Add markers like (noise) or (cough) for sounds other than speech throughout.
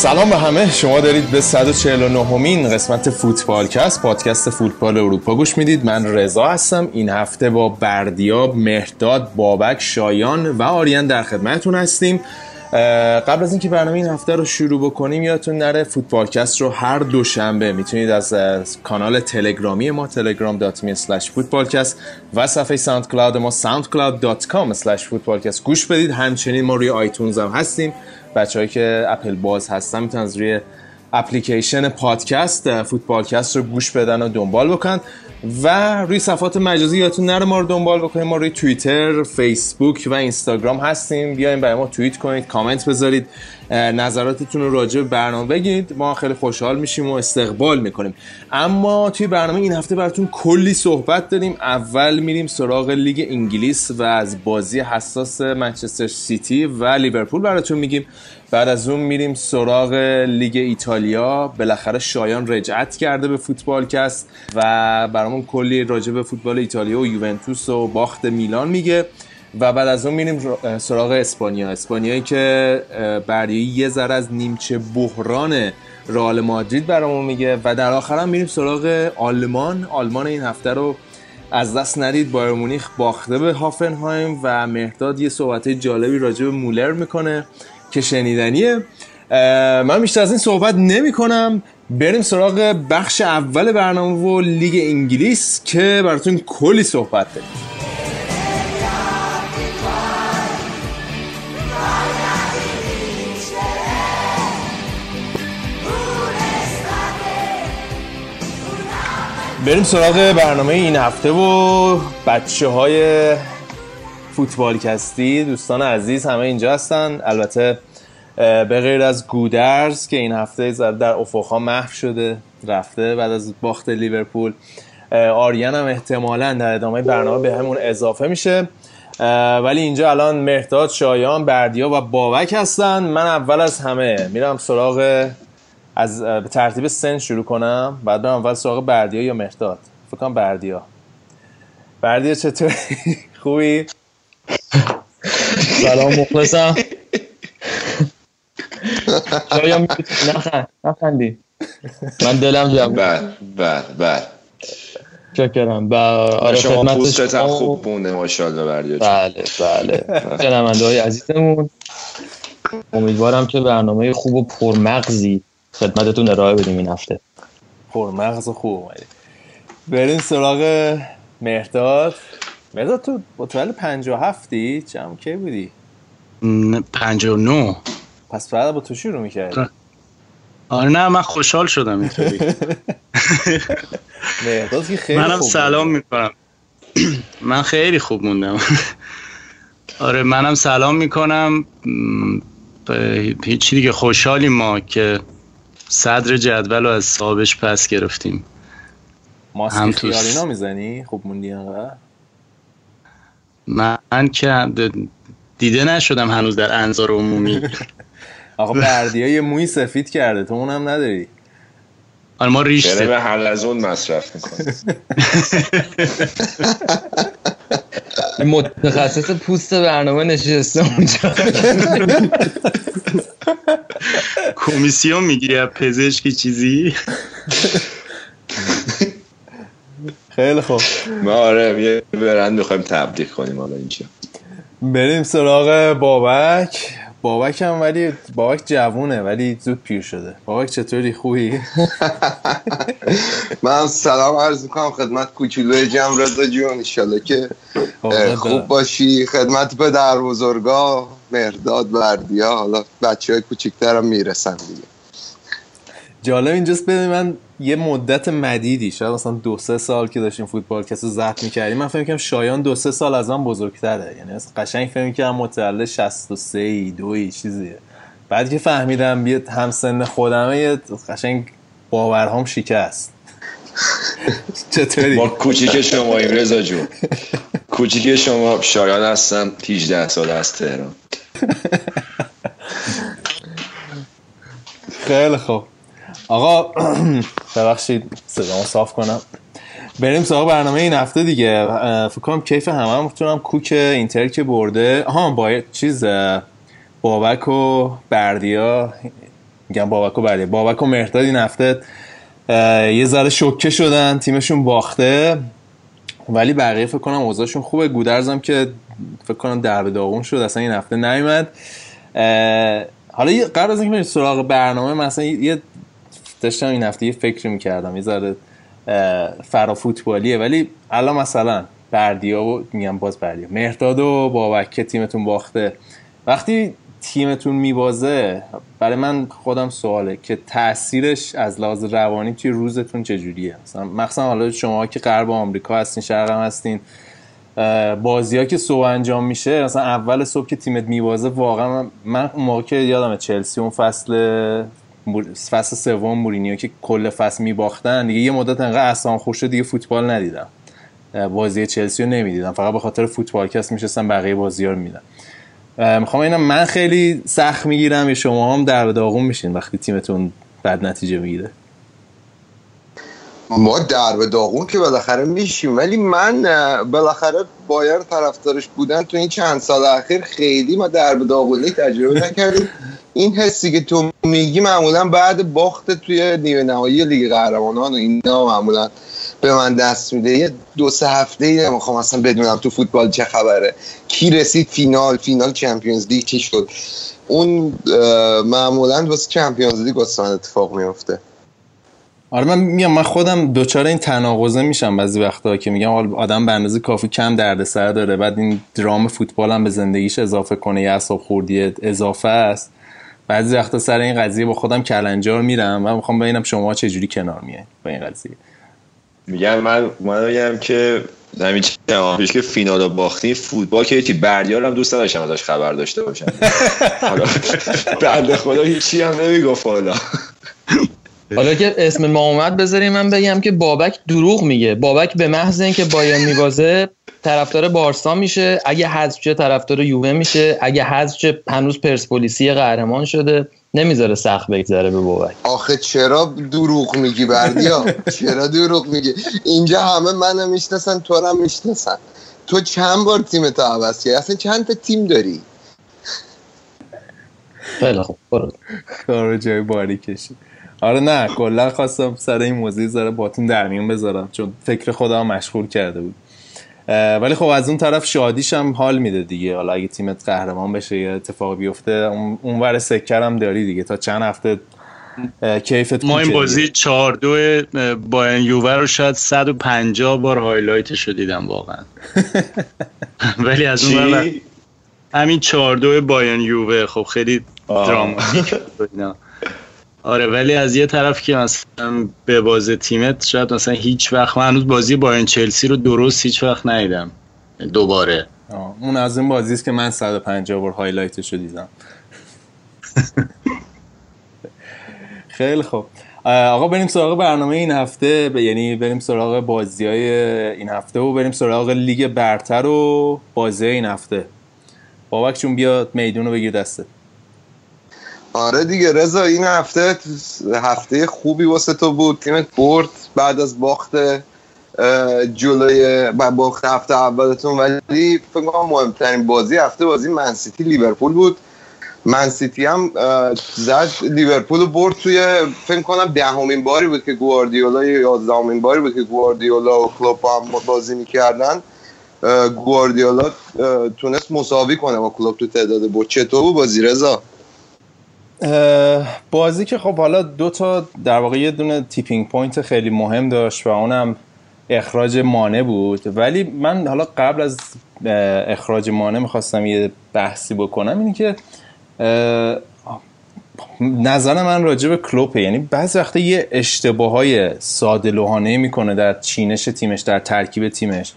سلام به همه. شما دارید به 149 اُمین قسمت فوتبالکست پادکست فوتبال اروپا گوش می‌دید. من رضا هستم. این هفته با بردیا مهرداد بابک شایان و آریان در خدمتتون هستیم. قبل از اینکه برنامه این هفته رو شروع بکنیم یادتون نره فوتبالکست رو هر دوشنبه می‌تونید از کانال تلگرامی ما telegram.me فوتبالکست و صفحه SoundCloud ما soundcloud.com فوتبالکست گوش بدید. همچنین ما روی iTunes هم هستیم. بچه‌هایی که اپل باز هستن می‌تونن از روی اپلیکیشن پادکست فوتبالکست رو گوش بدن و دنبال بکنن و روی صفحات مجازی یادتون نره ما رو دنبال بکنید. ما روی توییتر، فیسبوک و اینستاگرام هستیم. بیاین برای ما توییت کنید کامنت بذارید. نظراتتون رو راجع به برنامه بگید. ما خیلی خوشحال میشیم و استقبال می‌کنیم. اما توی برنامه این هفته براتون کلی صحبت داریم. اول میریم سراغ لیگ انگلیس و از بازی حساس منچستر سیتی و لیورپول براتون میگیم. بعد از اون میریم سراغ لیگ ایتالیا. بالاخره شایان رجعت کرده به فوتبالکست و برامون کلی راجع به فوتبال ایتالیا و یوونتوس و باخت میلان میگه. و بعد از اون میریم سراغ اسپانیا. اسپانیایی که بردیایی یه ذره از نیمچه بحران رئال مادرید برامون میگه و در آخر هم میریم سراغ آلمان. آلمان این هفته رو از دست ندید. بایر مونیخ باخته به هافنهایم و مهداد یه صحبت جالبی راجع به مولر می‌کنه که شنیدنیه. من بیشتر از این صحبت نمی کنم بریم سراغ بخش اول برنامه و لیگ انگلیس که براتون کلی صحبت داریم. بریم سراغ برنامه این هفته و بچه های فوتبالکستی. دوستان عزیز همه اینجا هستن. البته به غیر از گودرز که این هفته در افقها محو شده رفته بعد از باخت لیورپول. آریان هم احتمالا در ادامه برنامه به همون اضافه میشه. ولی اینجا الان مهداد شایان بردیا و بابک هستن. من اول از همه میرم سراغ از به ترتیب سن شروع کنم بعد برم اول سراغ بردیا یا مهداد فکر کنم بردیا. بردیا چطور (laughs) خوبی؟ سلام مخلصم. شاید نخند نخندی. من دلم جمع. بله بله بله. چکرم. با آره شما پوستت هم خوب مونده ماشاءالله بردیا بله بله. شنونده های عزیزمون امیدوارم که برنامه خوب و پرمغزی خدمتتون ارائه بدیم این هفته. پرمغز خوب اومدی. بریم سراغ مهرداد. مهرداد تو متولد 57 چم کی بودی؟ 59 پس فردا با تو شروع می‌کردی. آره. نه من خوشحال شدم اینطوری. (laughs) مهرداد که خیلی منم سلام می‌کنم. من خیلی خوب موندم. (laughs) آره منم سلام می‌کنم. هیچی دیگه خوشحالیم ما که صدر جدول رو از صاحبش پس گرفتیم. ماسک خیالینا می‌زنی خوب موندی انقدر من که دیده نشدم هنوز در انظار عمومی. (laughs) آقا بردیا یه موی سفید کرده تو اونم نداری. آره ما ریش به حلزون مصرف می‌کنه (laughs) متخصص پوست برنامه نشسته اونجا. (laughs) کمیسیون می‌گیری از پزشکی چیزی؟ خیلی خوب. ما آره یه برند می‌خوایم تبدیل کنیم حالا اینجا. بریم سراغ بابک. بابک هم ولی بابک جوونه ولی زود پیر شده. بابک چطوری؟ خوبی؟ (laughs) من سلام عرض می‌کنم خدمت کوچولوی جمع رضا جون انشالله که خوب باشی. خدمت به در بزرگا مرداد بردیا حالا بچه های کوچیکتر هم می‌رسن دیگه. جالب اینجاست ببین من یه مدت مدیدی شاید مثلا دو سه سال که داشتیم فوتبال کسو ضبط می‌کردیم. من فکر کنم شایان دو سه سال از من بزرگتره. یعنی قشنگ فکر کنم متولد 63 ای چیزیه. بعد که فهمیدم بیاد همسن خودمه یه قشنگ باورهام شکست. (laughs) چطوری؟ ما کوچیک شما این رضا جون. کوچیک شما شایان هستم 18 سال از تهران. خیلی خوب. آقا (clears throat) ببخشید صدامو صاف کنم. بریم سراغ برنامه این هفته دیگه. فکر کنم کیف همه هم می‌تونم. کوک اینتر که برده. ها با چیز بابک و بردیا. میگم بابک و بردیا. بابک و مهرداد این هفته یه ذره شوکه شدن تیمشون باخته. ولی بقیه فکر کنم اوضاعشون خوبه. گودرزم که فکر کنم درب داغون شد اصلا این هفته نیومد. حالا قبل از اینکه بریم سراغ برنامه مثلا یه داشتم این هفته یه فکری می‌کردم یه ذره فرا فوتبالیه. ولی الان مثلا بردیا و میگم باز بردیا مهرداد و بابک تیمتون باخته. وقتی تیمتون میبازه برای من خودم سواله که تاثیرش از لحاظ روانی توی روزتون چجوریه؟ مثلا مخصوصا حالا شما که غرب آمریکا هستین شرق هم هستین بازی ها که صبح انجام میشه مثلا اول صبح که تیمت میبازه واقعا من اون موقع که یادم چلسی اون فصل فصل سوم مورینیو که کل فصل میباختن دیگه یه مدت انقدر اصلا خوش دیگه فوتبال ندیدم. بازی چلسی رو نمی‌دیدم. فقط به خاطر فوتبال کس میشستم بقیه بازی رو میدم می‌خوام اینم من خیلی سخت می‌گیرم یا شما هم در داغون میشین وقتی تیمتون بد نتیجه می‌گیره؟ ما در به داغون که بالاخره میشیم. ولی من بالاخره بایر طرفدارش بودن تو این چند سال اخیر خیلی ما در به داغونی تجربه نکردیم. این حسی که تو میگی معمولا بعد باخت توی نیمه نهایی لیگ قهرمانان و اینا معمولا به من دست میده. یه دو سه هفته ای نمی‌خوام اصلا بدونم تو فوتبال چه خبره. کی رسید فینال فینال Champions League چی شد؟ اون معمولا واسه Champions League واسم اتفاق میفته آره من میگم من خودم دچار این تناقضه میشم بعضی وقتا که میگم آدم به اندازه کافی کم دردسر داره. بعد این درام فوتبال هم به زندگیش اضافه کنه یه اعصاب خوردی اضافه است. بعضی وقتا سر این قضیه با خودم کلنجار میرم و می‌خوام ببینم شما چه جوری کنار میایین با این قضیه. میگم من من میگم که همین چند پیش که فینال باختی فوتبال که تی بردیار هم دوست داشتم ازش خبر داشته باشم. (laughs) بنده خدا هیچی هم نمی‌گفت حالا. حالا که اسم ما اومد بذاریم من بگم که بابک دروغ میگه. بابک به محض اینکه بایرن میبازه طرفدار بارسا میشه. اگه حذف چه طرفدار یووه میشه. اگه حذف چه هنوز پرسپولیسی قهرمان شده. نمی‌ذاره سخت بگذره به بابک. آخه چرا دروغ میگی بردیا؟ (laughs) چرا دروغ میگی؟ اینجا همه منو می‌شناسن تو هم می‌شناسن. تو چند بار تیم تو عوض کردی؟ اصلا چند تا تیم داری؟ خیلی خوب برو. کارو جای باری کشی آره نه کلا خواستم سر این موضوع زره باتون در میون بذارم چون فکر خودم مشغول کرده بود. ولی خب از اون طرف شادیش هم حال میده دیگه. حالا اگه تیمت قهرمان بشه یا اتفاق بیفته اون ورش هم داری دیگه. تا چند هفته کیفت ما این بازی 4 دو با یووه رو شاید 150 بار highlight ش رو دیدم واقعا. (laughs) ولی از اون همین 4 دو بایرن یووه خب خیلی دراماتیک آره ولی از یه طرف که مثلا به باخت تیمت شاید مثلا هیچ وقت من هنوز بازی بایرن چلسی رو درست هیچ وقت ندیدم. دوباره. اون از این بازی است که من 150 بار highlight ش رو دیدم. (laughs) خیلی خوب. آقا بریم سراغ برنامه این هفته. یعنی بریم سراغ بازی های این هفته و بریم سراغ لیگ برتر و بازی این هفته. بابک چون بیاد میدون رو بگیر دسته آره دیگه رضا این هفته هفته خوبی واسه تو بود. تیمت برد بعد از باخت جلوی باخت هفته اولتون. ولی فکر کنم مهمترین بازی هفته بازی منسیتی لیورپول بود. منسیتی هم زد. لیورپول برد توی فکر کنم دهمین باری بود که گواردیولا یا یازدهمین باری بود که گواردیولا و کلوپ هم بازی می‌کردن. گواردیولا تونست مساوی کنه با کلوب تو تعداد بود چطور بود بازی رضا؟ بازی که خب حالا دو تا در واقع یه دونه tipping point خیلی مهم داشت و اونم اخراج مانه بود. ولی من حالا قبل از اخراج مانه می‌خواستم یه بحثی بکنم اینی که نظر من راجع به کلوپه یعنی بعضی وقتا یه اشتباه های ساده لوحانه می‌کنه در چینش تیمش در ترکیب تیمش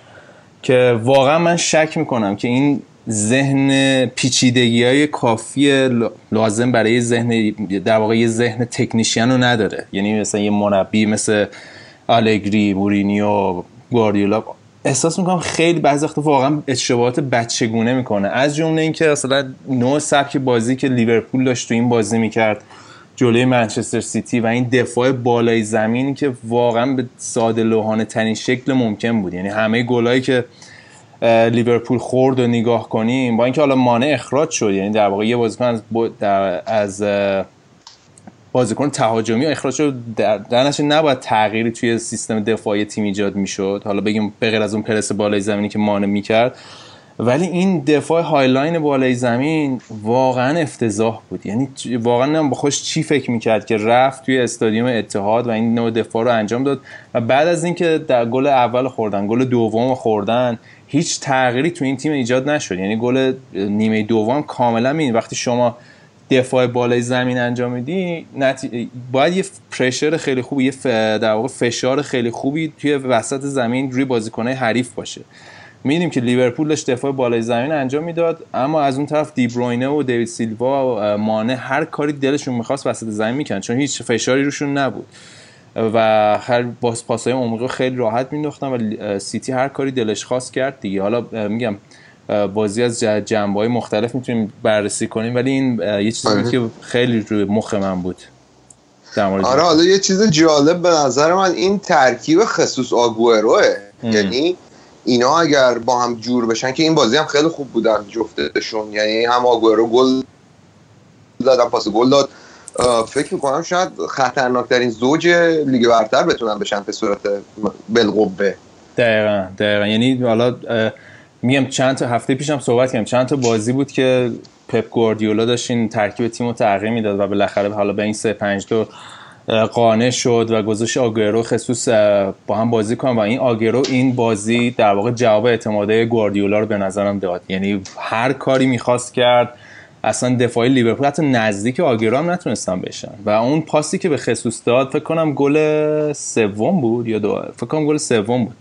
که واقعا من شک می‌کنم که این ذهن پیچیدگی های کافی لازم برای ذهن در واقع یه ذهن تکنیشین رو نداره. یعنی مثلا یه مربی مثل آلگری مورینیو گواردیولا. احساس می‌کنم خیلی بعضی وقت واقعا اشتباهات بچگونه می‌کنه. از جمله اینکه اصلا نوع سبک بازی که لیورپول داشت تو این بازی می‌کرد جلوی منچستر سیتی و این دفاع بالای زمینی که واقعا به ساده لوحانه ترین شکل ممکن بود. یعنی همه گلایی که لیورپول خورد و نگاه کنیم با اینکه حالا مانع اخراج شد یعنی در واقع یه بازیکن از, از بازیکن تهاجمی اخراج شد در, در نباید تغییری توی سیستم دفاعی تیم ایجاد می‌شد. حالا بگیم بغیر از اون پرس بالای زمینی که مانه می‌کرد. ولی این دفاع high line بالای زمین واقعا افتضاح بود. یعنی واقعا نمی‌دونم با خودش چی فکر می‌کرد که رفت توی استادیوم اتحاد و این نوع دفاع رو انجام داد و بعد از اینکه در گل اول خوردن گل دوم خوردن هیچ تغییری تو این تیم ایجاد نشد. یعنی گل نیمه دوم کاملا این وقتی شما دفاع بالای زمین انجام میدی نتی... باید یه پرشر خیلی خوبی یه در واقع فشار خیلی خوبی توی وسط زمین روی بازیکنهای حریف باشه. میدیم که لیورپول داشت دفاع بالای زمین انجام می‌داد اما از اون طرف دیبروینه و دیوید سیلوا و مانه هر کاری دلشون می‌خواست وسط زمین میکن چون هیچ فشاری روشون نبود. و هر باز پاسای عمقی خیلی راحت مینداختن و سیتی هر کاری دلش خواست کرد دیگه. حالا میگم بازی از جنبه های مختلف می‌تونیم بررسی کنیم ولی این یه چیزی بود آره. که خیلی روی مخ من بود آره حالا یه چیز جالب به نظر من این ترکیب خصوص آگوئروه. یعنی اینا اگر با هم جور بشن که این بازی هم خیلی خوب بودن جفتشون. یعنی هم آگوئرو گل دادن پاس گل داد. فکر می‌کنم شاید خطرناکترین زوج لیگ برتر بتونن بشن به صورت بالقوه. دقیقا دقیقا. یعنی حالا میگم چند تا هفته پیشم صحبت کردم چند تا بازی بود که پپ گواردیولا داشت این ترکیب تیم رو تغییر می‌داد و بالاخره حالا به این 3 5 2 قانع شد و گذاشت آگرو خصوص با هم بازی کنم و این آگرو این بازی در واقع جواب اعتماده گواردیولا رو به نظرم داد. یعنی هر کاری می‌خواست کرد اصلا دفاعی لیورپول حتی نزدیک آگرو هم نتونستن بشن. و اون پاسی که به خصوص داد فکر کنم گل سوم بود یا دو فکر کنم گل سوم بود.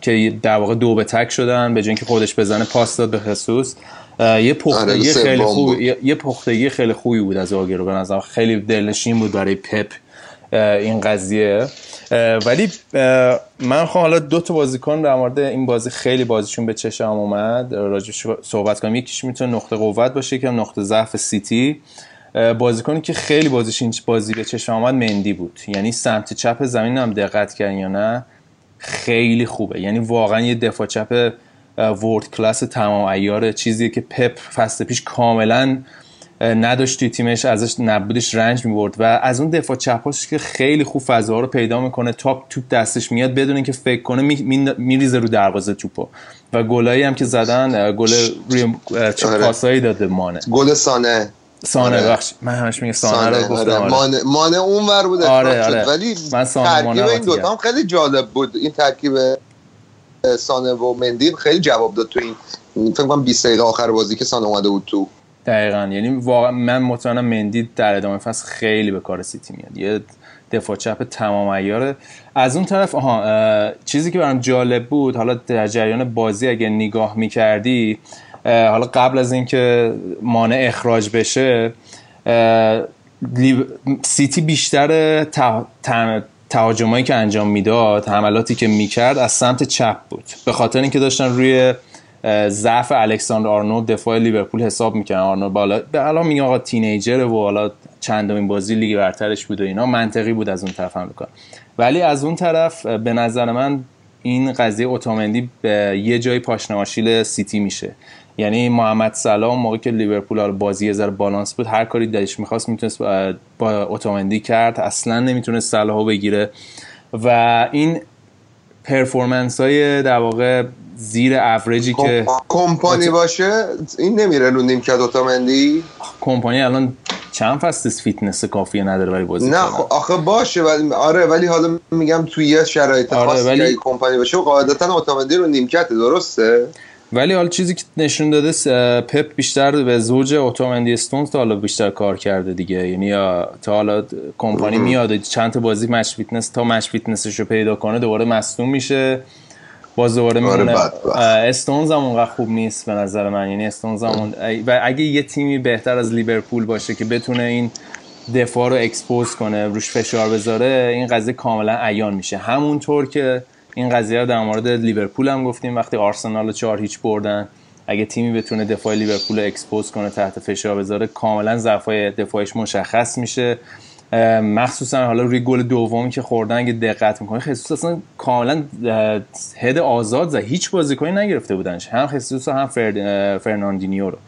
که در واقع دو به تک شدن به که خودش بزنه پاس داد به خصوص. یه پختگی آره، خیلی خوب یه پختگی خیلی خوبی بود از آگرو به نظر خیلی دلنشین بود برای پپ. این قضیه. ولی من خواهم حالا دو تا بازیکن در مورد این بازی خیلی بازیشون به چشم اومد. راجع صحبت کنم یکیش می‌تونه نقطه قوت باشه که نقطه ضعف سیتی. بازیکنی که خیلی بازیش این بازی به چشم آمد مندی بود. یعنی سمت چپ زمین هم دقت کردن یا نه؟ خیلی خوبه. یعنی واقعا یه دفاع چپ ورد کلاس تمام ایاره چیزی که پپ فصل پیش کاملا نداشت توی تیمش ازش نبودش رنج می‌برد و از اون دفاع چپاش که خیلی خوب فضاها رو پیدا می‌کنه تاپ توپ دستش میاد بدون اینکه فکر کنه میریزه رو دروازه توپو و گلایی هم که زدن گل روی آره. پاسایی داده مانه گل سانه سانه آره. بخش من همش میگه سانه, سانه رو گفتم آره. مانه, مانه اون ور بود آره آره. ولی من ترکیب این دوتا هم خیلی جالب بود این ترکیب سانه و مندی خیلی جواب داد تو این فکر کنم 20 دقیقه آخر بازی که سانه اومده بود تو دقیقا. یعنی واقعا من مطمئنم مندی در ادامه فصل خیلی به کار سیتی میاد. یه دفاع چپ تمام ایاره از اون طرف آها چیزی که برام جالب بود حالا در جریان بازی اگه نگاه می‌کردی حالا قبل از اینکه مانه اخراج بشه سیتی بیشتر تهاجمایی که انجام می‌داد حملاتی که می‌کرد از سمت چپ بود. به خاطر اینکه داشتن روی ضعف الکساندر آرنولد دفاع لیورپول حساب می‌کنن آرنولد بالا الان میگه آقا teenager و حالا چندمین بازی لیگ برترش بود و اینا منطقی بود از اون طرف هم بکنن ولی از اون طرف به نظر من این قضیه اوتامندی به یه جای پاشنه آشیل سیتی میشه. یعنی محمد صلاح موقعی که لیورپول بازی یه ذره بالانس بود هر کاری دلش می‌خواست می‌تونست با اوتامندی کرد. اصلا نمی‌تونست صلاحو بگیره. و این performance های در واقع زیر اوریجی که کمپانی باشه این نمیره رو نیمکت اوتامندی؟ کمپانی الان چند فصل فیتنس کافی نداره برای بازی نه خب آخه باشه ولی آره ولی حالا میگم توی یه شرایط آره خاصی ولی... کمپانی باشه و قاعدتا اوتامندی رو نیمکت درسته؟ ولی حالا چیزی که نشون داده پپ بیشتر به زوج اوتامندی استونز تا حالا بیشتر کار کرده دیگه. یعنی تا حالا کمپانی میاد چند تا بازی match fitness تا match fitness ش رو پیدا کنه دوباره مصدوم میشه. باز دوباره آره، میمونه. استونز هم اونقدر خوب نیست به نظر من. یعنی استونز هم و اگه یه تیمی بهتر از لیورپول باشه که بتونه این دفاع رو expose کنه روش فشار بذاره این قضیه کاملا عیان میشه. همونطور که این قضیه رو در مورد لیورپول هم گفتیم وقتی آرسنال چهار هیچ بردن اگه تیمی بتونه دفاع لیورپول رو expose کنه تحت فشار بذاره کاملا ضعفای دفاعش مشخص میشه. مخصوصا حالا روی گل دومی که خوردن اگه دقت می‌کنی خسوس اصلا کاملا هد آزاد زد. هیچ بازیکنی نگرفته بودنش. هم خسوس هم فرناندینیو رو.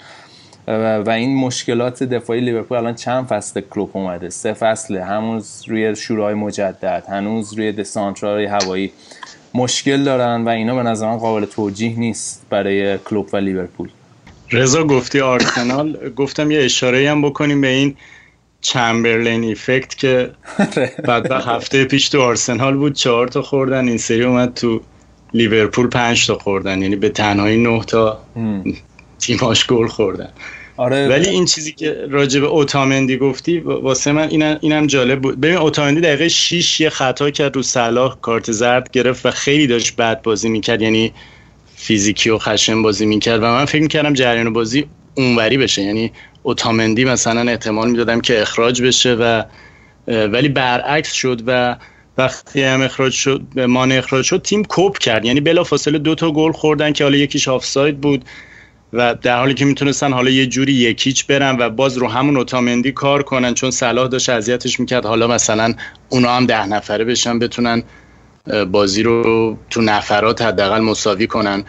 و این مشکلات دفاعی لیورپول الان چند فصل کلوپ اومده؟ سه فصله هنوز روی شروع‌های مجدد هنوز روی سانترهای هوایی. مشکل دارن و اینا به من قابل توجیه نیست برای کلوب و لیورپول. رضا گفتی آرسنال. گفتم یه اشاره هم بکنیم به این چمبرلین ایفکت که بعد هفته پیش تو آرسنال بود چهار تا خوردن. این سری اومد تو لیورپول پنج تا خوردن. یعنی به تنهایی نه تا تیماش گل خوردن. آره. ولی این چیزی که راجع به اوتامندی گفتی واسه من اینم, اینم جالب بود. ببین اوتامندی دقیقه 6 یه خطا کرد رو صلاح کارت زرد گرفت و خیلی داشت بد بازی می‌کرد. یعنی فیزیکی و خشن بازی می‌کرد. و من فکر می‌کردم جریان بازی اونوری بشه. یعنی اوتامندی مثلا احتمال می‌دادم که اخراج بشه و ولی برعکس شد و وقتی هم اخراج شد به مان اخراج شد تیم کوپ کرد. یعنی بلا فاصله دو تا گل خوردن که حالا یکیش آفساید بود و در حالی که می‌تونستن حالا یه جوری یکیچ برن و باز رو همون اوتامندی کار کنن چون صلاح داشت اذیتش می‌کرد حالا مثلا اونا هم ده نفره بشن بتونن بازی رو تو نفرات حداقل مساوی کنن.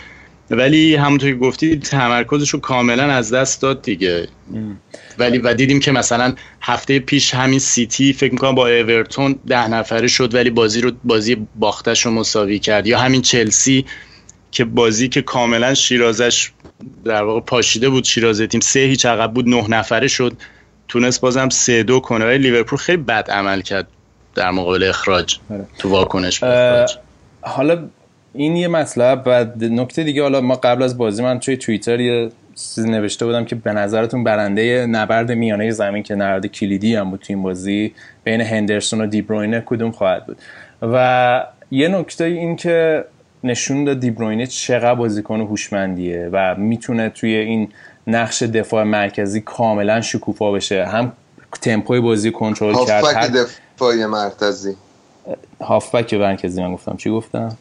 ولی همونطور که گفتی تمرکزش رو کاملا از دست داد دیگه. ولی و دیدیم که مثلا هفته پیش همین سیتی فکر می‌کنم با اورتون ده نفره شد ولی بازی رو بازی باختش رو مساوی کرد. یا همین چلسی که بازی که کاملا شیرازش در واقع پاشیده بود شیرازه تیم سه هیچ عقب بود نه نفره شد. تونست بازم سه دو کنه. ولی لیورپول خیلی بد عمل کرد در مقابل اخراج آره. تو واکنش حالا این یه مطلب و نکته دیگه حالا ما قبل از بازی من توی توییتر یه چیزی نوشته بودم که به نظرتون برنده نبرد میانه زمین که نبرد کلیدی هم بود توی این بازی بین هندرسون و دیبروینه کدوم خواهد بود؟ و یه نکته این که نشون داد دیبروینه چقدر بازیکن هوشمندیه و می‌تونه توی این نقش دفاع مرکزی کاملا شکوفا بشه. هم تمپوی بازی کنترل کرد هر دفاع مرکزی. هافبک مرکزی من گفتم. چی گفتم؟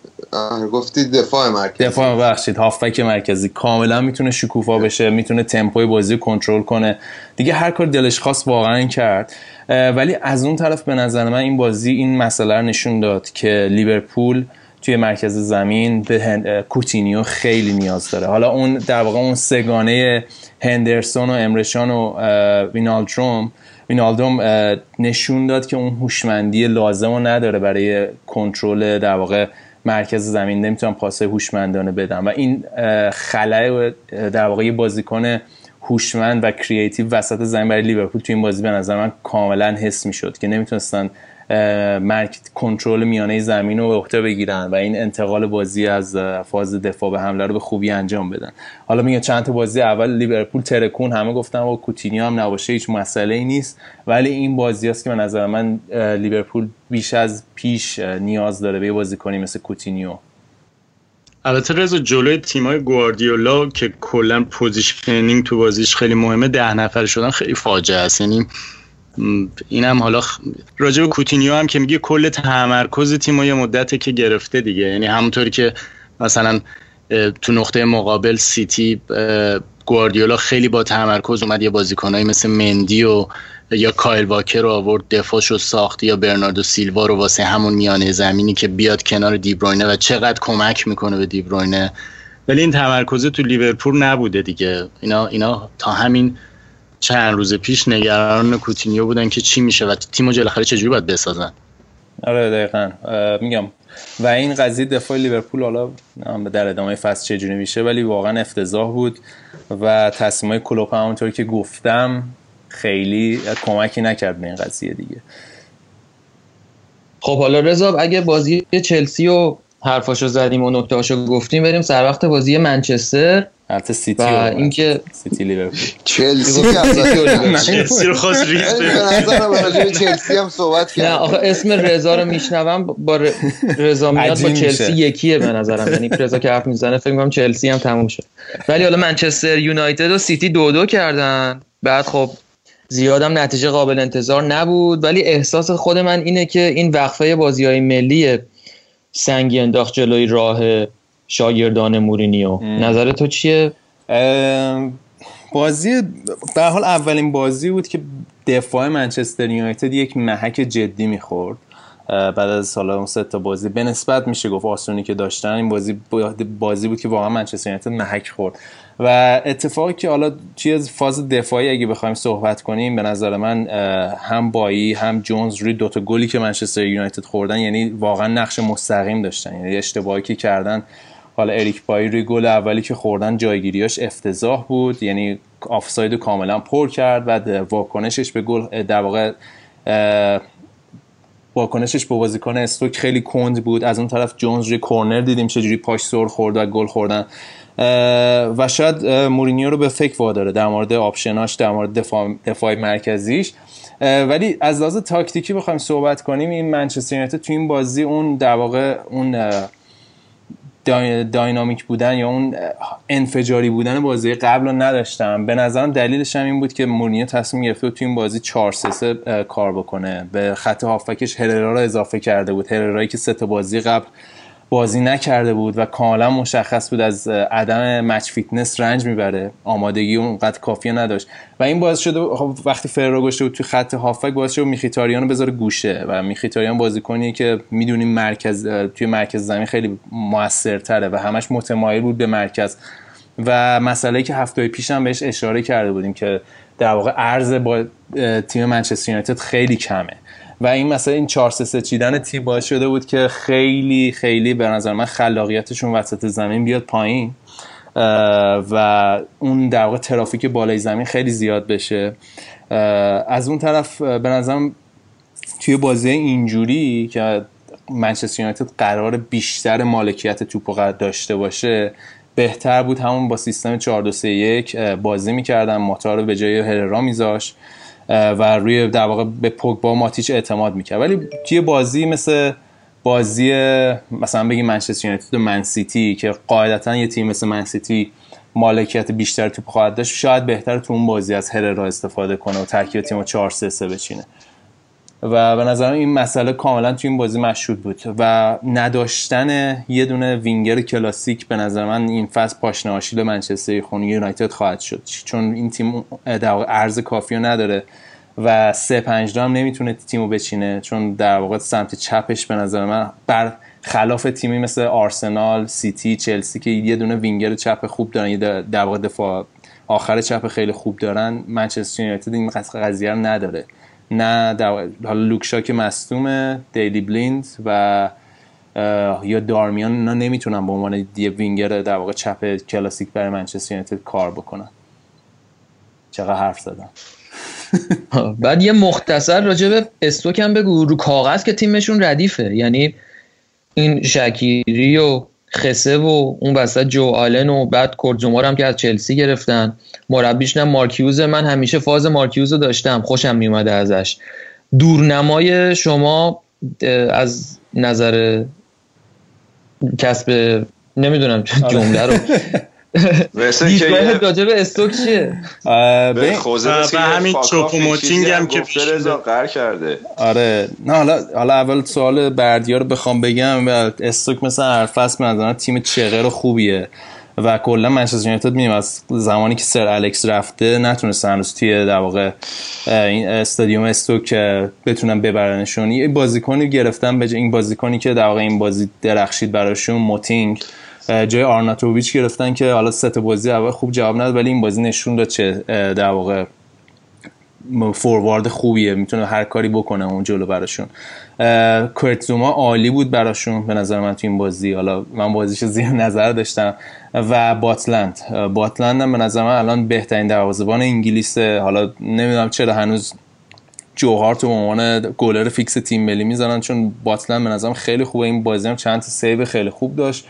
گفتی دفاع مرکزی. دفاع بخشید هافبک مرکزی. کاملا می‌تونه شکوفا بشه می‌تونه تمپوی بازی کنترل کنه. دیگه هر کار دلش خواست واقعا کرد. ولی از اون طرف به نظر من این بازی این مسئله رو نشون داد که لیورپول توی مرکز زمین به کوتینیو خیلی نیاز داره. حالا اون در واقع اون سگانه هندرسون و امره جان و وینالدروم وینالدوم نشون داد که اون هوشمندی لازم رو نداره برای کنترل در واقع مرکز زمین. نمی‌تونن پاسه هوشمندانه بدن و این خلای در واقع بازیکن هوشمند و creative وسط زمین برای لیورپول توی این بازی به نظر من کاملا حس می‌شد که نمی‌تونستن مرک کنترل میانه زمین رو به عهده بگیرن و این انتقال بازی از فاز دفاع به حمله رو به خوبی انجام بدن. حالا میگه چند تا بازی اول لیورپول ترکون همه گفتن و کوتینیو هم نباشه هیچ مسئله ای نیست. ولی این بازی است که به نظر من لیورپول بیش از پیش نیاز داره به بازی کنی مثل کوتینیو. البته رضا جلوی تیمای گواردیولا که کلا positioning تو بازیش خیلی مهمه ده نفر شدن خیلی فاجعه است. یعنی اینم حالا راجع به کوتینیو هم که میگه کل تمرکز تیم یه مدته که گرفته دیگه. یعنی همونطوری که مثلا تو نقطه مقابل سیتی گواردیولا خیلی با تمرکز اومد. یه بازیکنایی مثل مندی و یا کایل واکر رو آورد دفاعش ساخت یا برناردو سیلوا رو واسه همون میانه زمینی که بیاد کنار دیبروینه و چقدر کمک می‌کنه به دیبروینه ولی این تمرکز تو لیورپول نبوده دیگه. اینا اینا تا همین چند روز پیش نگران کوتینیو بودن که چی میشه و تیمو جلخره چجوری باید بسازن؟ آره دقیقا. میگم. و این قضیه دفاع لیورپول حالا در ادامه فصل چجوری میشه ولی واقعا افتضاح بود و تصمیم های کلوپ همونطور که گفتم خیلی کمکی نکرد به این قضیه دیگه. خب حالا رضا اگه بازی چلسی و حرفاشو زدیم و نکتهاشو گفتیم بریم سر وقت بازی منچستر. البته سیتی و اینکه سیتی لیورپول. چلسی چلسی رو خواست ریز چلسی هم صحبت کرد نه آخه اسم رضا رو میشنوم با رضا میاد با چلسی یکیه به نظرم. یعنی رضا که حرف می‌زنه فکر می‌کنم چلسی هم تموم شد ولی حالا منچستر یونایتد و سیتی دو دو کردن. بعد خب زیادم نتیجه قابل انتظار نبود. ولی احساس خود من اینه که این وقفه بازی های ملی سنگی انداخت جلوی راه شاگردان مورینیو. نظر تو چیه؟ بازی در حال اولین بازی بود که دفاع منچستر یونایتد یک محک جدی می‌خورد. بعد از سال اون سه تا بازی. به نسبت میشه گفت آسونی که داشتن این بازی بازی بود که واقعا منچستر یونایتد محک خورد. و اتفاقی که حالا از فاز دفاعی اگه بخوایم صحبت کنیم به نظر من هم بایی هم جونز روی دوتا گلی که منچستر یونایتد خوردن یعنی واقعا نقش مستقیم داشتن. یعنی اشتباهی که کردن حالا اریک بایی روی گل اولی که خوردن جایگیریاش افتضاح بود. یعنی آفساید کاملا پر کرد. و واکنشش به گل در واقع واکنشش به بازیکن استوک خیلی کند بود. از اون طرف جونز روی کورنر دیدیم چجوری پاش سر خورد و گل خوردن. و شاید مورینیو رو به فکر واداره در مورد option اش در مورد دفاع, دفاع مرکزیش. ولی از لحاظ تاکتیکی بخوایم صحبت کنیم. این منچستر یونایتد تو این بازی اون در واقع اون dynamic بودن یا اون انفجاری بودن بازی قبل رو نداشت. به نظرم دلیلش هم این بود که مورینیو تصمیم گرفته تو این بازی 4 3 کار بکنه. به خط هافکش هررا رو اضافه کرده بود. هررایی که سه تا بازی قبل بازی نکرده بود و کاملا مشخص بود از عدم match fitness رنج می‌بره. آمادگی اونقدر کافی نداشت. و این باعث شده خب وقتی هررا برگشته بود توی خط هافک باعث شده میخیتاریان بذاره گوشه. و میخیتاریان بازیکنی که می‌دونیم مرکز توی مرکز زمین خیلی موثرتره و همش متمایل بود به مرکز. و مسئله که هفته پیش هم بهش اشاره کرده بودیم که در واقع ارز با تیم منچستر یونایتد خیلی کمه. و این مثلا این 4 3 چیدن تیم باعث شده بود که خیلی خیلی به نظر من خلاقیتشون وسط زمین بیاد پایین و اون در واقع ترافیک بالای زمین خیلی زیاد بشه. از اون طرف به نظرم توی بازی اینجوری که منچستر یونایتد قرار بیشتر مالکیت توپ داشته باشه بهتر بود همون با سیستم 4 2 3 1 بازی می‌کردن ماتا رو به جای هررا میذاشت. و روی در واقع به پوگبا ماتیچ اعتماد می‌کرد. ولی توی بازی مثل بازی مثلا بگیم منچستر یونایتد و من سیتی که قاعدتا یه تیم مثل من سیتی مالکیت بیشتر توپ خواهد داشت شاید بهتر تو اون بازی از هررا استفاده کنه و ترکیب تیم 4 3 3 بچینه. و به نظرم این مسئله کاملا تو این بازی مشهود بود و نداشتن یه دونه وینگر کلاسیک به نظر من این فصل پاشنه آشیل منچستر خونی یونایتد خواهد شد. چون این تیم در واقع عرض کافی رو نداره و سه پنج هم نمی‌تونه تیمو بچینه چون در واقع سمت چپش به نظر من بر خلاف تیمی مثل آرسنال، سیتی، چلسی که یه دونه وینگر چپ خوب دارن یه در واقع دفاع آخر چپ خیلی خوب دارن منچستر یونایتد این قضیه رو نداره. نه حالا لوک شا که مصدومه دیلی بلیند و یا دارمیان اینا نمی‌تونن به عنوان یه وینگر در واقع چپ کلاسیک برای منچستر یونایتد کار بکنن. چقدر حرف زدم. (laughs) بعد یه مختصر راجع به استوک هم بگو. رو کاغذ که تیمشون ردیفه. یعنی این شکیری و خسه و اون وسط جو آلن و بعد کورتزومار هم که از چلسی گرفتن. مربیش نه مارکیوز. من همیشه فاز مارکیوز رو داشتم. خوشم میومده ازش. دورنمای شما از نظر کسب نمی‌دونم جمله رو. (laughs) دیدگاه راجع به استوک چیه؟ به خوزه همین چوپوموتینگ هم که قر کرده. آره. نه حالا حالا اول سوال بردیا رو بخوام بگم استوک مثل هر فصل من تیم چغر خوبیه و کلا منچستر یونایتد میگم از زمانی که سر الکس رفته نتونست هنوز توی در واقع این استادیوم استوک بتونن ببرنشون. یه بازیکنی گرفتن به این بازیکنی که در واقع این بازی درخشید براشون موتینگ. جای آرناتوویچ گرفتن که حالا سه بازی اول خوب جواب نداد ولی این بازی نشون داد چه در واقع فوروارد خوبیه می‌تونه هر کاری بکنه اون جلو براشون. کرت زوما عالی بود براشون به نظر من تو این بازی. حالا من بازیش زیر نظر داشتم. و باتلند. باتلند هم به نظر من الان بهترین دروازه‌بان انگلیس حالا نمی‌دونم چرا هنوز جو هارتو عنوان گلر فیکس تیم ملی می‌زنن چون باتلند به نظرم خیلی خوبه. این بازی هم چند تا save خیلی خوب داشت.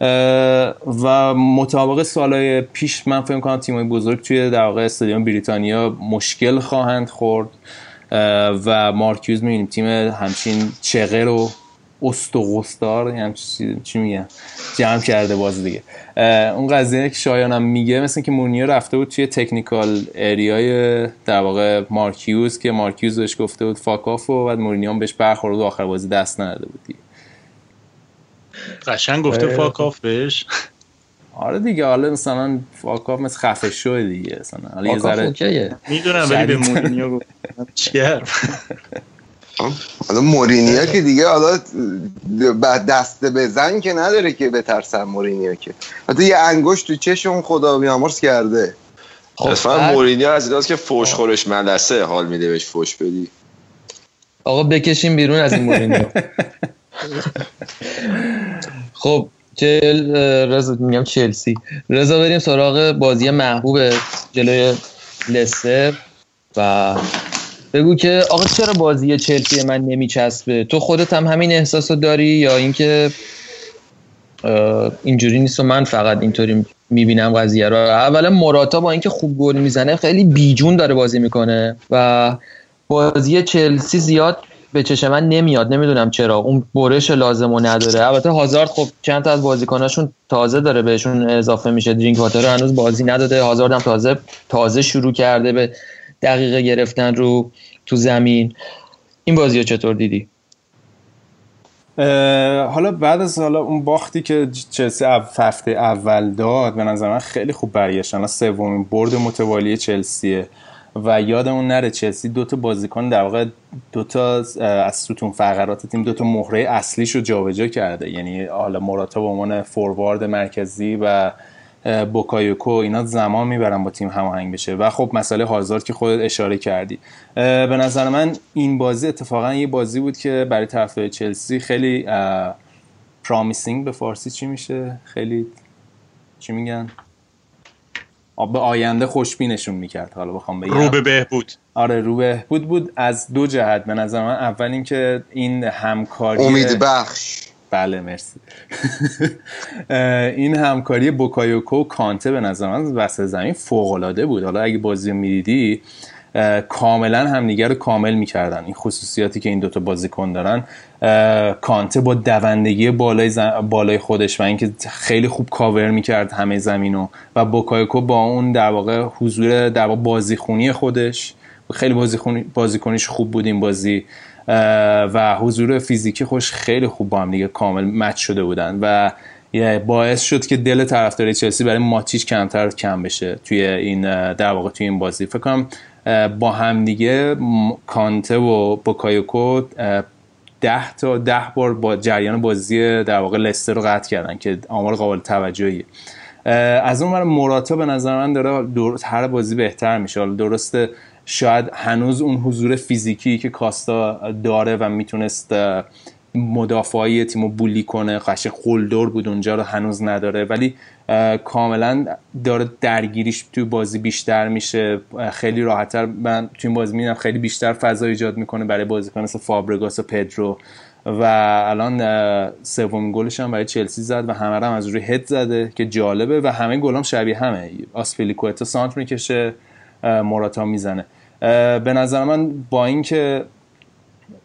و مطابق سالهای پیش من فکر کنم تیمای بزرگ توی در واقع استادیوم بریتانیا مشکل خواهند خورد و مارکیوز می‌بینیم. تیم همچین چغر و است و غستار چی میگم جمع کرده باز دیگه. اون قضیه که شایانم میگه مثل که مورنیو رفته بود توی تکنیکال اریای در واقع مارکیوز که مارکیوز بهش گفته بود فاکاف و بعد مورنیو بهش برخورد و آخر بازی دست نداده بود دیگه. قشنگ گفته فاکاف بهش. آره دیگه حالا مثلا فاکاف مثل خفه شو دیگه مثلا. حالا یه ذره می‌دونم ولی به مورینیو گفت چیکار حالا مورینیا که دیگه حالا دست بزن که نداره که بترسن مورینیا که. حتی یه انگشت تو چشم خدا بیامرز کرده. خب اصلا مورینیا از ایناست که فوش خورش ملسه حال میده بهش فوش بدی. آقا بکشیم بیرون از این مورینیا (laughs) (laughs) خب چل رضا میگم چلسی. رضا بریم سراغ بازی محبوب جلوی لستر. و بگو که آقا چرا بازی چلسی من نمیچسبه؟ تو خودت هم همین احساس رو داری یا اینکه اینجوری نیست و من فقط اینطوری می‌بینم قضیه رو؟ اولا مراتا با اینکه خوب گل می‌زنه خیلی بیجون داره بازی می‌کنه و بازی چلسی زیاد به چشم من نمیاد نمی‌دونم چرا. اون برش لازم و نداره. البته هازارد خب چند تا از بازیکناشون تازه داره بهشون اضافه میشه. درینک واتر هنوز بازی نداده. هازارد هم تازه تازه شروع کرده به دقیقه گرفتن رو تو زمین. این بازی رو چطور دیدی؟ حالا بعد از حالا اون باختی که چلسی هفته اول داد به نظر من خیلی خوب برگشتن سومین برد متوالی چلسیه. و یادمون نره چلسی دو تا بازیکن در واقع دو تا از ستون فقرات تیم دو تا مهره اصلیش رو جابجا کرده. یعنی حالا موراتا به عنوان فوروارد مرکزی و بوکایوکو اینا زمان می‌برن با تیم هماهنگ بشه. و خب مسئله هازارد که خودت اشاره کردی. به نظر من این بازی اتفاقا یه بازی بود که برای طرفدار چلسی خیلی پرامیسینگ به فارسی چی میشه؟ خیلی چی میگن؟ به آینده خوشبینشون می‌کرد. حالا بخوام بگم. رو به بهبود. آره رو بهبود بود. از دو جهت به نظر من. اول اینکه این همکاری امید بخش. بله مرسی. (laughs) این همکاری بوکایوکو و کانته به نظر من وسط زمین فوق العاده بود. حالا اگه بازی می‌دیدی کاملا همدیگه رو کامل می‌کردن. این خصوصیاتی که این دوتا بازیکن دارن کانته با دوندگی بالای, بالای خودش و اینکه خیلی خوب کاور می‌کرد همه زمینو و بوکایوکو با اون در واقع حضور در واقع بازیخونی خودش. خیلی بازیخونی بازیکنیش خوب بود این بازی و حضور فیزیکی خوش خیلی خوب با هم دیگه کامل مچ شده بودن و باعث شد که دل طرفداری چلسی برای ماتیچ کمتر کم بشه توی این در واقع توی این بازی. فکر کنم با همدیگه کانته و بوکایوکو ده تا ده بار با جریان بازی در واقع لستر رو قطع کردن که آمار قابل توجهی از اون موراتا به نظر من داره هر بازی بهتر میشه. درسته شاید هنوز اون حضور فیزیکی که کاستا داره و می‌تونست مدافعی تیم رو بولی کنه. قشنگ قلدر بود اونجا رو هنوز نداره. ولی کاملا داره درگیریش توی بازی بیشتر میشه. خیلی راحتتر. من توی بازی می‌دونم خیلی بیشتر فضا ایجاد می‌کنه برای بازیکن مثل فابرگاس و پدرو. و الان سومین گلش هم برای چلسی زد و همه هم از روی هد زده که جالبه و همه گلام شبیه همه. آسپلیکوتا سانت می‌کشه موراتا می‌زنه. به نظر من با اینکه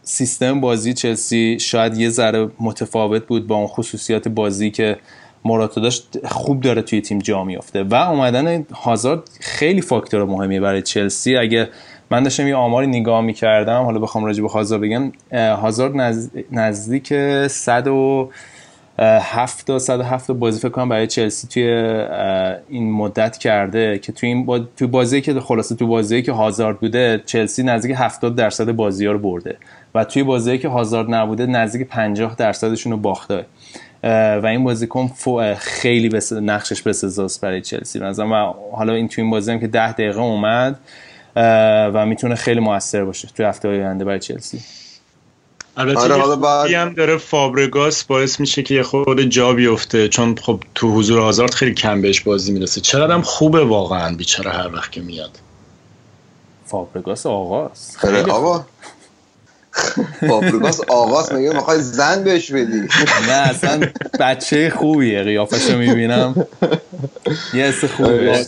سیستم بازی چلسی شاید یه ذره متفاوت بود با اون خصوصیات بازی که موراتا داشت خوب داره توی تیم جا میافته. و اومدن هازارد خیلی فاکتور مهمی برای چلسی. اگه من داشتم یه آماری نگاه می‌کردم حالا بخوام راجع به هازارد بگم هازارد نزدیک 100 و هفت تا صد هفت بازی فکر کنم برای چلسی توی این مدت کرده که توی این با... توی بازی که خلاصه تو بازی که هازارد بوده چلسی نزدیک 70 درصد بازی ها رو برده. و توی بازی که هازارد نبوده نزدیک 50 درصدشون رو باخته. و این بازیکن خیلی بس... نقشش بسزاست برای چلسی. مثلا و حالا این توی این بازی هم که 10 دقیقه اومد و می‌تونه خیلی موثر باشه توی هفته آینده برای چلسی. البته آره حالا بعد... هم داره فابرگاس باعث میشه که یه خود جا بیفته چون خب تو حضور آزارد خیلی کم بهش بازی می‌رسه. چرا هم خوبه واقعا بیچاره هر وقت که میاد. فابرگاس آغاز. خیلی آقا. فابرگاس آغاز میگه می‌خوای زن بهش بدی. نه اصلا بچه خوبیه قیافش رو می‌بینم. یه حس خوبی بهش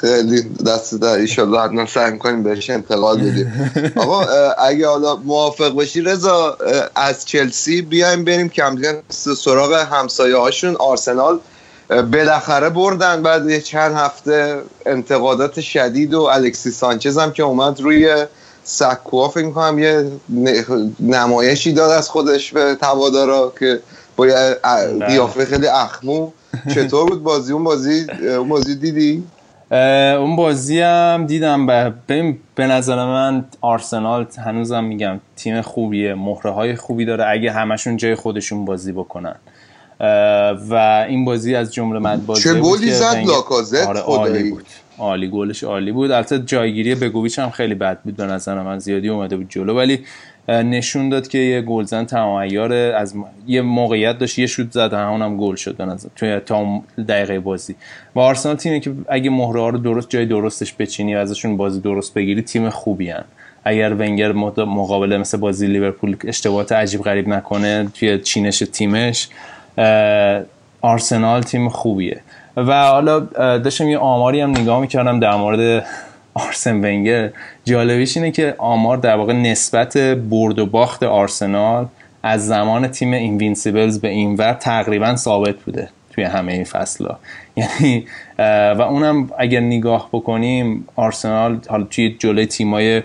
خیلی دست در ایشالله حتما سعی می‌کنیم بهش انتقال بدیم. آقا اگه حالا موافق باشی رضا از چلسی بیایم بریم کم سراغ همسایه هاشون. آرسنال بالاخره بردن بعد چند هفته انتقادات شدید و الکسی سانچز هم که اومد روی سکوها فکر می‌کنم یه نمایشی داد از خودش به توادارا که با یه قیافه خیلی اخمو. چطور بود بازی؟ اون بازی اون بازی دیدی؟ اون بازی هم دیدم به, به نظر من آرسنال هنوزم میگم تیم خوبیه مهره های خوبی داره اگه همشون جای خودشون بازی بکنن. و این بازی از جمله مد بازی چه گلی زد؟ لاکازت آره بود. عالی گلش عالی بود. البته جایگیری بگویچ هم خیلی بد بود به نظر من. زیادی اومده بود جلو. ولی نشون داد که یه گلزن تمام از یه موقعیت داشت. یه شوت زد همونم گل شد به نظر توی تا دقیقه بازی. و آرسنال تیمی که اگه مهره ها رو درست جای درستش بچینی و ازشون بازی درست بگیری تیم خوبی هن. اگر ونگر مقابله مثل بازی لیورپول اشتباهات عجیب غریب نکنه توی چینش تیمش آرسنال تیم خوبیه. و حالا داشتم یه آماری هم نگاه می‌کردم در مورد آرسن ونگر. جالبیش اینه که آمار در واقع نسبت برد و باخت آرسنال از زمان تیم Invincibles به اینور تقریبا ثابت بوده توی همه این ها (laughs) یعنی و اونم اگر نگاه بکنیم آرسنال حالا توی جلوی تیمای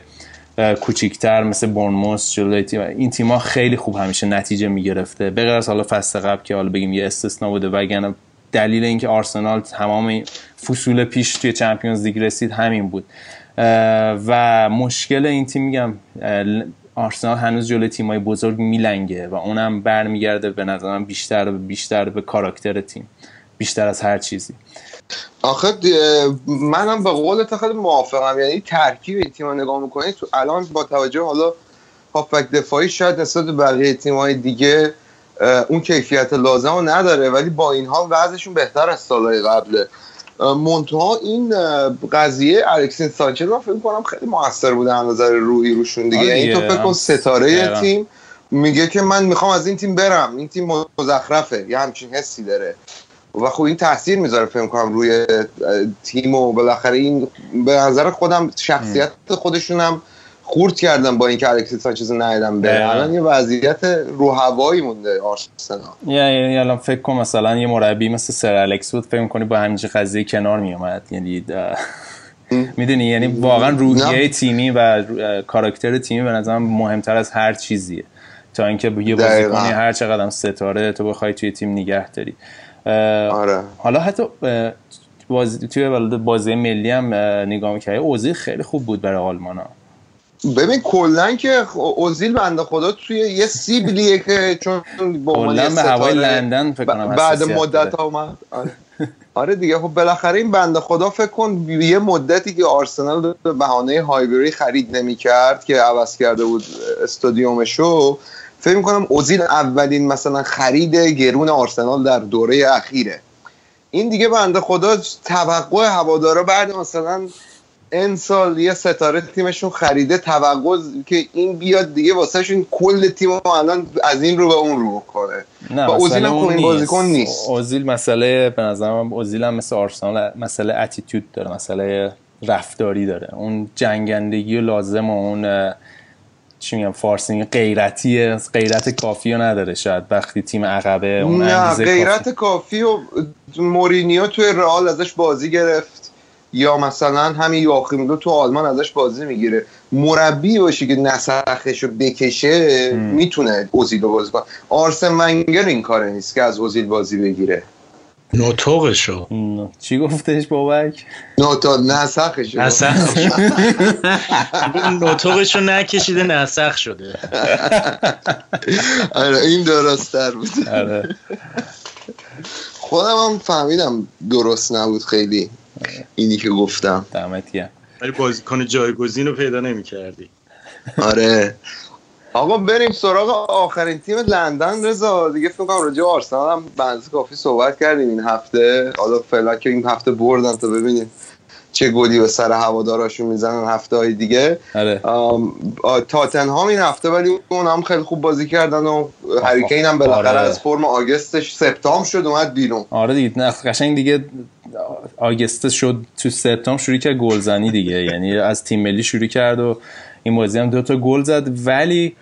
کوچیکتر مثل بورنموث جلوی تیم این تیم‌ها خیلی خوب همیشه نتیجه می‌گرفته. به غیر حالا فصل قبل که حالا بگیم یه استثنا بوده وگرنه دلیل اینکه آرسنال تمام فصول پیش توی چمپیونز لیگ رسید همین بود. و مشکل این تیم میگم آرسنال هنوز جلوی تیمای بزرگ میلنگه و اونم برمیگرده به نظرم بیشتر بیشتر به کاراکتر تیم بیشتر از هر چیزی. آخه منم به قول خیلی موافقم. یعنی ترکیب تیم نگاه می‌کنید تو الان با توجه حالا هافبک دفاعی شاید نسبت به بقیه تیم‌های دیگه اون کیفیت لازم رو نداره ولی با این حال وضعشون بهتر از سالهای قبله. منتها این قضیه الکسین سانچز من فکر کنم خیلی موثر بوده از نظر روحی روشون دیگه. این تو فکر کن ستاره تیم میگه که من می‌خوام از این تیم برم این تیم مزخرفه یه همچین حسی داره. و خب این تاثیر می‌ذاره فکر کنم روی تیم و بالاخره این به نظر خودم شخصیت خودشونم خورد کردم با اینکه الکسی سانچز ندیدم به الان یه وضعیت رو هوایی مونده آرسنال. یعنی الان فکر کن مثلا یه مربی مثل سر الکس بود فکر کنی با همین قضیه کنار میومد یعنی (laughs) می‌دونی؟ یعنی واقعا روحیه تیمی و کاراکتر تیمی به نظرم مهمتر از هر چیزیه. تا اینکه یه بازیکنی هر چقدر ستاره تو بخوای توی تیم نگه داری. آره. حالا حتی بازی توی بازی ملی هم نگاه می‌کردی اوزی خیلی خوب بود برای آلمان ها ببین کلا که اوزیل بنده خدا توی یه سیبلیه که چون به هوای لندن فکر کنم بعد مدت اومد. آره. آره دیگه خب بالاخره این بنده خدا فکر کن یه مدتی که آرسنال به بهانه هایبری خرید نمی‌کرد که عوض کرده بود استادیومشو فکر می‌کنم اوزیل اولین مثلا خرید گرون آرسنال در دوره اخیره. این دیگه بنده خدا توقع هوادارا بعد مثلا این سال یه ستاره تیمشون خریده توقع که این بیاد دیگه واسهشون کل تیم الان از این رو به اون رو کنه نه و اوزیل هم این بازیکن نیست. اوزیل مسئله به نظرم اوزیل هم مثل آرسنال مسئله attitude داره مسئله رفتاری داره. اون جنگندگی و لازم و اون چی میگم فارسی غیرتی غیرت کافی رو نداره. شاید وقتی تیم عقبه اون نه غیرت کافی, کافی و مورینیو توی رئال ازش بازی گرفت. یا مثلا همین یواخیم تو آلمان ازش بازی می‌گیره. مربی باشی که نسخش رو بکشه می‌تونه اوزیل بازی کنه. آرسن ونگر این کاره نیست که از اوزیل بازی بگیره. نوتوقشو چی گفتش بابک؟ نوتا نسخشو نسخشو (laughs) نوتوقشو نکشیده نسخ شده. (laughs) آره این درستتر بود. آره. خودم هم فهمیدم درست نبود خیلی. اینی که گفتم. دمت گرم. ولی بازیکن جایگزین رو پیدا نمی کردی آره. آقا بریم سراغ آخرین تیم لندن رضا. دیگه فکر کنم راجع آرسنال هم بنز کافی صحبت کردیم این هفته. حالا فعلا که این هفته بردن تا ببینیم. چه گلی به سر هواداراشون می‌زنن هفته های دیگه. آره. تاتنهام این هفته ولی اون هم خیلی خوب بازی کردن و هریکین هم بالاخره آره. از فرم آگستش سپتام شد اومد بیرون. آره دیگه نه قشنگ دیگه آگست شد تو سپتام شروع کرد گلزنی دیگه. (laughs) یعنی از تیم ملی شروع کرد و این بازی هم دو تا گل زد. ولی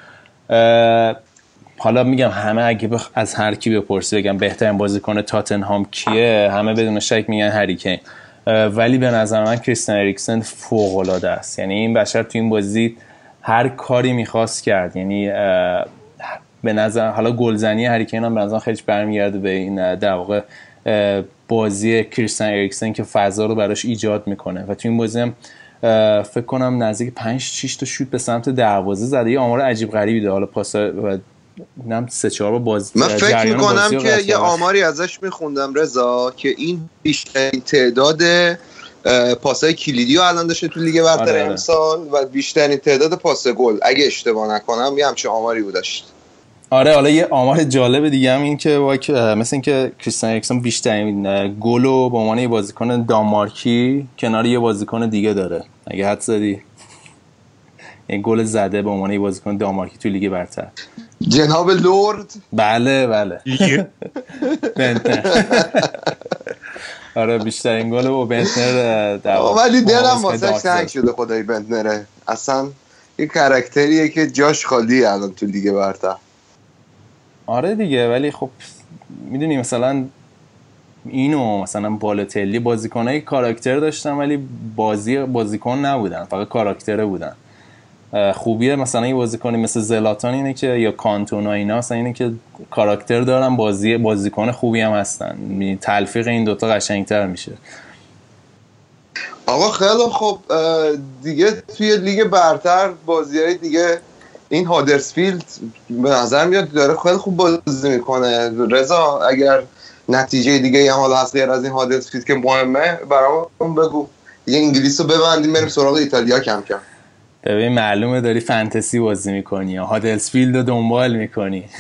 حالا میگم همه اگه بخ... از هر کی بپرسی بگم بهترین بازیکن تاتنهام کیه؟ همه بدون شک میگن هریکین. ولی به نظر من کریستین اریکسن فوق العاده است. یعنی این بشر تو این بازی هر کاری می‌خواست کرد. یعنی به نظر حالا گلزنی هریکین هم به نظر خیلی برمیگرده به این در واقع بازی کریستن اریکسن که فضا رو براش ایجاد می‌کنه. و تو این بازی هم فکر کنم نزدیک 5 6 تا شوت به سمت دروازه زده. یه آمار عجیب غریبی ده حالا پاس و نم سه چهار بازی من فکر می‌کنم که یه آماری ازش میخوندم رضا که این بیشترین تعداد پاسای کلیدی رو الان داشته تو لیگ برتر آره امسال و بیشترین تعداد پاس گل. اگه اشتباه نکنم یه همچین آماری بود داشت. آره حالا یه آمار جالب دیگه هم این که مثل اینکه کریستیان اریکسون بیشترین گل رو به عنوان یه بازیکن دانمارکی کنار یه بازیکن دیگه داره. اگه حدس زدی. این گل زده به عنوان یه بازیکن دانمارکی تو لیگ برتر. جناب لورد؟ بله بله. (laughs) آره بیشترین گل با بنتنر ولی دلم واسه سنگ شده خدای بنتنره اصلا یه کرکتریه که جاش خالی الان تو لیگ برتر. آره دیگه ولی خب می‌دونی مثلا اینو مثلا بالاتلی بازیکنای کاراکتر داشتن ولی بازی بازیکن نبودن فقط کاراکتره بودن. خوبیه. مثلا یه بازیکنی مثل زلاتان اینه که یا کانتونا اینا مثلا اینه که کاراکتر دارن بازی بازیکن خوبی هم هستن. یعنی تلفیق این دوتا قشنگتر میشه. آقا خیلی خب دیگه توی لیگ برتر بازی های دیگه این هادرسفیلد به نظر میاد داره خیلی خوب بازی می‌کنه. رضا اگر نتیجه دیگه هم حالا هست از این هادرسفیلد که مهمه برامون بگو. یه انگلیس رو ببندیم بریم سراغ ایتالیا کم کم. ببین معلومه داری فانتزی بازی می‌کنی یا هادلسفیلد رو دنبال می‌کنی. (laughs)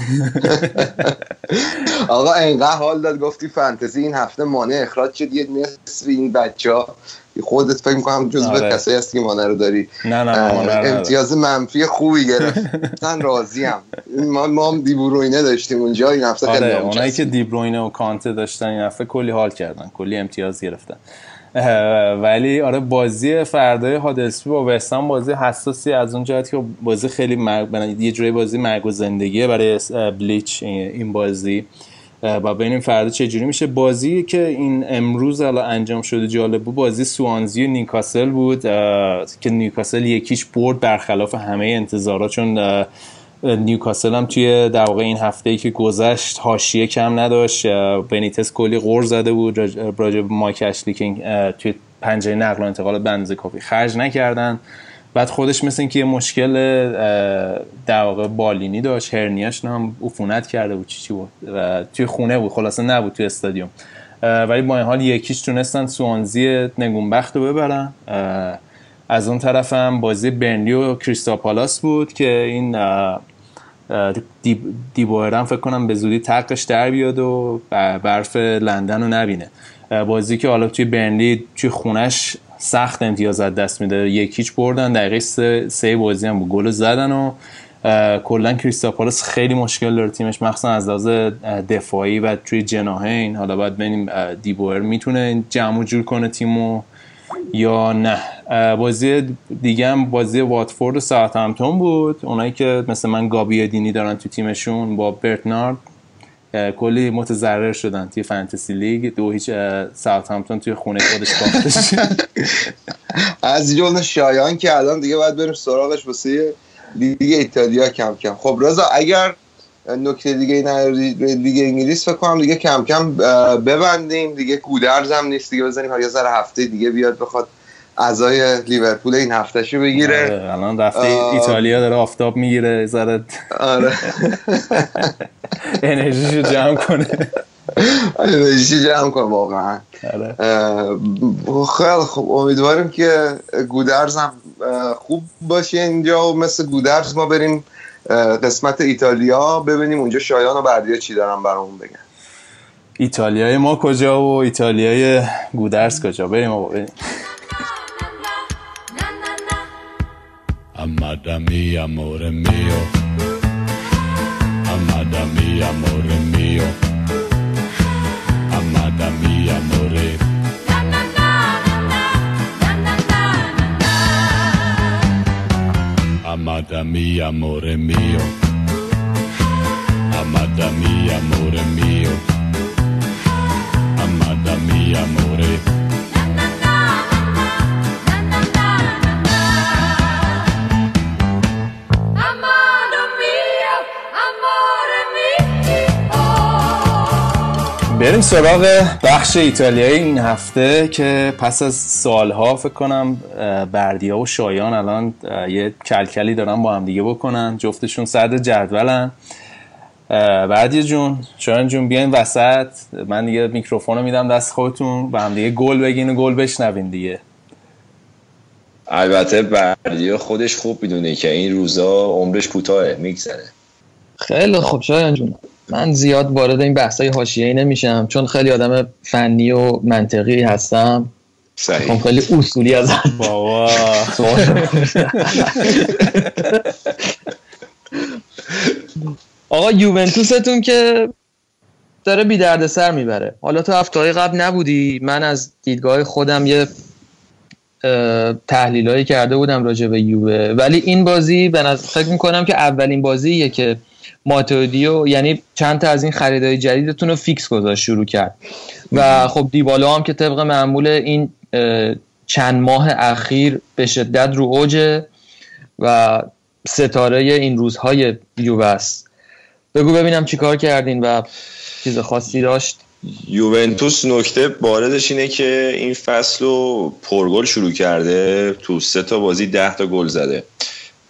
آقا انقدر حال داد گفتی فانتزی این هفته مانع اخراج شد. یه نصف این بچه ها خودت فکر می‌کنم جزو آره. کسایی هست که مانع رو داری. نه نه امتیاز منفی خوبی گرفتن (laughs) راضیم. ما ما هم دیبروینه داشتیم اونجا. این هفته آره. اونایی که دیبروینه و کانته داشتن این هفته کلی حال کردن. کلی امتیاز گرفتن. ولی آره بازی فردای هادلسفی با وستان بازی حساسی از اون جهت که بازی خیلی مرگ یه جوری بازی مرگ و زندگیه برای بلیچ این بازی. و ببینیم فردا چه جوری میشه. بازی که این امروز الان انجام شده جالب بود بازی سوانزی و نیوکاسل بود. که نیوکاسل یکیش برد برخلاف همه انتظارات چون نیوکاسل هم توی در واقع این هفته ای که گذشت حاشیه کم نداشت. بنیتس کلی غور زده بود. راجع مایک توی پنجره نقل و انتقال بنز کافی خرج نکردن. بعد خودش مثل اینکه یه مشکل در واقع بالینی داشت هرنیاش هم عفونت کرده بود چی چی بود؟ و توی خونه بود. خلاصه نبود توی استادیوم. ولی با این حال یکیش تونستن سوانزی نگونبخت رو ببرن. از اون طرف هم بازی برنلی و کریستاپالاس بود که این دیبایرم فکر کنم به زودی تقش در بیاد و برف لندن رو نبینه. بازی که حالا توی برنلی توی خونش سخت امتیاز دست میده. یکیچ بردن دقیقه سه, سه بازی هم گل زدن و کلا کریستاپالاس خیلی مشکل داره تیمش مخصوصا از لحاظ دفاعی و توی جناهین حالا باید ببینیم دیبوئر می‌تونه جمع جور کنه تیمو. یا نه. بازی دیگه هم بازی واتفورد و ساعت همتون بود. اونایی که مثل من گابی دینی دارن تو تیمشون با برتنارد کلی متضرر شدن توی فانتزی لیگ. دو هیچ ساعت همتون توی خونه خودش باختش (laughs) از جمله شایان که الان دیگه باید بریم سراغش واسه لیگ ایتالیا کم کم. خب رضا اگر نکته دیگه نه دیگه انگلیس فکر کنم دیگه کم کم ببندیم. دیگه گودرز هم نیست. دیگه بزنیم. یا سر هفته دیگه بیاد بخواد اعضای لیورپول این هفتهشو بگیره. آره الان رفته ایتالیا داره آفتاب می‌گیره. زرد آره. (laughs) انرژیشو جمع کنه. (laughs) انرژی جمع کنه واقعا. آره. خیلی خوب. امیدواریم که گودرز هم خوب باشه اینجا و مثل گودرز ما بریم قسمت ایتالیا ببینیم اونجا شایان و بردیا چی دارن برامون بگن ایتالیای ما کجا و ایتالیای گودرز کجا بریم آقا بریم Amada mia, amore mio. Amada mia, amore mio. Amada mia, amore mio. Amada mia, amore mio. Amada mia, amore. بریم سراغ بخش ایتالیایی این هفته که پس از سالها فکر کنم بردیا و شایان الان یه کلکلی دارن با هم دیگه بکنن. جفتشون صدر جدولن. بردیا جون شایان جون بیاین وسط. من دیگه میکروفون رو میدم دست خودتون. و هم دیگه گل بگین و گل بشنوین دیگه. البته بردیا خودش خوب می‌دونه که این روزا عمرش کوتاهه میگذره. خیلی خوب شایان جون. من زیاد وارد این بحثای حاشیه‌ای نمیشم چون خیلی آدم فنی و منطقی هستم. صحیح. خب خیلی اصولی از بابا. آقا یوونتوستون که داره بی درد سر می‌بره. حالا تو هفته قبل نبودی. من از دیدگاه خودم یه تحلیلایی کرده بودم راجع به یووه. ولی این بازی به نظر فکر می‌کنم که اولین بازیه که ماتودیو یعنی چند تا از این خریدای جدیدتون رو فیکس گذاشت شروع کرد. و خب دیبالا هم که طبق معمول این چند ماه اخیر به شدت رو اوجه و ستاره این روزهای یووه بگو ببینم چیکار کردین و چیز خاصی داشت. یوونتوس نکته باردش اینه که این فصل رو پرگل شروع کرده تو سه تا بازی ده تا گل زده.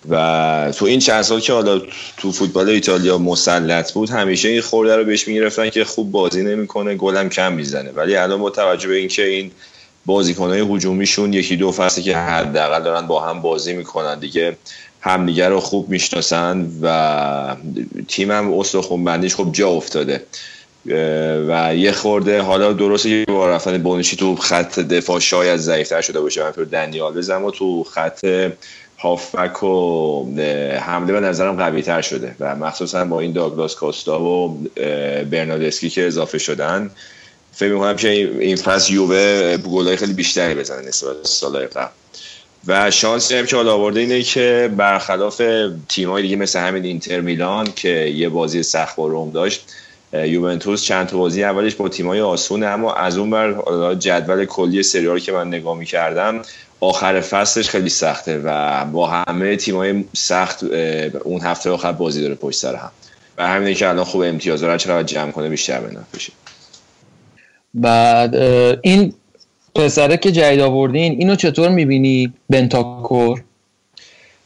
و تو این چند سال که حالا تو فوتبال ایتالیا مسلط بود همیشه این خورده رو بهش می‌گرفتن که خوب بازی نمی‌کنه گلم کم می‌زنه. ولی الان با توجه به اینکه این بازیکنهای هجومیشون یکی دو فصلی که حداقل دارن با هم بازی می‌کنن دیگه همدیگه رو خوب می‌شناسن و تیمم استخون بندیش خوب جا افتاده. و یه خورده حالا درسته که با رفتن بونشی تو خط دفاع شاید ضعیفتر شده باشه. من دنیال بزنم و تو خط هافبک و حمله به نظرم قوی تر شده و مخصوصا با این داگلاس کاستا و برنادسکی که اضافه شدن. فکر می‌کنم که این فصل یووه گلای خیلی بیشتری بزنه نسبت سالهای قبل. و شانسی هم که حالا آورده اینه که برخلاف تیم‌های دیگه مثل همین اینتر میلان که یه بازی سخت با روم داشت یوونتوس چند تا بازی اولش با تیمای آسونه اما از اون بر جدول کلی سریال که من نگاه می‌کردم آخر فصلش خیلی سخته و با همه تیمای سخت اون هفته آخر بازی داره پشت سر هم. و همینه که الان خوب امتیاز داره چقدر جمع کنه بیشتر بشه. بعد این پسره که جدید آوردین اینو چطور می‌بینی؟ بنتاکور؟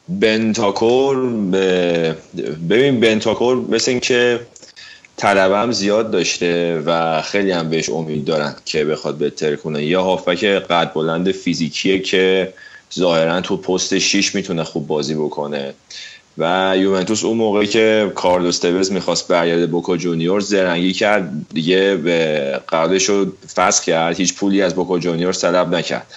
بنتاکور ببین بنتاکور مثل اینکه طلبم زیاد داشته و خیلی هم بهش امید دارن که بخواد بهتر کنه. یا هافبک قد بلند فیزیکیه که ظاهرا تو پست 6 می‌تونه خوب بازی بکنه. و یوونتوس اون موقعی که کارلوس توز می‌خواست برگرده بوکا جونیور زرنگی کرد. دیگه به قراردادش رو فسخ کرد. هیچ پولی از بوکا جونیور طلب نکرد.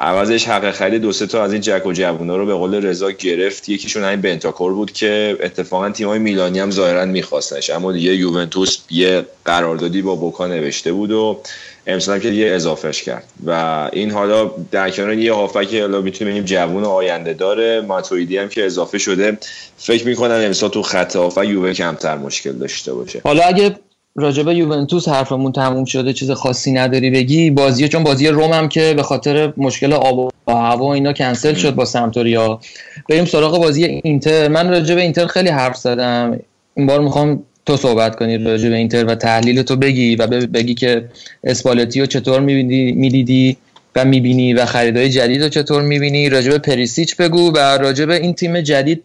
عوضش حق خرید دو سه تا از این جک و جوونا رو به قول رضا گرفت. یکیشون همین بنتاکور بود که اتفاقا تیمای میلانی هم ظاهرا میخواستنش اما دیگه یوونتوس یه قراردادی با بوکا نوشته بود و امسال که دیگه اضافهش کرد. و این حالا در کنار یه هافک حالا می‌تونیم بگیم جوون آینده داره. ماتویدی هم که اضافه شده. فکر می‌کنم امسال تو خط هافک یووه کمتر مشکل داشته باشه. حالا اگه راجب یوونتوس حرفمون تموم شده چیز خاصی نداری بگی. بازی چون بازی روم هم که به خاطر مشکل آب و هوا اینا کنسل شد با سمتوریا. بریم سراغ بازی اینتر. من راجب اینتر خیلی حرف زدم. این بار می‌خوام تو صحبت کنی راجب اینتر و تحلیل تو بگی و بگی که اسپالتی رو چطور می‌دیدی و می‌بینی و خریدهای جدید رو چطور می‌بینی. راجب پریسیچ بگو و راجب این تیم جدید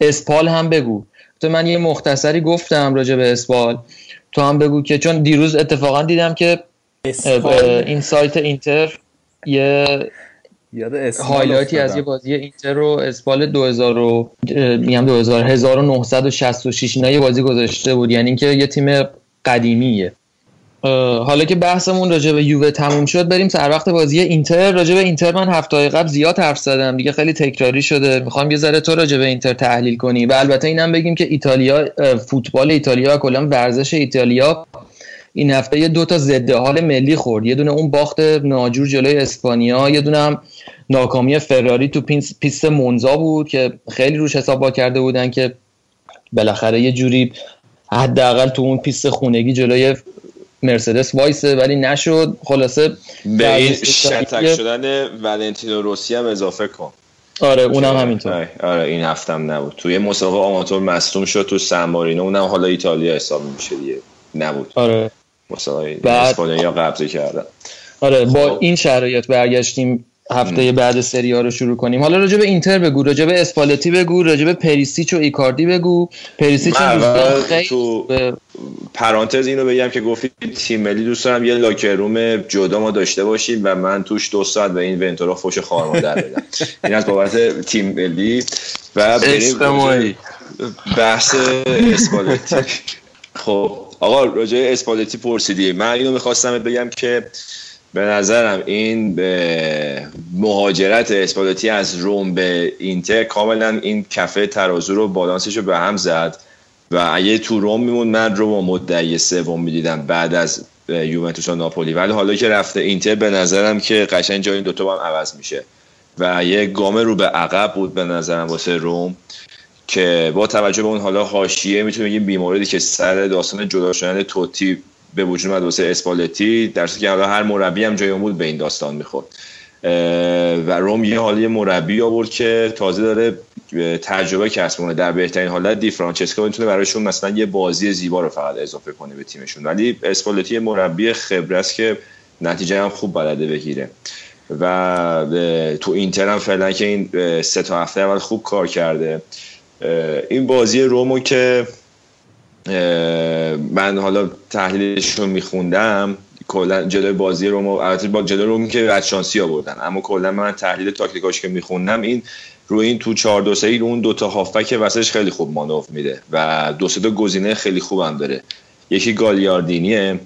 اسپال هم بگو. تو من یه مختصری گفتم راجب اسپال. تو هم بگو که چون دیروز اتفاقا دیدم که این سایت اینتر یه highlight ی از یه بازی اینتر رو اسپال 2000 رو میگم 2000 1966 اینا یه بازی گذاشته بود. یعنی اینکه یه تیم قدیمیه. حالا که بحثمون راجع به یووه تموم شد بریم سر وقت بازی اینتر. راجع به اینتر من هفته قبل زیاد حرف زدم. دیگه خیلی تکراری شده. می‌خوام یه ذره تو راجع به اینتر تحلیل کنی. و البته اینم بگیم که ایتالیا فوتبال ایتالیا کلا ورزش ایتالیا این هفته یه دو تا ضد حال ملی خورد. یه دونه اون باخت ناجور جلوی اسپانیا. یه دونه هم ناکامی فراری تو پیست مونزا بود که خیلی روش حساب با کرده بودن که بالاخره یه جوری حداقل تو اون پیست خونگی جلوی مرسدس وایسه ولی نشد. خلاصه به این شتک شدن ولنتینو روسی هم اضافه کن. آره اونم همینطور. آره, آره این هفتم نبود. توی مسابقه آماتور مصدوم شد تو سن مارینو اونم حالا ایتالیا حساب میشه دیگه. نبود. آره. مسابقه اسپانیا قبضه کردن. آره با خب. این شرایط برگشتیم هفته بعد سری آ رو شروع کنیم. حالا راجع به اینتر بگو راجع به اسپالتی بگو راجع به پریسیچ و ایکاردی بگو. پریسیچ تو پرانتز اینو بگم که گفتی تیم ملی دوست دارم. یه لاکروم جدا ما داشته باشیم و من توش دو ساعت به این ونتورا فوش خارمان در بدم. این از بابت تیم ملی. و بریم بحث اسپالتی. خب آقا راجع اسپالتی پرسیدی. من اینو می‌خواستم بگم که به نظرم این به مهاجرت اسپالتی از روم به اینتر کاملا این کفه ترازو رو بالانسش رو به هم زد و اگه تو روم میمون من رو با مدعی سوم می‌دیدم بعد از یوونتوس و ناپولی. ولی حالا که رفته اینتر به نظرم که قشنگ جای این دوتا هم عوض میشه. و یه گام رو به عقب بود به نظرم واسه روم که با توجه به اون حالا حاشیه می‌تونیم بگیم بیماردی که سر داستان جدا شدن توتی به وجود اومد واسه اسپالتی. در که هر مربی هم جای بود به این داستان می‌خورد. و روم یه حالی مربی آورد که تازه داره تجربه کسب کنه در بهترین حالت دی فرانچسکو می‌تونه برایشون مثلا یه بازی زیبا رو فقط اضافه کنه به تیمشون. ولی اسپالتی مربی خبره است که نتیجه هم خوب بلده بگیره. و تو اینتر هم فعلا که این سه تا هفته اول خوب کار کرده. این بازی رومو که من حالا تحلیلش رو میخوندم کلا جلوی بازی روم البته با جلوی روم که بعد شانسی آوردن اما کلا من تحلیل تاکتیکاش که میخوندم این روی این تو 4 2 3 اون دو تا هافبک وسطش خیلی خوب مانور میده و دو سه تا گزینه خیلی خوبم داره. یکی گالیاردینیه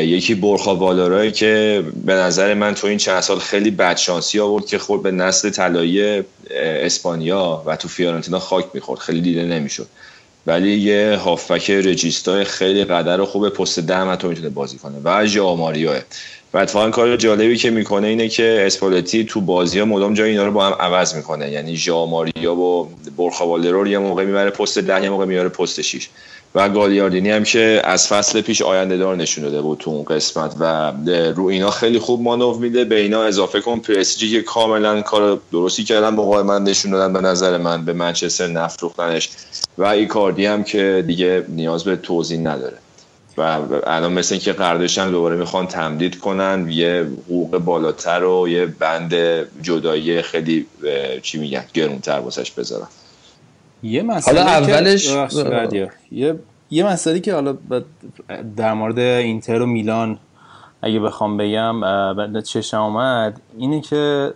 یکی برخا والارایی که به نظر من تو این چند سال خیلی بد شانسی آورد که خورد به نسل طلایی اسپانیا و تو فیورنتینا خاک می‌خورد خیلی دیده نمی‌شد. ولی یه هافبک رجیستا خیلی قدر خوب پست ده هم می‌تونه بازی کنه. و ژا ماریوه و اتفاقا کار جالبی که می‌کنه اینه که اسپالتی تو بازی ها مدام جای اینا رو با هم عوض می‌کنه. یعنی ژا ماریا و یه موقع می‌بره پست ده یه موقع میاره پست 6 و گالیاردینی هم که از فصل پیش آینده دار نشون داده بود تو اون قسمت و رو اینا خیلی خوب مانو میده. به اینا اضافه کن. پرسیجی که کاملا کار درستی کردن من نشون دادن به نظر من به منچستر نفروختنش. و ایکاردی هم که دیگه نیاز به توضیح نداره. و الان مثل اینکه قراردادش دوباره می‌خوان تمدید کنن یه حقوق بالاتر و یه بند جدایی خیلی چی میگن گرونتر واسش بذارن. یه مسئله حالا اولش یه یه مسئله که حالا در مورد اینتر و میلان اگه بخوام بگم چشم آمد اینه که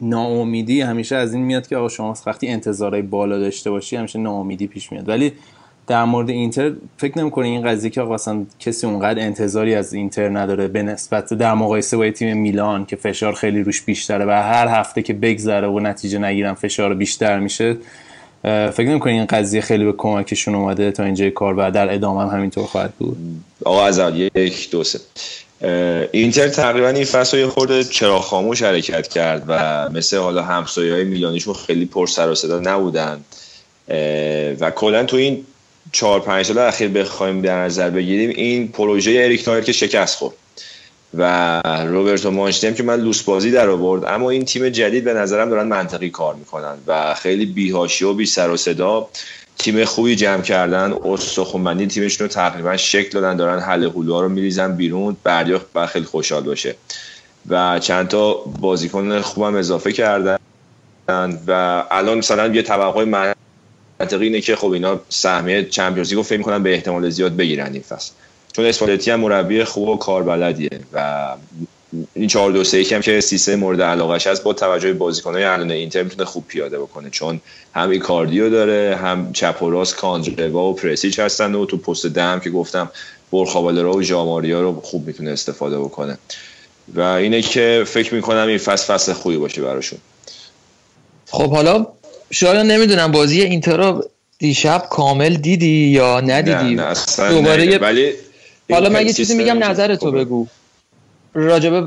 ناامیدی همیشه از این میاد که آقا شما وقتی انتظارهای بالا داشته باشی همیشه ناامیدی پیش میاد. ولی در مورد اینتر فکر نمی‌کنه این قضیه که آقا اصلا کسی اونقدر انتظاری از اینتر نداره به نسبت در مقایسه با تیم میلان که فشار خیلی روش بیشتره و هر هفته که بگذره و نتیجه نگیرن فشار بیشتر میشه فکر نمی‌کنه این قضیه خیلی به کمکشون اومده تا اینجای کار و در ادامه هم همینطور خواهد بود؟ آقا از یک دو سه. اینتر تقریبا این فصل یه خورده چرا خاموش حرکت کرد و مثل حالا همسایه های میلانیشون خیلی پر سر و صدا نبودن. و کلا تو این چهار پنج سال اخیر بخوایم در نظر بگیریم این پروژه اریک توهیر که شکست خورد و روبرتو مانچینی هم که من لوس بازی در آورد اما این تیم جدید به نظرم دارن منطقی کار می‌کنن و خیلی بی‌حاشیه و بی سر و صدا تیم خوبی جمع کردن. استخوانبندی تیمشون رو تقریبا شکل دادن دارن حل حلوها رو میریزن بیرون بردیا خیلی خوشحال باشه. و چند تا بازیکن خوبم اضافه کردن و الان مثلا یه توقع منطقی اینه که خب اینا سهمیه چمپیونز لیگو فکر می‌کنن به احتمال زیاد بگیرن این فصل. چون اسپالتی هم مربی خوب و کاربلدیه و این 4 2 3 هم که سیستم مورد علاقش هست با توجه به بازیکن‌های الان اینتر می‌تونه خوب پیاده بکنه. چون هم ایکاردیو داره هم چپ و راست کاندروا و پرسیچ هستن و تو پست دم که گفتم برخابالرا و ژاماریا رو خوب می‌تونه استفاده بکنه. و اینه که فکر می‌کنم این فصل فصل خوبی باشه براشون. خب حالا شاید نمی‌دونم بازی اینتر رو دیشب کامل دیدی یا ندیدی؟ نه, نه دوباره ولی حالا من یه چیزی میگم نظر تو بگو. راجبه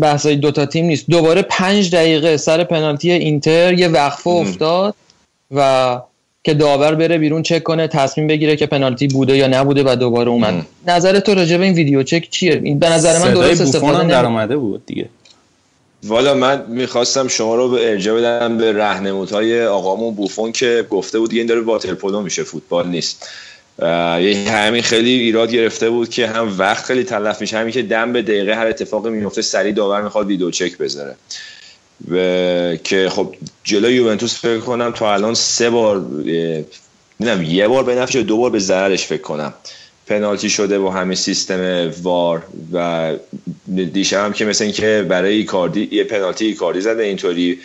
بحثای دوتا تیم نیست. دوباره پنج دقیقه سر پنالتی اینتر یه وقفه افتاد و که داور بره بیرون چک کنه تصمیم بگیره که پنالتی بوده یا نبوده و دوباره اومد. نظر تو راجبه این ویدیو چک چیه؟ این به نظر من درست استفاده در اومده بود دیگه. والا من می‌خواستم شما رو به ارجاع بدم به های آقامون بوفون که گفته بود این داره واتر پولو میشه فوتبال نیست. یه همین خیلی ایراد گرفته بود که هم وقت خیلی تلف میشه همین که دم به دقیقه هر اتفاقی میفته سریع داور می‌خواد ویدیو چک بذاره. و که خب جلوی یوونتوس فکر کنم تا الان سه بار نمی‌دونم یه بار به نفش دو بار به ضررش فکر کنم. پنالتی شده با همین سیستم وار و دیشب هم که مثل اینکه برای ایکاردی یه پنالتی ایکاردی زده اینطوری.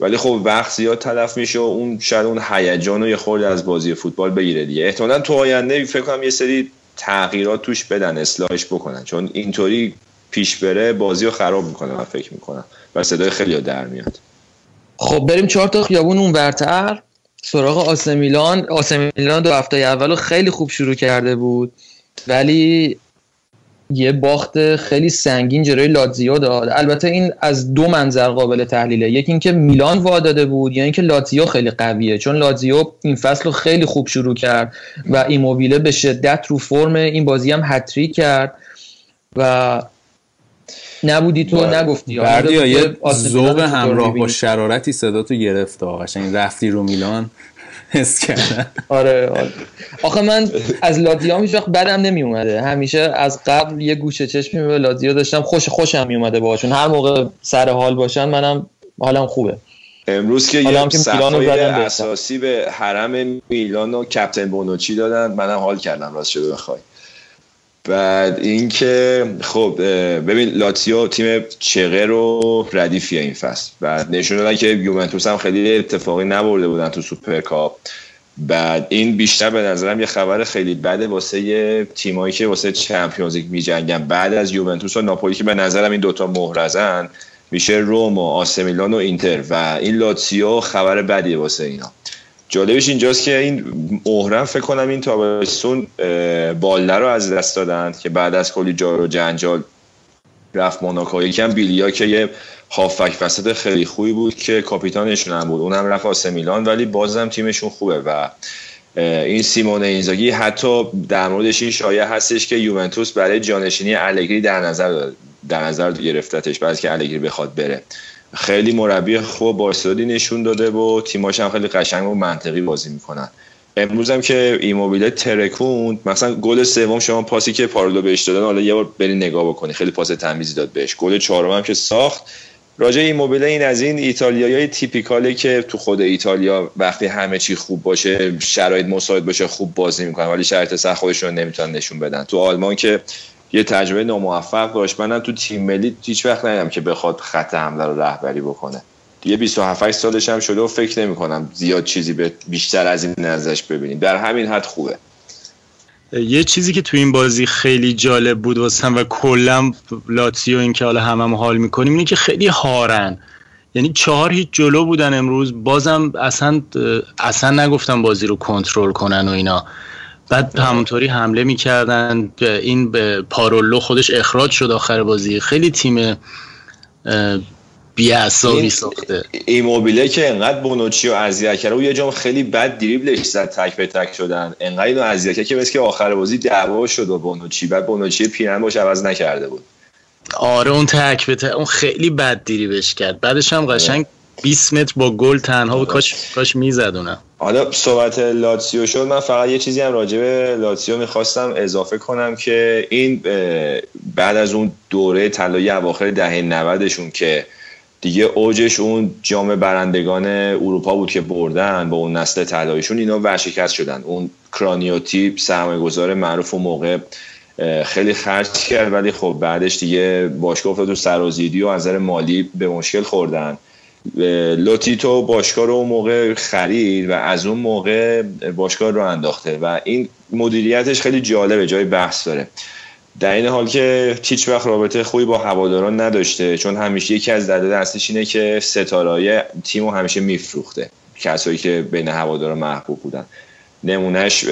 ولی خب وقت زیاد تلف میشه و اون شاید اون هیجان و یه خورده از بازی فوتبال بگیره دیگه. احتمالا تو آینده فکر کنم یه سری تغییرات توش بدن اصلاحش بکنن. چون اینطوری پیش بره بازی رو خراب می‌کنه من فکر می‌کنم. و صدای خیلی در میاد. خب بریم چهار تا خیابون اون برتر سراغ آسمیلان آسمیلان دو هفته اول خیلی خوب شروع کرده بود. ولی یه باخت خیلی سنگین جلوی لاتزیو داد. البته این از دو منظر قابل تحلیله. یکی اینکه میلان وا داده بود یا اینکه لاتزیو خیلی قویه. چون لاتزیو این فصل رو خیلی خوب شروع کرد و ایموبیله به شدت رو فرم این بازی هم هتریک کرد و نبودی تو نگفتی. بردیا یه ذوق همراه با شرارتی صدا تو گرفت قشنگ رفتی رو میلان. حس کردم. آره, آره. آخه من از لاتزیو هیچ وقت بدم نمی اومده همیشه از قبل یه گوشه چشمی به لاتزیو داشتم. خوش خوشم می اومده باهاشون. هر موقع سر حال باشن منم حالم خوبه. امروز که یه صفحه اساسی به حرم میلان و کپتن بونوچی دادن. منم حال کردم. راست شده بخوای. بعد اینکه خب ببین لاتزیو تیم چغر و ردیفیه این فصل. بعد نشون دادن که یوونتوس هم خیلی اتفاقی نبرده بودن تو سوپرکاپ. بعد این بیشتر به نظرم یه خبر خیلی بده واسه تیمایی که واسه Champions League میجنگن. بعد از یوونتوس و ناپولی که به نظرم این دوتا محرزن میشه روم و آسمیلان و اینتر. و این لاتزیو خبر بدیه واسه اینا. جالبش اینجاست که این مهرم فکر کنم این تابستون بالده رو از دست دادن که بعد از کلی جار و جنجال رفت موناکو. یکم بیلیا که یه هافک وسط خیلی خوبی بود که کاپیتانشون هم بود. اونم رفت آسه میلان ولی بازم تیمشون خوبه و این سیمون اینزاگی حتی در موردش این شایع هستش که یوونتوس برای جانشینی الگری در نظر در نظر گرفتتش بعد که الگری بخواد بره. خیلی مربی خوب با نشون داده و تیماش هم خیلی قشنگ و منطقی بازی می‌کنن. امروز هم که ایموبیله ترکوند مثلا گل سوم شما پاسی که پارلو بهش دادن حالا یه بار برین نگاه بکنی خیلی پاس تمیزی داد بهش. گل چهارم هم که ساخت. راجع ایموبیله این از این ایتالیایی تیپیکاله که تو خود ایتالیا وقتی همه چی خوب باشه شرایط مساعد باشه خوب بازی می‌کنن ولی شرایط سخت خودشون نمی‌تونن نشون بدن. تو آلمان که یه تجربه ناموفق داشت. منم تو تیم ملی هیچ وقت ندیدم که بخواد خط حمله رو رهبری بکنه. دیگه 27 سالش هم شده و فکر نمی کنم زیاد چیزی به بیشتر از این ازش ببینیم. در همین حد خوبه. یه چیزی که تو این بازی خیلی جالب بود واسم و کلا لاتسیو این که حالا همه حال می‌کنیم اینه که خیلی هارن. یعنی چهار هیچ جلو بودن امروز. بازم اصلا اصلا نگفتم بازی رو کنترل کنن و اینا. بعد همونطوری حمله می‌کردن. این به پارولو خودش اخراج شد آخر بازی. خیلی تیم بیعصابی ساخته. ایموبیله که انقدر بونوچی و اذیت کرده و یه جام خیلی بد دریبلش زد تک به تک شدن. انقدر اینو اذیت کرد که مثل که آخر بازی دعوا شد با بونوچی. بعد بونوچی پیرن باش عوض نکرده بود. آره اون تک به تک اون خیلی بد دریبش کرد. بعدش هم قشنگ 20 متر با گل تنها و کاش کاش میزدونم. حالا صحبت لاتسیو شد. من فقط یه چیزی هم راجع به لاتسیو می‌خواستم اضافه کنم که این بعد از اون دوره طلایی اواخر دهه 90 شون که دیگه اوجش اون جام برندگان اروپا بود که بردن با اون نسل طلاییشون اینا ورشکست شدن. اون کرانیوتی سرمایه گذار معروف و موقع خیلی خرج کرد ولی خب بعدش دیگه باشگاه افتاد تو سرازیری و از نظر مالی به مشکل خوردن. لوتیتو باشگاه رو اون موقع خرید و از اون موقع باشگاه رو انداخته و این مدیریتش خیلی جالبه جای بحث داره. در این حال که هیچ وقت رابطه خوبی با هواداران نداشته چون همیشه یکی از دلیل اصلیش اینه که ستارای تیم رو همیشه میفروخته کسایی که بین هواداران محبوب بودن. نمونهش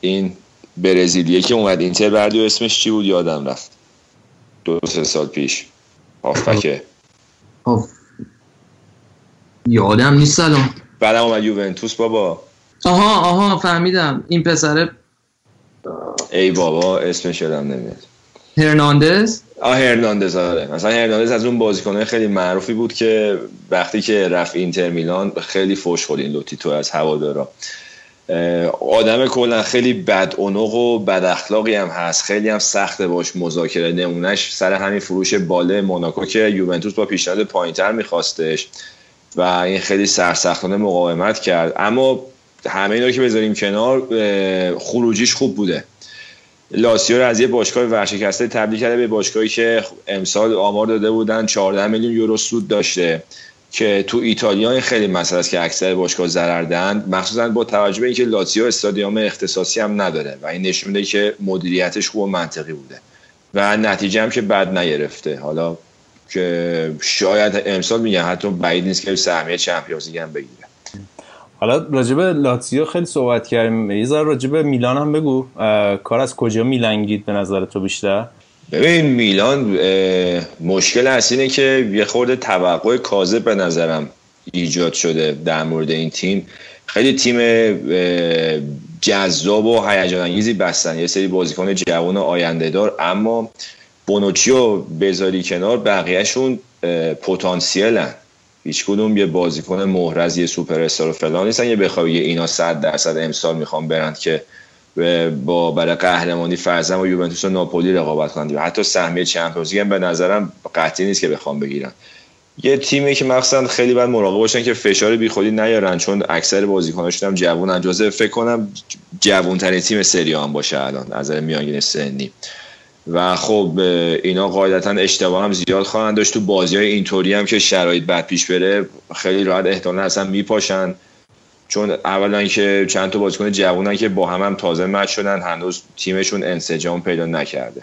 این برزیلیه که اومد اینتر بردی و اسمش چی بود؟ یادم رفت. دو سه سال پیش. آفکه یادم نیست الان. بعدم اومد یوونتوس بابا. آها آها فهمیدم. این پسره ای بابا اسمش یادم نمیاد. هرناندز؟ آه هرناندز آره. مثلا هرناندز از اون بازیکنهای خیلی معروفی بود که وقتی که رفت اینتر میلان خیلی فوش خورد این لوتیتو از هوادارا. آدم کلا خیلی بد و بد اخلاقی هم هست. خیلی هم سخته باش مذاکره نمونهش سر همین فروش باله موناکو که یوونتوس با پیشنهاد پایینتر میخواستش. و این خیلی سرسختانه مقاومت کرد. اما همه اینا که بذاریم کنار خروجیش خوب بوده. لاسیو رو از یه باشگاه ورشکسته تبدیل کرده به باشگاهی که امسال آمار داده بودن. 14 میلیون یورو سود داشته که تو ایتالیا خیلی مسئله است که اکثر باشگاه ضرر دهند مخصوصا با توجه به اینکه لاتزیو استادیوم اختصاصی هم نداره و این نشون میده که مدیریتش خوب منطقی بوده. و نتیجه هم که بد نگرفته حالا که شاید امسال میگن حتی بعید نیست که سهمیه چمپیونز لیگ هم بگیره. حالا راجب لاتزیو خیلی صحبت کردیم. یه ذره راجب میلان هم بگو. کار از کجا میلنگید به نظر تو بیشتر؟ ببین میلان مشکل اصلی اینه که یه خورده توقع کاذب به نظرم ایجاد شده در مورد این تیم. خیلی تیم جذاب و هیجان انگیزی بستن. یه سری بازیکن جوان آینده دار اما بونوچیو بذاری کنار بقیهشون پتانسیلن. هیچ کدوم یه بازیکن محرز یه سوپر استار و فلان نیستن. یه بخوای اینا 100 درصد امسال می‌خوام برند که با برای قهرمانی فرزن و یوونتوس و ناپولی رقابت کنند حتی سهمیه چمپیونز هم به نظرم قطعی نیست که بخوام بگیرن. یه تیمی که مخصوصا خیلی باید مراقب باشن که فشار بیخودی نیارن چون اکثر بازیکناشون هم جوون اجازه فکر کنم جوون ترین تیم سری هم باشه الان نظر میانگین سنی. و خب اینا قاعدتا اشتباه هم زیاد خواهند داشت. تو بازی های اینطوری هم که شرایط بد پیش بره خیلی راحت احتمال اصلا میپاشن. چون اولا که چند تا بازیکن جوونن که با هم هم تازه مچ شدن هنوز تیمشون انسجام پیدا نکرده.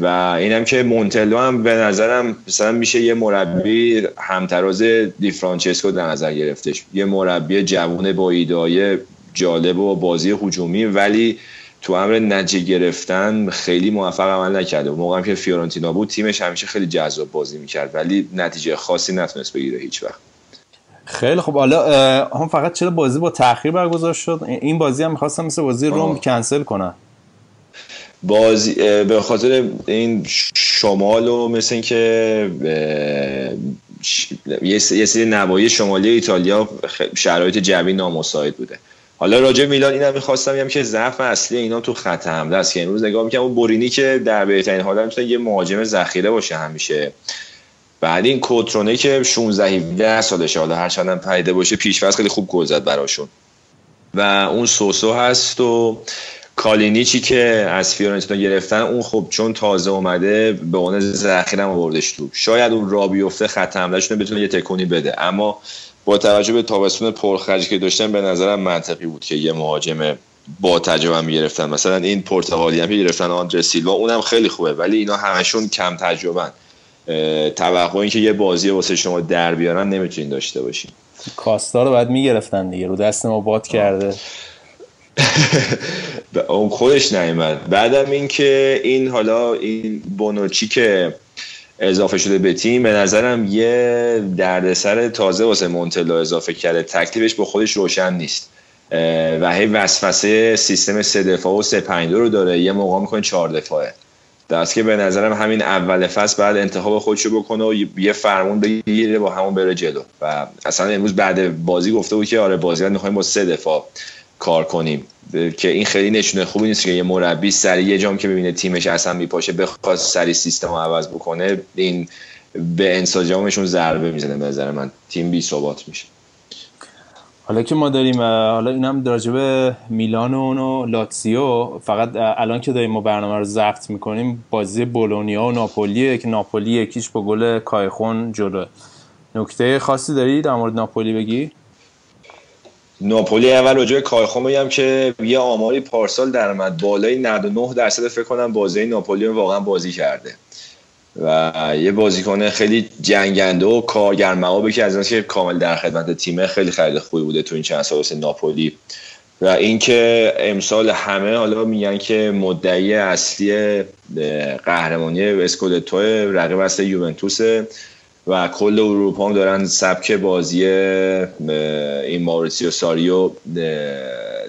و اینم که مونتلو هم به نظرم مثلا میشه یه مربی همتراز دی فرانچسکو در نظر گرفتش. یه مربی جوون با ایدای جالب و بازی هجومی ولی تو امر نتیجه گرفتن خیلی موفق عمل نکرده. موقعی که فیورنتینا بود تیمش همیشه خیلی جذاب بازی می‌کرد ولی نتیجه خاصی نتونست بگیره هیچ وقت. خیلی خب حالا هم فقط چرا بازی با تاخیر برگزار شد؟ این بازی هم می‌خواستم مثل بازی روم کنسل کنن. بازی به خاطر این شمال و مثل اینکه یه سری نوایی شمالی ایتالیا شرایط جوی نامساعد بوده. حالا راجع میلان اینم می‌خواستم بگم که ضعف اصلی اینا تو خط حمله است. که امروز نگاه می‌کنم اون بورینی که در بهترین حالت می‌تونه یه مهاجم ذخیره باشه همیشه. بعد این کوترونه که 16 17 سالشه حالا هر چندم پیدا باشه پیشواز خیلی خوب گل زد براشون. و اون سوسو هست و کالینیچی که از فیورنتینا گرفتن اون خب چون تازه اومده به اون ذخیرم آوردش تو. شاید اون را بیفته خط حملهشون بتونه یه تکونی بده. اما با توجه به تابستون پرخرجی که داشتن به نظرم منطقی بود که یه مهاجم با تجربه هم گرفتن مثلا این پرتغالی هم گرفتن آندر سیلوا اونم خیلی خوبه ولی اینا همشون کم تجربه توقع این که یه بازی واسه شما در بیارن نمی‌تونین داشته باشین. کاستا رو باید می‌گرفتن دیگه رو دست ما باد کرده. (laughs) اون خودش نیومد. بعدم اینکه این حالا این بونوچی که اضافه شده به تیم. به نظرم یه دردسر تازه واسه مونتلو اضافه کرده. تکلیفش با خودش روشن نیست. و هی وسوسه سیستم سه دفاع و سه پنج رو داره. یه موقع می‌کنه چهار دفاعه. دست که به نظرم همین اول فصل بعد انتخاب خودشو بکنه و یه فرمون بگیره با همون بره جلو. و اصلا امروز بعد بازی گفته بود که آره بازی می‌خوایم با سه دفاع. کار کنیم. که این خیلی نشونه خوبی نیست که یه مربی سری یه جام که ببینه تیمش اصلا میپاشه بخواد سری سیستم رو عوض بکنه این به انسجامشون ضربه می‌زنه به نظر من. تیم بی ثبات میشه. حالا که ما داریم حالا اینم به میلان و اونو لاتسیو فقط الان که داریم ما برنامه رو ضبط می‌کنیم بازی بولونیا و ناپولیه که ناپولی یکیش با گل کایخون جلو نکته خاصی داری در مورد ناپولی بگی؟ ناپولی اول راجع کایخون بگم که یه آماری پارسال درآمد بالای 99 درصد فکر کنم بازی ناپولی واقعا بازی کرده. و یه بازیکن خیلی جنگنده و کارگر که از که کامل در خدمت تیمه خیلی خرید خوبی بوده تو این چند سال ناپولی. و اینکه امسال همه حالا میگن که مدعی اصلی قهرمانی اسکودتو رقیب اصلی یوونتوسه. و کل اروپا هم دارن سبک بازی این ماوریسیو ساریو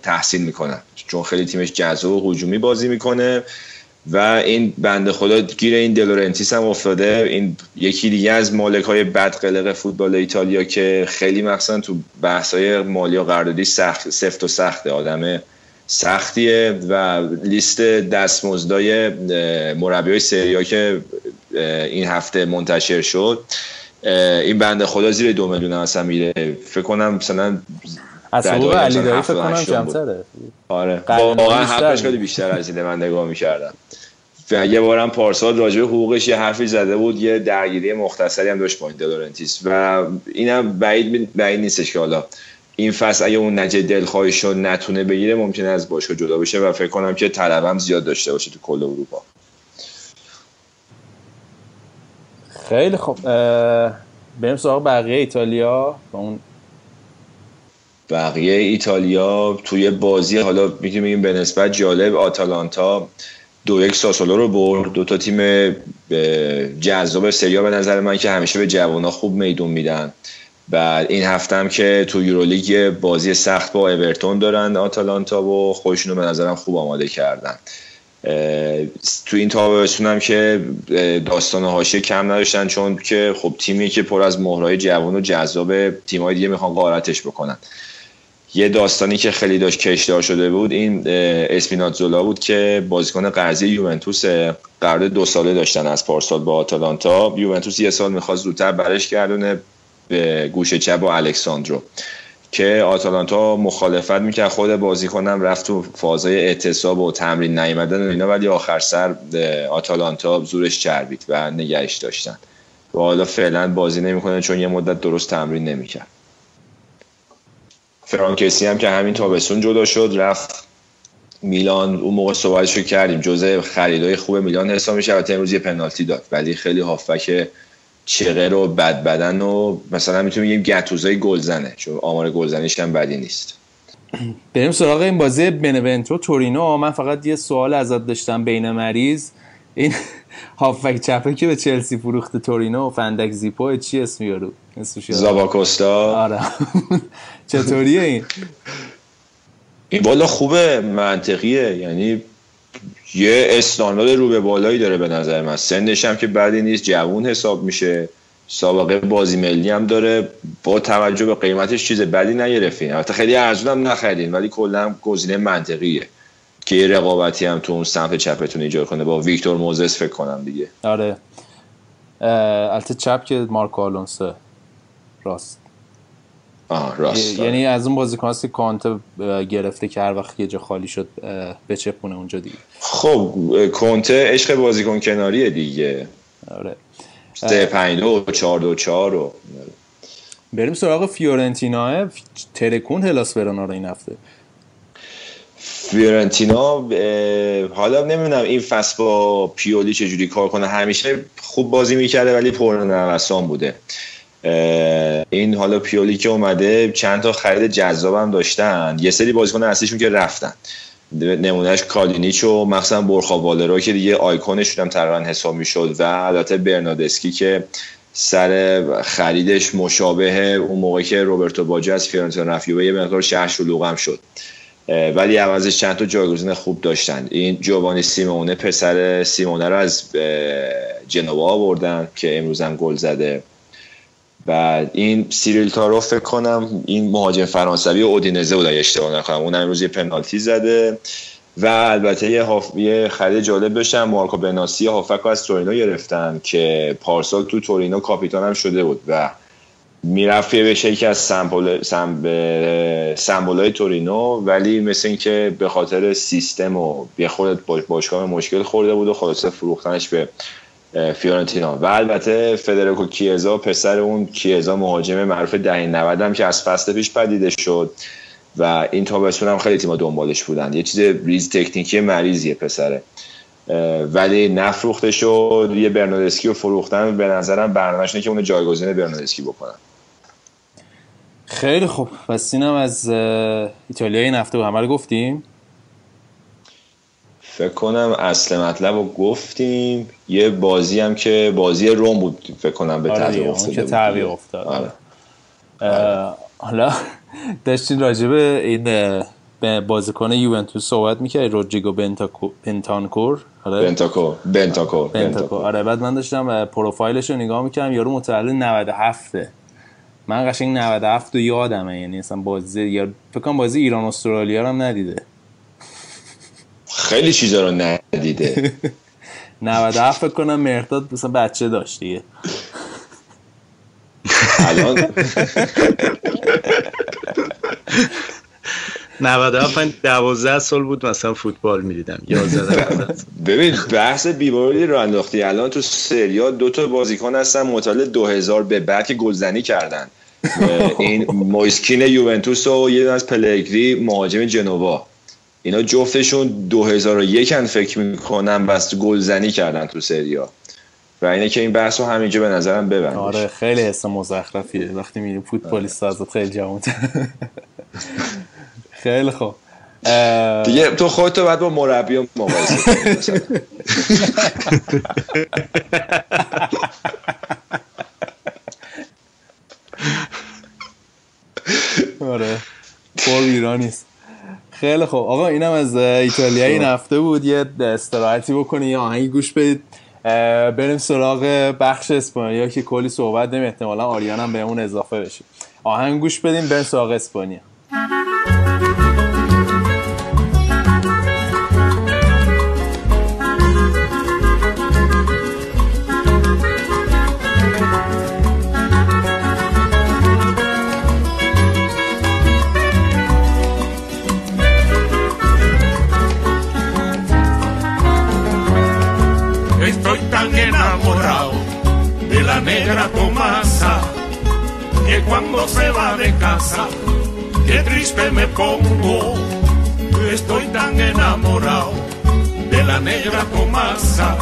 تحسین می‌کنن. چون خیلی تیمش جذاب و هجومی بازی می‌کنه و این بنده خدا گیر این دلورنتیس هم افتاده. این یکی دیگه از مالک های بدقلق فوتبال ایتالیا که خیلی مخصوصا تو بحث های مالی و قراردادی سخت سفت و سخته آدم سختیه و لیست دستمزدای مربی های سریا که این هفته منتشر شد. این بنده خدا زیر دو میلیون اصلا میره. فکر کنم مثلا از حقوق علی دایی فکر کنم کمتره. آره. واقعا حقش خیلی بیشتر از این من نگاه می‌کردم. و یه بارم پارسال راجع حقوقش یه حرفی زده بود یه درگیری مختصری هم داشت با دلورنتیس و اینم بعید بعید نیستش که حالا این فصل اگه اون نجه دلخواهی شد نتونه بگیره ممکنه از باشگاه جدا بشه و فکر کنم که طلبم زیاد داشته باشه تو کل اروپا. خیلی خوب بریم سراغ بقیه ایتالیا. با اون بقیه ایتالیا توی بازی حالا می‌تونیم بگیم به نسبت جالب آتالانتا دو یک ساسولو رو برد. دو تا تیم جذاب سریا به نظر من که همیشه به جوانا خوب میدون میدن. بعد این هفته هم که تو یورولیگ بازی سخت با اورتون دارن آتالانتا و خودشون رو به نظرم خوب آماده کردن. تو این تابستون هم که داستان هاشه کم نداشتن چون که خب تیمی که پر از مهرهای جوان و جذاب تیمای دیگه می‌خوان قارتش بکنن. یه داستانی که خیلی داشت کشدار شده بود این اسپیناتزولا بود که بازیکن قرضی یوونتوس قرارداد دو ساله داشتن از پارسال با آتالانتا. یوونتوس یه سال می‌خواست زودتر برش گردونه به گوشه چپ با الکساندرو. که آتالانتا مخالفت می‌کرد خود بازیکنم رفت تو فازای اعتصاب و تمرین نیومدن اینا ولی آخر سر آتالانتا زورش چربید و نگهش داشتن. و حالا فعلا بازی نمی‌کنه چون یه مدت درست تمرین نمی‌کرد. فرانکسی هم که همین تابستون جدا شد رفت میلان. اون موقع صحبتش کردیم. جزء خریدای خوب میلان حساب میشه البته امروز یه پنالتی داد. ولی خیلی هافک چغه رو بد بدن و مثلا می‌تونیم بگیم گتوزای گلزنه چون آمار گلزنیش هم بدی نیست. بریم سراغ این بازی بنونتو تورینو. من فقط یه سوال ازت داشتم بین مریض. این (laughs) هافک چپه که به چلسی فروخت تورینو و فندک زیپو چی اسم یارو؟ زاباکوستا آره. (laughs) چطوریه این؟ این بالا خوبه منطقیه. یعنی یه استاندارد رو به بالایی داره به نظر من. سنش هم که بعدی نیست جوون حساب میشه. سابقه بازی ملی هم داره. با توجه به قیمتش چیز بدی نگرفتین. البته خیلی ارزون هم نخریدین ولی کلا گزینه منطقیه که رقابتی هم تو اون سمت چپتون ایجاد کنه. با ویکتور موزس فکر کنم دیگه. آره. البته چپ که مارکو آلونسو. راست. آه راست. یعنی از اون بازیکن هست که کانته گرفته که هر وقت یه جا خالی شد بچپونه اونجا دیگه. خب کنته عشق بازیکن کناریه دیگه. آره. سه پنج دو چهار دو چهار رو بریم سراغ فیورنتینا. ترکون هلاس ورونا رو این هفته. فیورنتینا حالا نمی‌دونم این فصل با پیولی چجوری کار کنه. همیشه خوب بازی می‌کرده ولی پرنوسان بوده. این حالا پیولی که اومده چند تا خرید جذابم داشتن. یه سری بازیکن اصلیشون که رفتن. نمونهش کالینیچ و مخصوصا برخا والرا که دیگه آیکونش هم تقریبا حساب می‌شد و البته برنادسکی که سر خریدش مشابه اون موقع که روبرتو باجی از فیورنتینا رفت یه مقدار شهر شلوغم شد. ولی عوضش چند تا جایگزین خوب داشتن. این جوانی سیمونه پسر سیمونه رو از جنوا آوردن که امروز هم گل زده. بعد این سیریل تارو فکر کنم این مهاجم فرانسوی اودینزه بود اشتباه نکنم. اون امروز یه پنالتی زده و البته یه, هاف... یه خرید جالب داشتن مارکو بناسی هافک از تورینو گرفتن که پارسال تو تورینو کاپیتان هم شده بود و می‌رفت بشه یکی از سمبول سمبولای تورینو ولی مثل اینکه به خاطر سیستم و یه خورد باشگاه مشکل خورده بود و خلاصه فروختنش به فیورنتینا. و البته فدریکو کیزا پسر اون کیزا مهاجم معروف دهه 90 هم که از فصل پیش پدیده شد و این تابستون هم خیلی تیما دنبالش بودن. یه چیز ریز تکنیکی مریضیه پسره. ولی نفروخته شد یه برنادسکی رو فروختن. به نظرم برنامه‌اش که اون جایگزین برنادسکی بکنن. خیلی خوب. پس اینم از ایتالیا این هفته همه رو گفتیم. فکر کنم اصل مطلب رو گفتیم. یه بازی هم که بازی روم بود فکر کنم به آره تعویق افتاده که تعویق افتاد. آره. حالا داشتین راجبه این بازیکن یوونتوس صحبت می‌کردی؟ رودریگو بنتانکور؟ آره. بنتاکور بنتاکور بنتاکور. آره بعد من داشتم پروفایلش رو نگاه می‌کردم یارو متولد 97 من قشنگ 97 رو یادمه یعنی اصلا بازی یا فکر کنم بازی ایران استرالیا رو هم ندیده. خیلی چیزا رو ندیده. (laughs) 97 فکر کنم مرداد مثلا بچه داشت دیگه. الان؟ 97 من 12 سال بود مثلا فوتبال می‌دیدم. 11 ببین بحث بیماری رو انداختی. الان تو سریا دو تا بازیکن هستن متولد 2000 به بعد که گلزنی کردن. (laughs) این مویسکین یوونتوس و یه از پلگری مهاجم جنوا. اینا جفتشون 2001 هن فکر می‌کنم بس گلزنی کردن تو سریا. و اینه که این بحث رو همینجا به نظرم ببندش. آره خیلی حس مزخرفیه. وقتی میری فوتبالیست ازت خیلی جوان (laughs) خیلی خوب. دیگه تو خودتو باید با مربی مقایسه (laughs) آره. پر ایرانیست خیلی خوب. آقا اینم از ایتالیا. این هفته بود. یه استراحتی بکنی یا آهنگی گوش بدید بریم سراغ بخش اسپانیا که کلی صحبت داریم. احتمالا آریان هم به اون اضافه بشه. آهنگ گوش بدیم بریم سراغ اسپانیا. Cuando se va de casa, qué triste me pongo, estoy tan enamorado de la negra Tomasa,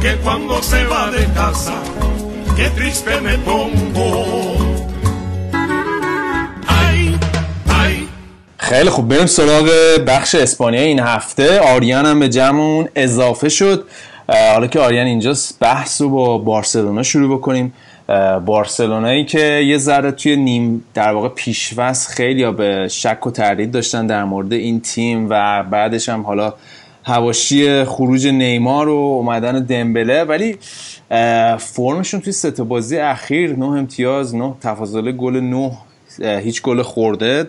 que cuando se va de casa, qué triste me pongo. خیلی خوب بریم سراغ بخش اسپانیا این هفته آریان هم به جمعون اضافه شد حالا که آریان اینجاست بحث رو با بارسلونا شروع بکنیم بارسلونایی که یه ذره توی نیم در واقع پیشوست خیلی یا به شک و تردید داشتن در مورد این تیم و بعدش هم حالا هواشی خروج نیمار و اومدن دمبله. ولی فرمشون توی سه بازی اخیر نه امتیاز نه تفاضل گل نه هیچ گل خورده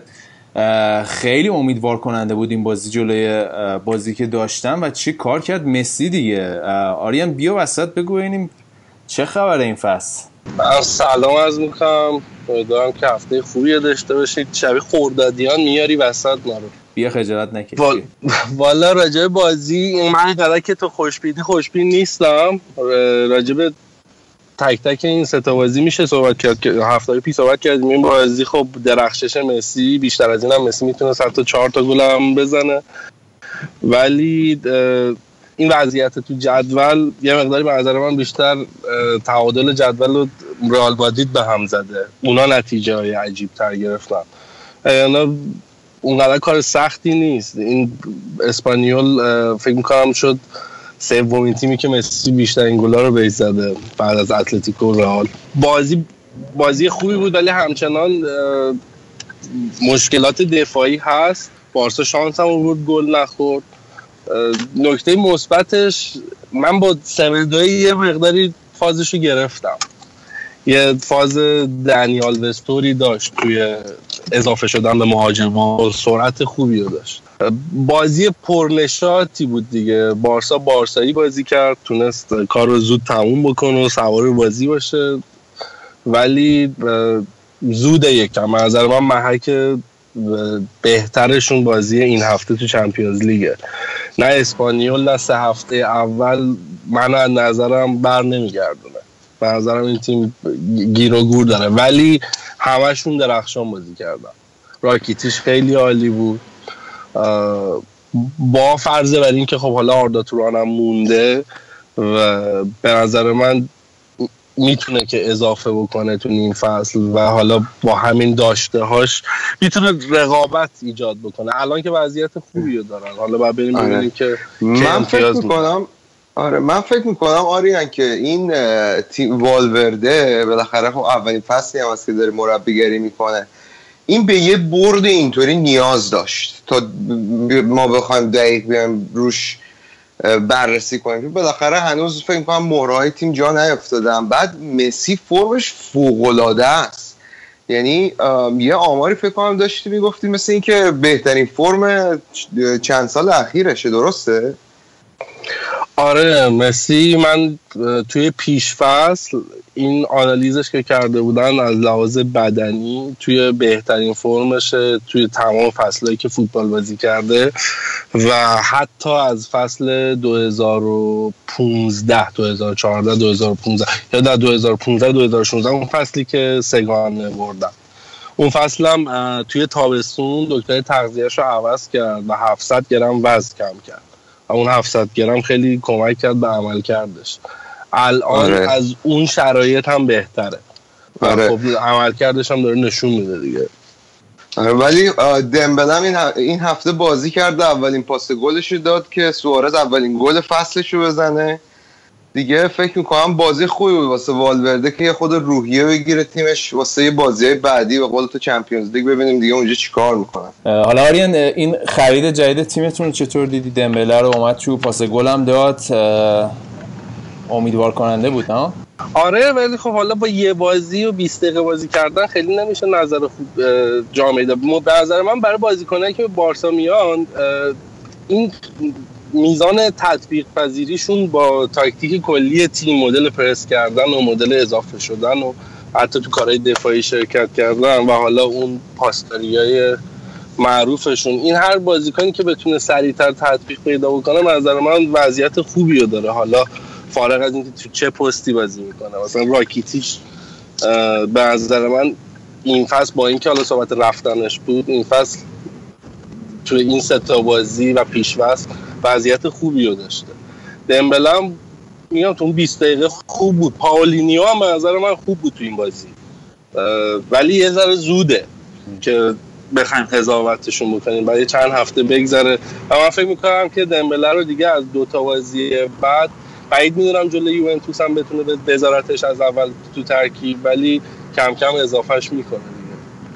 خیلی امیدوار کننده بود این بازی جلوی بازی که داشتم و چی کار کرد؟ مسی دیگه. آریان بیا وسط بگو چه خبره این فصل. من سلام از می‌کنم. امیدوارم که هفته خوبی داشته باشید شبیه خوردادیان میاری وسط ما بیا خجالت نکشی والا راجع بازی من قدر که تو خوشبینی خوشبین نیستم. راجع تک تک این سه بازی میشه صحبت کرد که هفته پیش صحبت کردیم. این بازی خب درخشش مسی بیشتر از این هم مسی می‌تونه تا چهار تا گل هم بزنه. ولی این وضعیت تو جدول یه مقداری به نظر من بیشتر تعادل جدول رو رئال بادید به هم زده. اونا نتیجه های عجیب تر گرفتن یعنی اونقدر کار سختی نیست. این اسپانیول فکر می‌کنم شد سومین تیمی که مسی بیشتر این گلا رو بهش زده بعد از اتلتیکو رئال. بازی بازی خوبی بود ولی همچنان مشکلات دفاعی هست. بارسا شانس هم بود گل نخورد. نکته مثبتش من با سمدوی یه مقداری فازشو گرفتم. یه فاز دنیال وستوری داشت توی اضافه شدن به مهاجم و سرعت خوبی رو داشت. بازی پرنشاتی بود دیگه. بارسا بارسایی بازی کرد تونست کار رو زود تموم بکنه و سوار بازی باشه. ولی زود یکم. از نظر من محک بهترشون بازی این هفته تو چمپیونز لیگه. نه اسپانیول نه سه هفته اول من از نظرم بر نمیگردونه. به نظرم این تیم گیر و گور داره. ولی همشون درخشان بازی کردن. راکیتیش خیلی عالی بود. با فرضه بر این که خب حالا آردا توران مونده و به نظر من می‌تونه که اضافه بکنه تو این فصل و حالا با همین داشته هاش می‌تونه رقابت ایجاد بکنه. الان که وضعیت خوبی رو دارن. حالا باید بریم آره. ببینیم که من فکر می‌کنم آره من فکر می‌کنم آریان که این تیم والورده بالاخره خب اولین فصلی هم که داره مربیگری می‌کنه. این به یه برد اینطوری نیاز داشت. تا ما بخوایم دقیق بیایم روش بررسی کنیم. بالاخره هنوز فکر کنم مهرهای تیم جا نیفتادن بعد مسی فرمش فوق است. یعنی یه آماری فکر کنم داشتی می‌گفتی مثل اینکه بهترین فرم چند سال اخیرشه درسته؟ آره مسی من توی پیش فصل این آنالیزش که کرده بودن از لحاظ بدنی توی بهترین فرمشه توی تمام فصلهایی که فوتبال بازی کرده و حتی از فصل 2015 2014 2015 یا در 2015 2016 اون فصلی که سگان بردن. اون فصلم توی تابستون دکتر تغذیهش رو عوض کرد و 700 گرم وزن کم کرد. اون 700 گرم خیلی کمک کرد به عمل کردش الان آره. از اون شرایط هم بهتره آره. خب عمل کردش هم داره نشون میده دیگه آره ولی دمبلم این, این هفته بازی کرده اولین پاس گلش داد که سوارز اولین گل فصلش رو بزنه دیگه فکر می‌کنم بازی خوبی بود واسه والورده که یه خود روحیه بگیره تیمش واسه بازی های بعدی و قول تو چمپیونز لیگ ببینیم دیگه اونجا چیکار می‌کنن. حالا آریان این خرید جدید تیمتون چطور دیدی؟ دمبله رو اومد تو پاس گل هم داد امیدوار کننده بود نه؟ آره ولی خب حالا با یه بازی و 20 دقیقه بازی کردن خیلی نمیشه نظر خوب جامعه داد به نظر من برای بازیکنایی که بارسا میان این میزان تطبیق پذیریشون با تاکتیک کلی تیم مدل پرس کردن و مدل اضافه شدن و حتی تو کارهای دفاعی شرکت کردن و حالا اون پاسداری های معروفشون. این هر بازیکنی که بتونه سریعتر تطبیق پیدا بکنه نظر من وضعیت خوبی رو داره. حالا فارغ از اینکه تو چه پستی بازی می‌کنه. مثلا راکیتیش به نظر من این فصل با اینکه حالا صحبت رفتنش بود این فصل تو این ستا بازی و پیشوست وضعیت خوبی رو داشته. دمبلم میگم تو اون 20 دقیقه خوب بود. پاولینیو هم به نظر من خوب بود تو این بازی. ولی یه ذره زوده که بخوایم قضاوتشون بکنیم. برای چند هفته بگذره. و من فکر می‌کنم که دمبله رو دیگه از دو تا بازی بعد بعید می‌دونم جلوی یوونتوس هم بتونه بذارتش از اول تو ترکیب ولی کم کم اضافهش می‌کنه.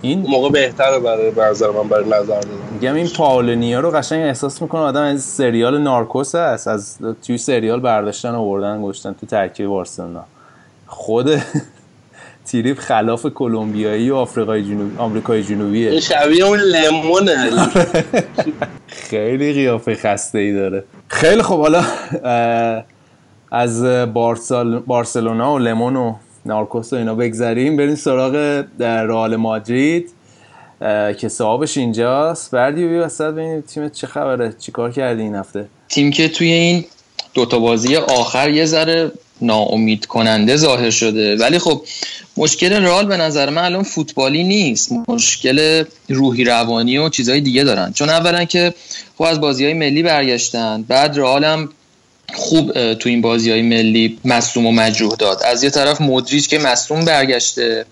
این موقع بهتره برای نظر من برای نظر دادن. میگم این پاولینیا رو قشنگ احساس می‌کنه آدم از سریال نارکوس هست از توی سریال برداشتن آوردن گشتن تو ترکیب بارسلونا. خود (laughs) تیریپ خلاف کلمبیایی و آفریقای جنوبی آمریکای جنوبیه. شبیه اون لمونه. (laughs) خیلی قیافه خسته ای داره. خیلی خب حالا از بارسلونا و لمون و نارکوس و اینا بگذریم. بریم سراغ رئال مادرید. که صاحبش اینجاست. بردی بی وسط ببینیم تیم چه خبره چیکار کردی این هفته؟ تیم که توی این دوتا بازی آخر یه ذره ناامید کننده ظاهر شده. ولی خب مشکل رئال به نظر من الان فوتبالی نیست. مشکل روحی روانی و چیزهای دیگه دارن. چون اولا که خب از بازی های ملی برگشتن بعد رئال هم خوب تو این بازی های ملی مصوم و مجروح داد. از یه طرف مدریج که مصوم برگشته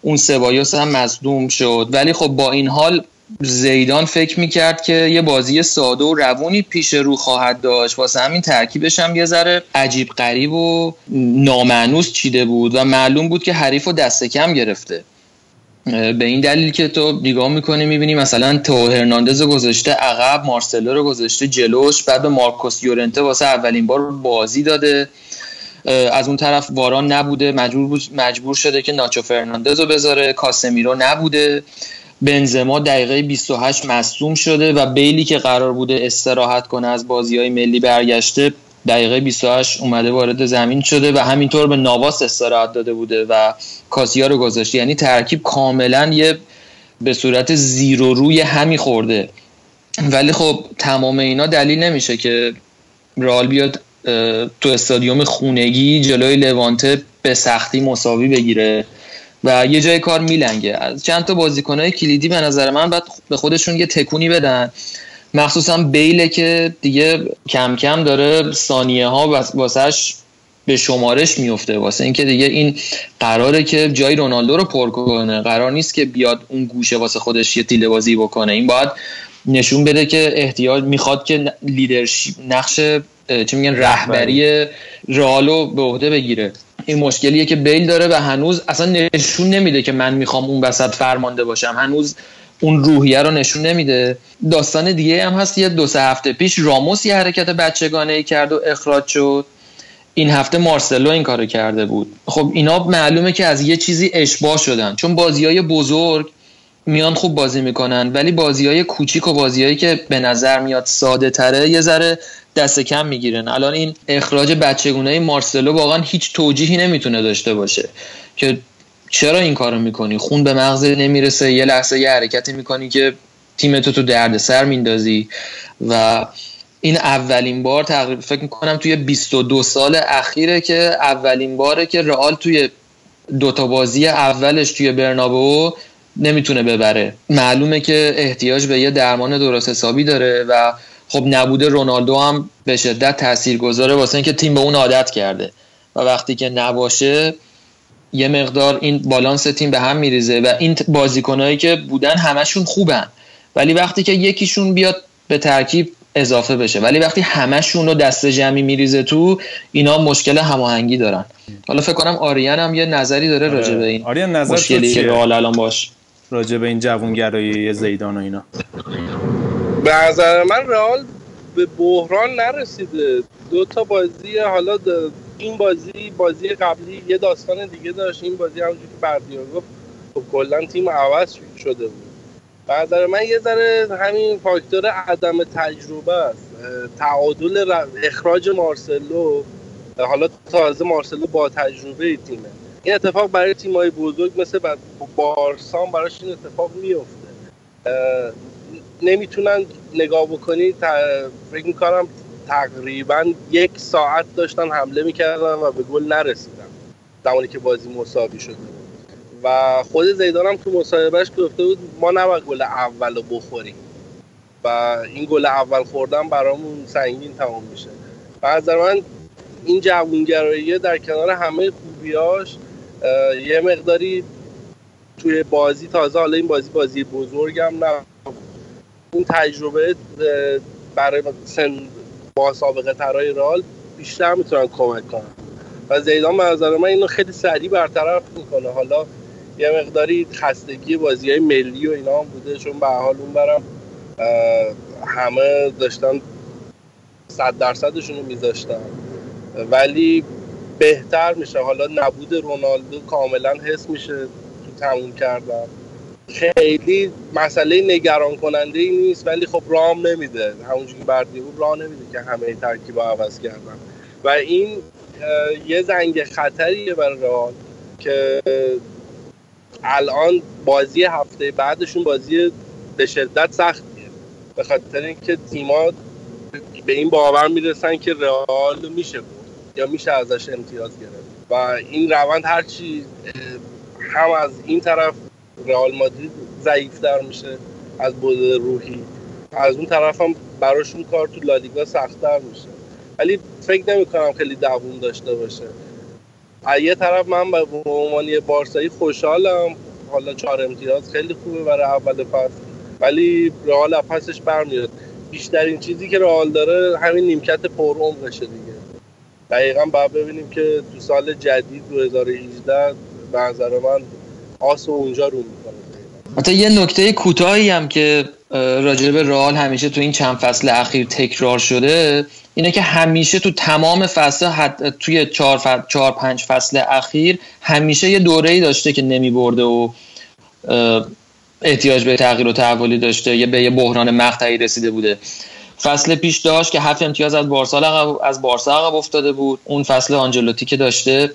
اون سبایوس هم مصدوم شد. ولی خب با این حال زیدان فکر می‌کرد که یه بازی ساده و روونی پیش رو خواهد داشت. واسه همین ترکیبش هم یه ذره عجیب غریب و نامعنوس چیده بود و معلوم بود که حریف رو دست کم گرفته. به این دلیل که تو نگاه می‌کنی می‌بینی مثلا تو هرناندز گذاشته عقب مارسلو رو گذاشته جلوش بعد به مارکوس یورنته واسه اولین بار بازی داده. از اون طرف واران نبوده مجبور مجبور شده که ناچو فرناندز رو بذاره کاسمیرو نبوده. بنزما دقیقه 28 مصوم شده و بیلی که قرار بوده استراحت کنه از بازی های ملی برگشته دقیقه 28 اومده وارد زمین شده و همینطور به نواس استراحت داده بوده و کاسیا رو گذاشته. یعنی ترکیب کاملا یه به صورت زیرو روی همی خورده. ولی خب تمام اینا دلیل نمیشه که رال بیاد تو استادیوم خونگی جلوی لوانته به سختی مساوی بگیره و یه جای کار میلنگه. از چند تا بازیکنهای کلیدی به نظر من باید به خودشون یه تکونی بدن. مخصوصا بیله که دیگه کم کم داره ثانیه ها واسهش به شمارش میفته واسه اینکه دیگه این قراره که جای رونالدو رو پر کنه. قرار نیست که بیاد اون گوشه واسه خودش یه تیله بازی بکنه. این باید نشون بده که احتیاج می‌خواد که لیدرشپ نقش چی میگن رهبری. رالو به عهده بگیره. این مشکلیه که بیل داره و هنوز اصلا نشون نمیده که من می‌خوام اون وسط فرمانده باشم. هنوز اون روحیه رو نشون نمیده. داستان دیگه هم هست یه دو سه هفته پیش راموس یه حرکت بچگانه ای کرد و اخراج شد. این هفته مارسلو این کارو کرده بود. خب اینا معلومه که از یه چیزی اشباه شدن. چون بازی های بزرگ میان خوب بازی می‌کنن ولی بازی های کوچیک و بازیهایی که به نظر میاد ساده تره یه ذره دست کم می‌گیرن. الان این اخراج بچگونه مارسلو واقعا هیچ توجیهی نمی‌تونه داشته باشه که چرا این کارو می‌کنی؟ خون به مغز نمی‌رسه یه لحظه یه حرکتی می‌کنی که تیمتو تو دردسر میندازی. و این اولین بار تقریبا فکر می‌کنم توی 22 سال اخیره که اولین باره که رئال توی دوتا بازی اولش توی برنابو نمی‌تونه ببره. معلومه که احتیاج به یه درمان درست حسابی داره و خب نبوده رونالدو هم به شدت تاثیر گذاره واسه اینکه تیم به اون عادت کرده. و وقتی که نباشه یه مقدار این بالانس تیم به هم میریزه و این بازیکنهایی که بودن همشون خوبن. ولی وقتی که یکیشون بیاد به ترکیب اضافه بشه. ولی وقتی همشون رو دست جمعی میریزه تو اینا مشکل هماهنگی دارن. حالا فکر کنم آریان هم یه نظری داره آره. راجع به این آریان نظر مشکلی که الان باش. راجع به این جوونگرایی زیدان و اینا. به نظر من رئال به بحران نرسیده. دو تا بازی حالا این بازی بازی قبلی یه داستان دیگه داشت این بازی همونجوری که بردیا گفت خب کلا تیم عوض شده بود. به من یه ذره همین فاکتور عدم تجربه است. تعادل اخراج مارسلو حالا تازه مارسلو با تجربه تیمه. این اتفاق برای تیمای بزرگ مثل بارسان براش این اتفاق میفته نمی‌تونن نگاه بکنی فکر می‌کنم تقریبا یک ساعت داشتن حمله می‌کردن و به گل نرسیدن. زمانی که بازی مساوی شده و خود زیدان هم تو مصاحبهش گفته بود ما نباید گل اول بخوریم. و این گل اول خوردن برامون سنگین تمام میشه. و از من این جوونگرایی در کنار همه خوبیاش یه مقداری توی بازی تازه حالا این بازی بازی بزرگم نه اون تجربه برای سن با سابقه ترای رال بیشتر می‌تونن کمک کنن. و زیدان به نظر من اینو خیلی سریع برطرف می‌کنه. حالا یه مقداری خستگی بازی های ملی و اینا هم بوده چون به حال اون برم همه داشتن صد درصدشون رو میذاشتن. ولی بهتر میشه. حالا نبود رونالدو کاملا حس میشه تو تموم کردن. خیلی مسئله نگران کننده ای نیست ولی خب رام نمیده. همونجوری که بردی بود راه نمیده که همه ترکیب عوض کردن. و این یه زنگ خطریه برای رئال که الان بازی هفته بعدشون بازی به شدت سختیه. به خاطر اینکه تیما به این باور می‌رسن که رئال میشه بود یا میشه ازش امتیاز گرفت. و این روند هرچی هم از این طرف رئال مادرید ضعیفتر میشه از بود روحی. از اون طرف هم براشون کار تو لالیگا سختتر میشه. ولی فکر نمی کنم خیلی دووم داشته باشه. یه طرف من به عنوان یه بارسایی خوشحالم. حالا چهار امتیاز خیلی خوبه برای اول فصل. ولی رئال پسش برمیاد. بیشترین چیزی که رئال داره همین نیمکت پر عمقشه دیگه. دقیقا باید ببینیم که تو سال جدید 2018 به نظر من آس اونجا رو می‌کنه. حتی یه نکته کوتاهی هم که راجع به رئال همیشه تو این چند فصل اخیر تکرار شده اینه که همیشه تو تمام فصل توی چهار, چهار پنج فصل اخیر همیشه یه دوره ای داشته که نمی برده و احتیاج به تغییر و تحولی داشته یه به یه بحران مقطعی رسیده بوده. فصل پیش داشت که هفت امتیاز از بارسا از بارسا عقب افتاده بود. اون فصل آنجلوتی که داشته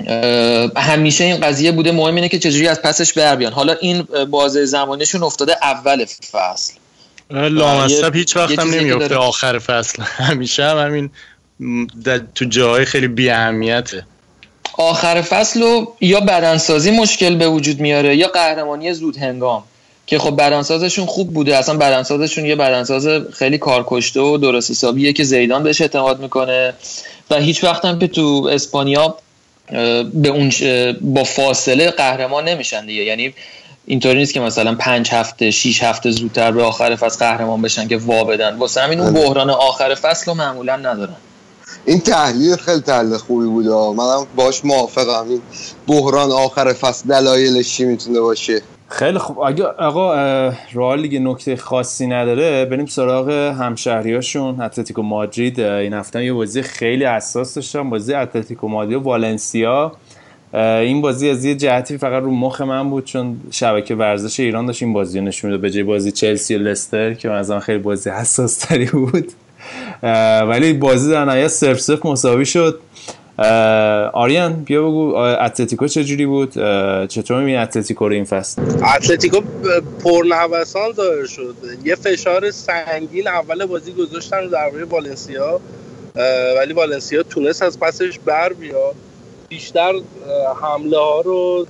همیشه این قضیه بوده. مهم اینه که چجوری از پسش بر بیان. حالا این بازه زمانشون افتاده اول فصل. لامصب هیچ وقت هم نمیفته آخر فصل. (laughs) همیشه هم همین تو جاهای خیلی بی اهمیته آخر فصل رو یا بدنسازی مشکل به وجود میاره یا قهرمانی زود هنگام. که خب بدنسازشون خوب بوده. اصلا بدنسازشون یه بدنساز خیلی کارکشته و درست حسابیه که زیدان بهش اعتماد می‌کنه. و هیچ وقت هم که تو اسپانیا به اون با فاصله قهرمان نمیشن دیگه. یعنی اینطوری نیست که مثلا پنج هفته شیش هفته زودتر به آخر فصل قهرمان بشن که وا بدن. واسه همین اون بله. بحران آخر فصل رو معمولا ندارن. این تحلیل خیلی تحلیل خوبی بود منم باش موافقم. این بحران آخر فصل دلایلش چی می‌تونه باشه؟ خیلی خوب. اگه آقا رئال دیگه نکته خاصی نداره بریم سراغ همشهریاشون. اتلتیکو مادرید این هفته یه بازی خیلی حساس داشتم بازی اتلتیکو مادرید و والنسیا. این بازی از یه جهتی فقط رو مخ من بود چون شبکه ورزش ایران داشت این بازی نشون می‌داد. به جای بازی چلسی و لستر که از آن خیلی بازی حساس تری بود ولی بازی در نهایت سرف سرف مساوی شد. آریان بیا بگو اتلتیکو چجوری بود؟ چطور می‌بینی اتلتیکو رو این فصل؟ اتلتیکو پرنوسان ظاهر شد. یه فشار سنگین اول بازی گذاشتن درباره والنسیا ولی والنسیا تونست از پسش بر بیاد. بیشتر حمله ها رو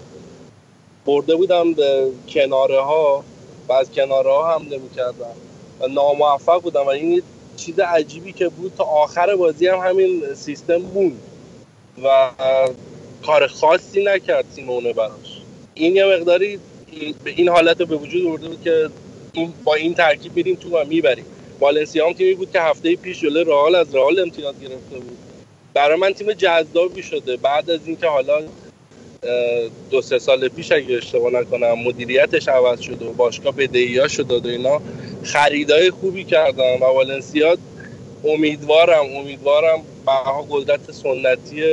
برده بودم به کناره ها و از کناره ها حمله می‌کردم و ناموفق بودم و این چیز عجیبی که بود تا آخر بازی هم همین سیستم بود و کار خاصی نکرد سیمونه براش. این یه مقداری به این حالت رو به وجود آورده بود که این با این ترکیب میریم تو و می‌بریم. والنسیا هم تیمی بود که هفته پیش جلوی رئال از رئال امتیاز گرفته بود. برای من تیم جذابی شده. بعد از اینکه حالا دو سه سال پیش اگه اشتباه نکنم مدیریتش عوض شده و باشگاه بدهی ها و اینا خریدای خوبی کردن و والنسیا امیدوارم امیدوارم بها قدرت سنتی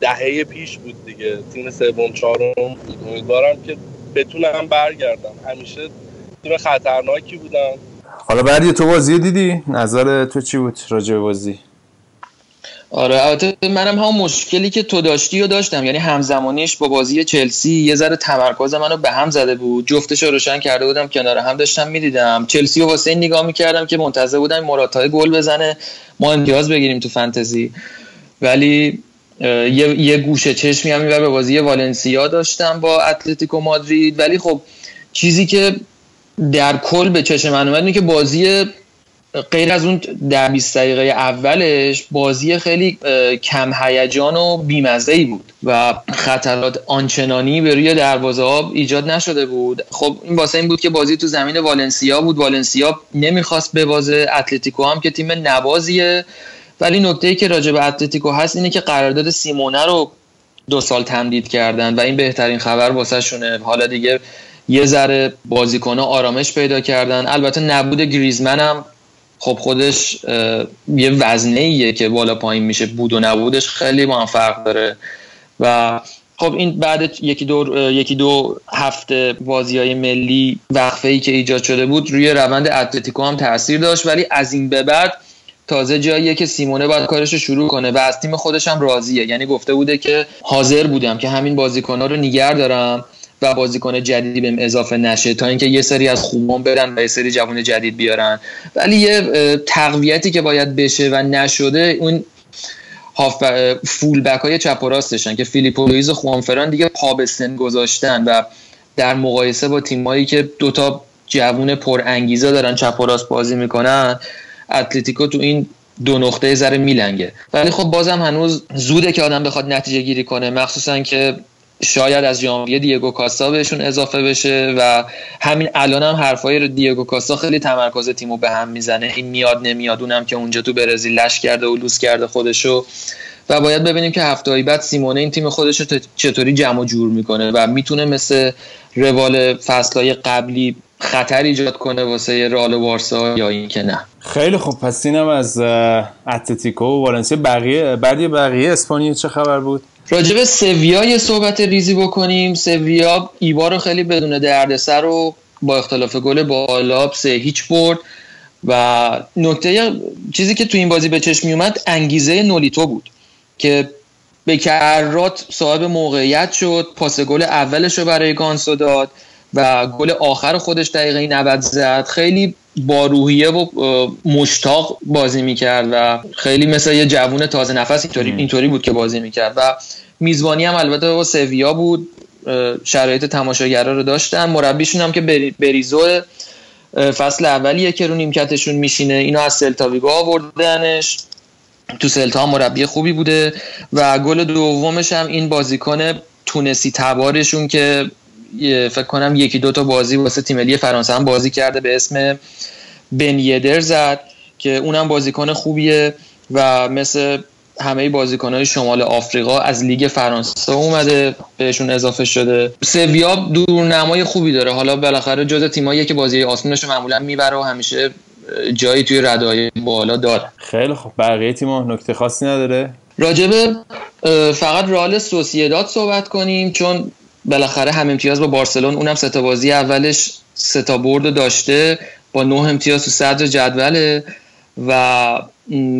دهه پیش بود دیگه. تیم سوم چهارم امیدوارم که بتونم برگردم. همیشه تیم خطرناکی بودم. حالا بعدی تو بازی دیدی؟ نظر تو چی بود راجع بازی؟ آره البته منم هم مشکلی که تو داشتی و داشتم. یعنی همزمانیش با بازی چلسی یه ذره تمرکز منو به هم زده بود. جفتش رو روشن کرده بودم کنار هم داشتم می‌دیدم. چلسی و واسه این نگاه می‌کردم که منتظر بودم مراتای گل بزنه. ما امتیاز بگیریم تو فنتزی ولی یه, یه گوشه چشمی هم به بازی والنسیا داشتم با اتلتیکو مادرید. ولی خب چیزی که در کل به چشم من اومد که بازی غیر از اون در 20 دقیقه اولش بازی خیلی کم هیجان و بیمزه ای بود و خطرات آنچنانی به روی دروازه ها ایجاد نشده بود. خب این واسه این بود که بازی تو زمین والنسیا بود. والنسیا نمی‌خواست ببازه. اتلتیکو هم که تیم نبازیه ولی نکته ای که راجع به اتلتیکو هست اینه که قرارداد سیمونه رو دو سال تمدید کردن و این بهترین خبر واسه شونه حالا دیگه یه ذره بازیکن آرامش پیدا کردن. البته نبود گریزمن هم خب خودش یه وزنه ایه که بالا پایین میشه بود و نبودش خیلی با هم فرق داره. و خب این بعد یکی دو یکی دو هفته بازی های ملی وقفه ای که ایجاد شده بود روی روند اتلتیکو هم تاثیر داشت. ولی از این به بعد تازه جاییه که سیمونه باید کارش رو شروع کنه و از تیم خودش هم راضیه. یعنی گفته بوده که حاضر بودم که همین بازیکن‌ها رو نگر دارم. و بازیکن جدیدی بهم اضافه نشه تا اینکه یه سری از خوبان برن و یه سری جوان جدید بیارن. ولی یه تقویتی که باید بشه و نشده اون هاف full back های چپ و راستشن که فیلیپه لوئیز و خوانفران دیگه پا به سن گذاشتن و در مقایسه با تیمایی که دوتا جوون پر انگیزه دارن چپ و راست بازی می‌کنن اتلتیکو تو این دو نقطه یه ذره میلنگه. ولی خب بازم هنوز زوده که آدم بخواد نتیجه گیری کنه. مخصوصا که شاید از ژانویه دیگو کاستا بهشون اضافه بشه و همین الان هم حرفای دیگو کاستا خیلی تمرکز تیمو به هم می‌زنه. این میاد نمیاد اونم که اونجا تو برزیل لش کرده و لوس کرده خودشو. و باید ببینیم که هفته بعد سیمونه این تیم خودش رو چطوری جمع جور می‌کنه و می‌تونه مثل روال فصلهای قبلی خطر ایجاد کنه واسه رئال وارسا یا اینکه نه. خیلی خوب. پس اینم از اتلتیکو و والنسیا. بقیه بعد بقیه اسپانیا چه خبر بود؟ راجب سویا یه صحبت ریزی بکنیم. سویا ایوا رو خیلی بدون دردسر رو با اختلاف گل بالا سه هیچ برد. و نکته چیزی که تو این بازی به چشم اومد انگیزه نولیتو بود که به کرات صاحب موقعیت شد پاس گل اولش رو برای گانسو داد و گل آخر خودش دقیقه 90 زد. خیلی با روحیه و مشتاق بازی می‌کرد و خیلی مثل یه جوون تازه نفس اینطوری اینطوری بود که بازی می‌کرد. و میزبانی هم البته با سویا بود شرایط تماشاگرا رو داشتن. مربیشون هم که بریزو فصل اولیه که رو نیمکتشون میشینه اینو از سلتاویگو آوردنش. تو سلتا مربی خوبی بوده و گل دومش هم این بازیکن تونسی تبارشون که فکر کنم یکی دو تا بازی واسه تیم ملی فرانسه هم بازی کرده به اسم بن یدر زد که اونم بازیکن خوبیه و مثل همه بازیکنهای شمال آفریقا از لیگ فرانسه اومده بهشون اضافه شده. سویا دورنمای خوبی داره. حالا بالاخره جز تیمایی که بازی آسمونش معمولا می‌بره و همیشه جایی توی ردای بالا داره. خیلی خب بقیه تیم‌ها نکته خاصی نداره؟ راجبه فقط رئال سوسیداد صحبت کنیم چون بالاخره هم امتیاز با بارسلون اونم ستا بازی اولش ستا برد داشته با نه امتیاز تو صدر جدوله و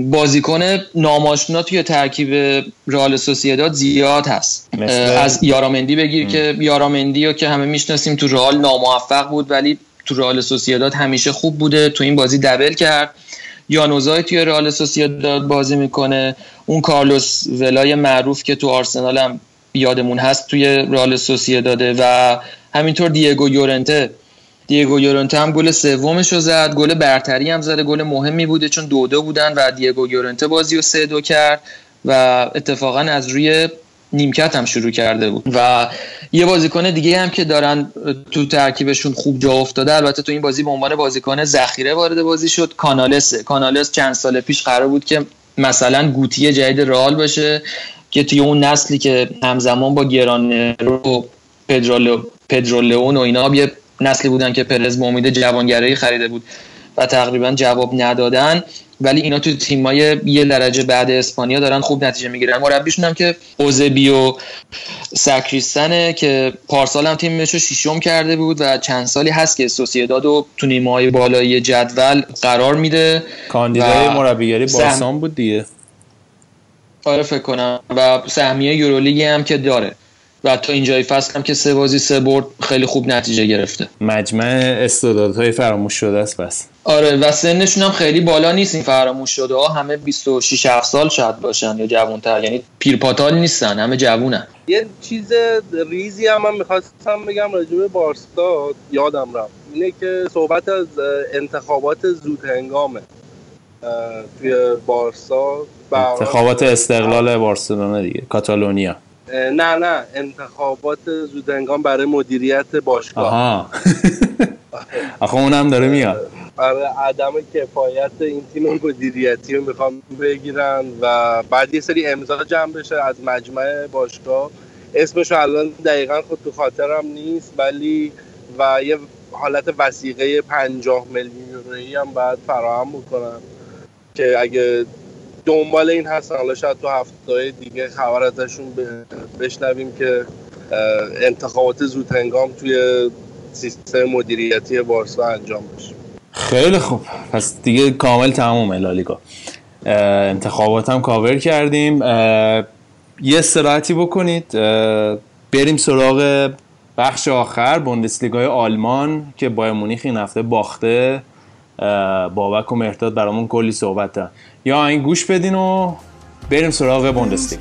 بازیکن ناماشنا توی ترکیب رئال سوسیداد زیاد هست. از یارامندی بگیر که یارامندی رو که همه می‌شناسیم تو رئال ناموفق بود ولی تو رئال سوسیداد همیشه خوب بوده. تو این بازی دبل کرد. یانوزای توی رئال سوسیداد بازی می‌کنه. اون کارلوس ولای معروف که تو آرسنال هم یادمون هست توی رئال سوسیداده و همینطور دیگو یورنته. دیگو یورنته هم گل سومش رو زد گل برتری هم زده گل مهمی بوده چون دو دو بودن و دیگو یورنته بازی رو سه دو کرد و اتفاقا از روی نیمکت هم شروع کرده بود. و یه بازیکن دیگه هم که دارن تو ترکیبشون خوب جا افتاده البته تو این بازی به عنوان بازیکن ذخیره وارد بازی شد کانالسه کانالس چند سال پیش قرار بود که مثلا گوتی جدید رئال باشه. که توی اون نسلی که همزمان با گرانرو پدرو پدرو و اینا یه نسلی بودن که پرز با امید جوانگرایی خریده بود و تقریبا جواب ندادن. ولی اینا تو تیمای یه درجه بعد اسپانیا دارن خوب نتیجه می‌گیرن. مربیشون هم که اوزبی و ساکریستنه که پارسال هم تیمش رو شیشم کرده بود و چند سالی هست که سوسیداد و تو نیمه بالایی جدول قرار میده. کاندیدای مربیگری بارسان بود دیگه. آره فکر کنم. و سهمیه یورولیگی هم که داره. و تا اینجای فصل هم که سه بازی سه برد خیلی خوب نتیجه گرفته. مجمع استعدادهای فراموش شده است بس آره و سنشون هم خیلی بالا نیست این فراموش شده. ها همه 26 7 سال شاید باشن یا جوانتر. یعنی پیرپاتال نیستن همه جوونن یه چیز ریزی هم من می‌خواستم بگم راجع به بارسا یادم رفت. اینه که صحبت از انتخابات زود هنگامه توی بارسا. انتخابات استقلال بارسلونا دیگه کاتالونیا. نه نه انتخابات زودنگام برای مدیریت باشگاه. آها. (laughs) آخه اونم داره میاد. برای عدم کفایت این تیم مدیریتی رو می‌خوام بگیرن و بعد یه سری امضا جمع بشه از مجمع باشگاه. اسمش الان دقیقا خود تو خاطرم نیست ولی و یه حالت وسیقه 50 میلیون هم باید فراهم بکنن که اگه دنبال این هستن. حالا شاید تو هفته دیگه خبر ازشون بشنویم که انتخابات زود هنگام توی سیستم مدیریتی بارسا انجام بشه. خیلی خوب. پس دیگه کامل تموم لالیگا. انتخابات هم کاور کردیم. یه استراحتی بکنید. بریم سراغ بخش آخر بوندسلیگای آلمان که بایر مونیخ این هفته باخته. بابک و مهداد برامون کلی صحبت یا این گوش بدین و بریم سراغ بوندسلیگ.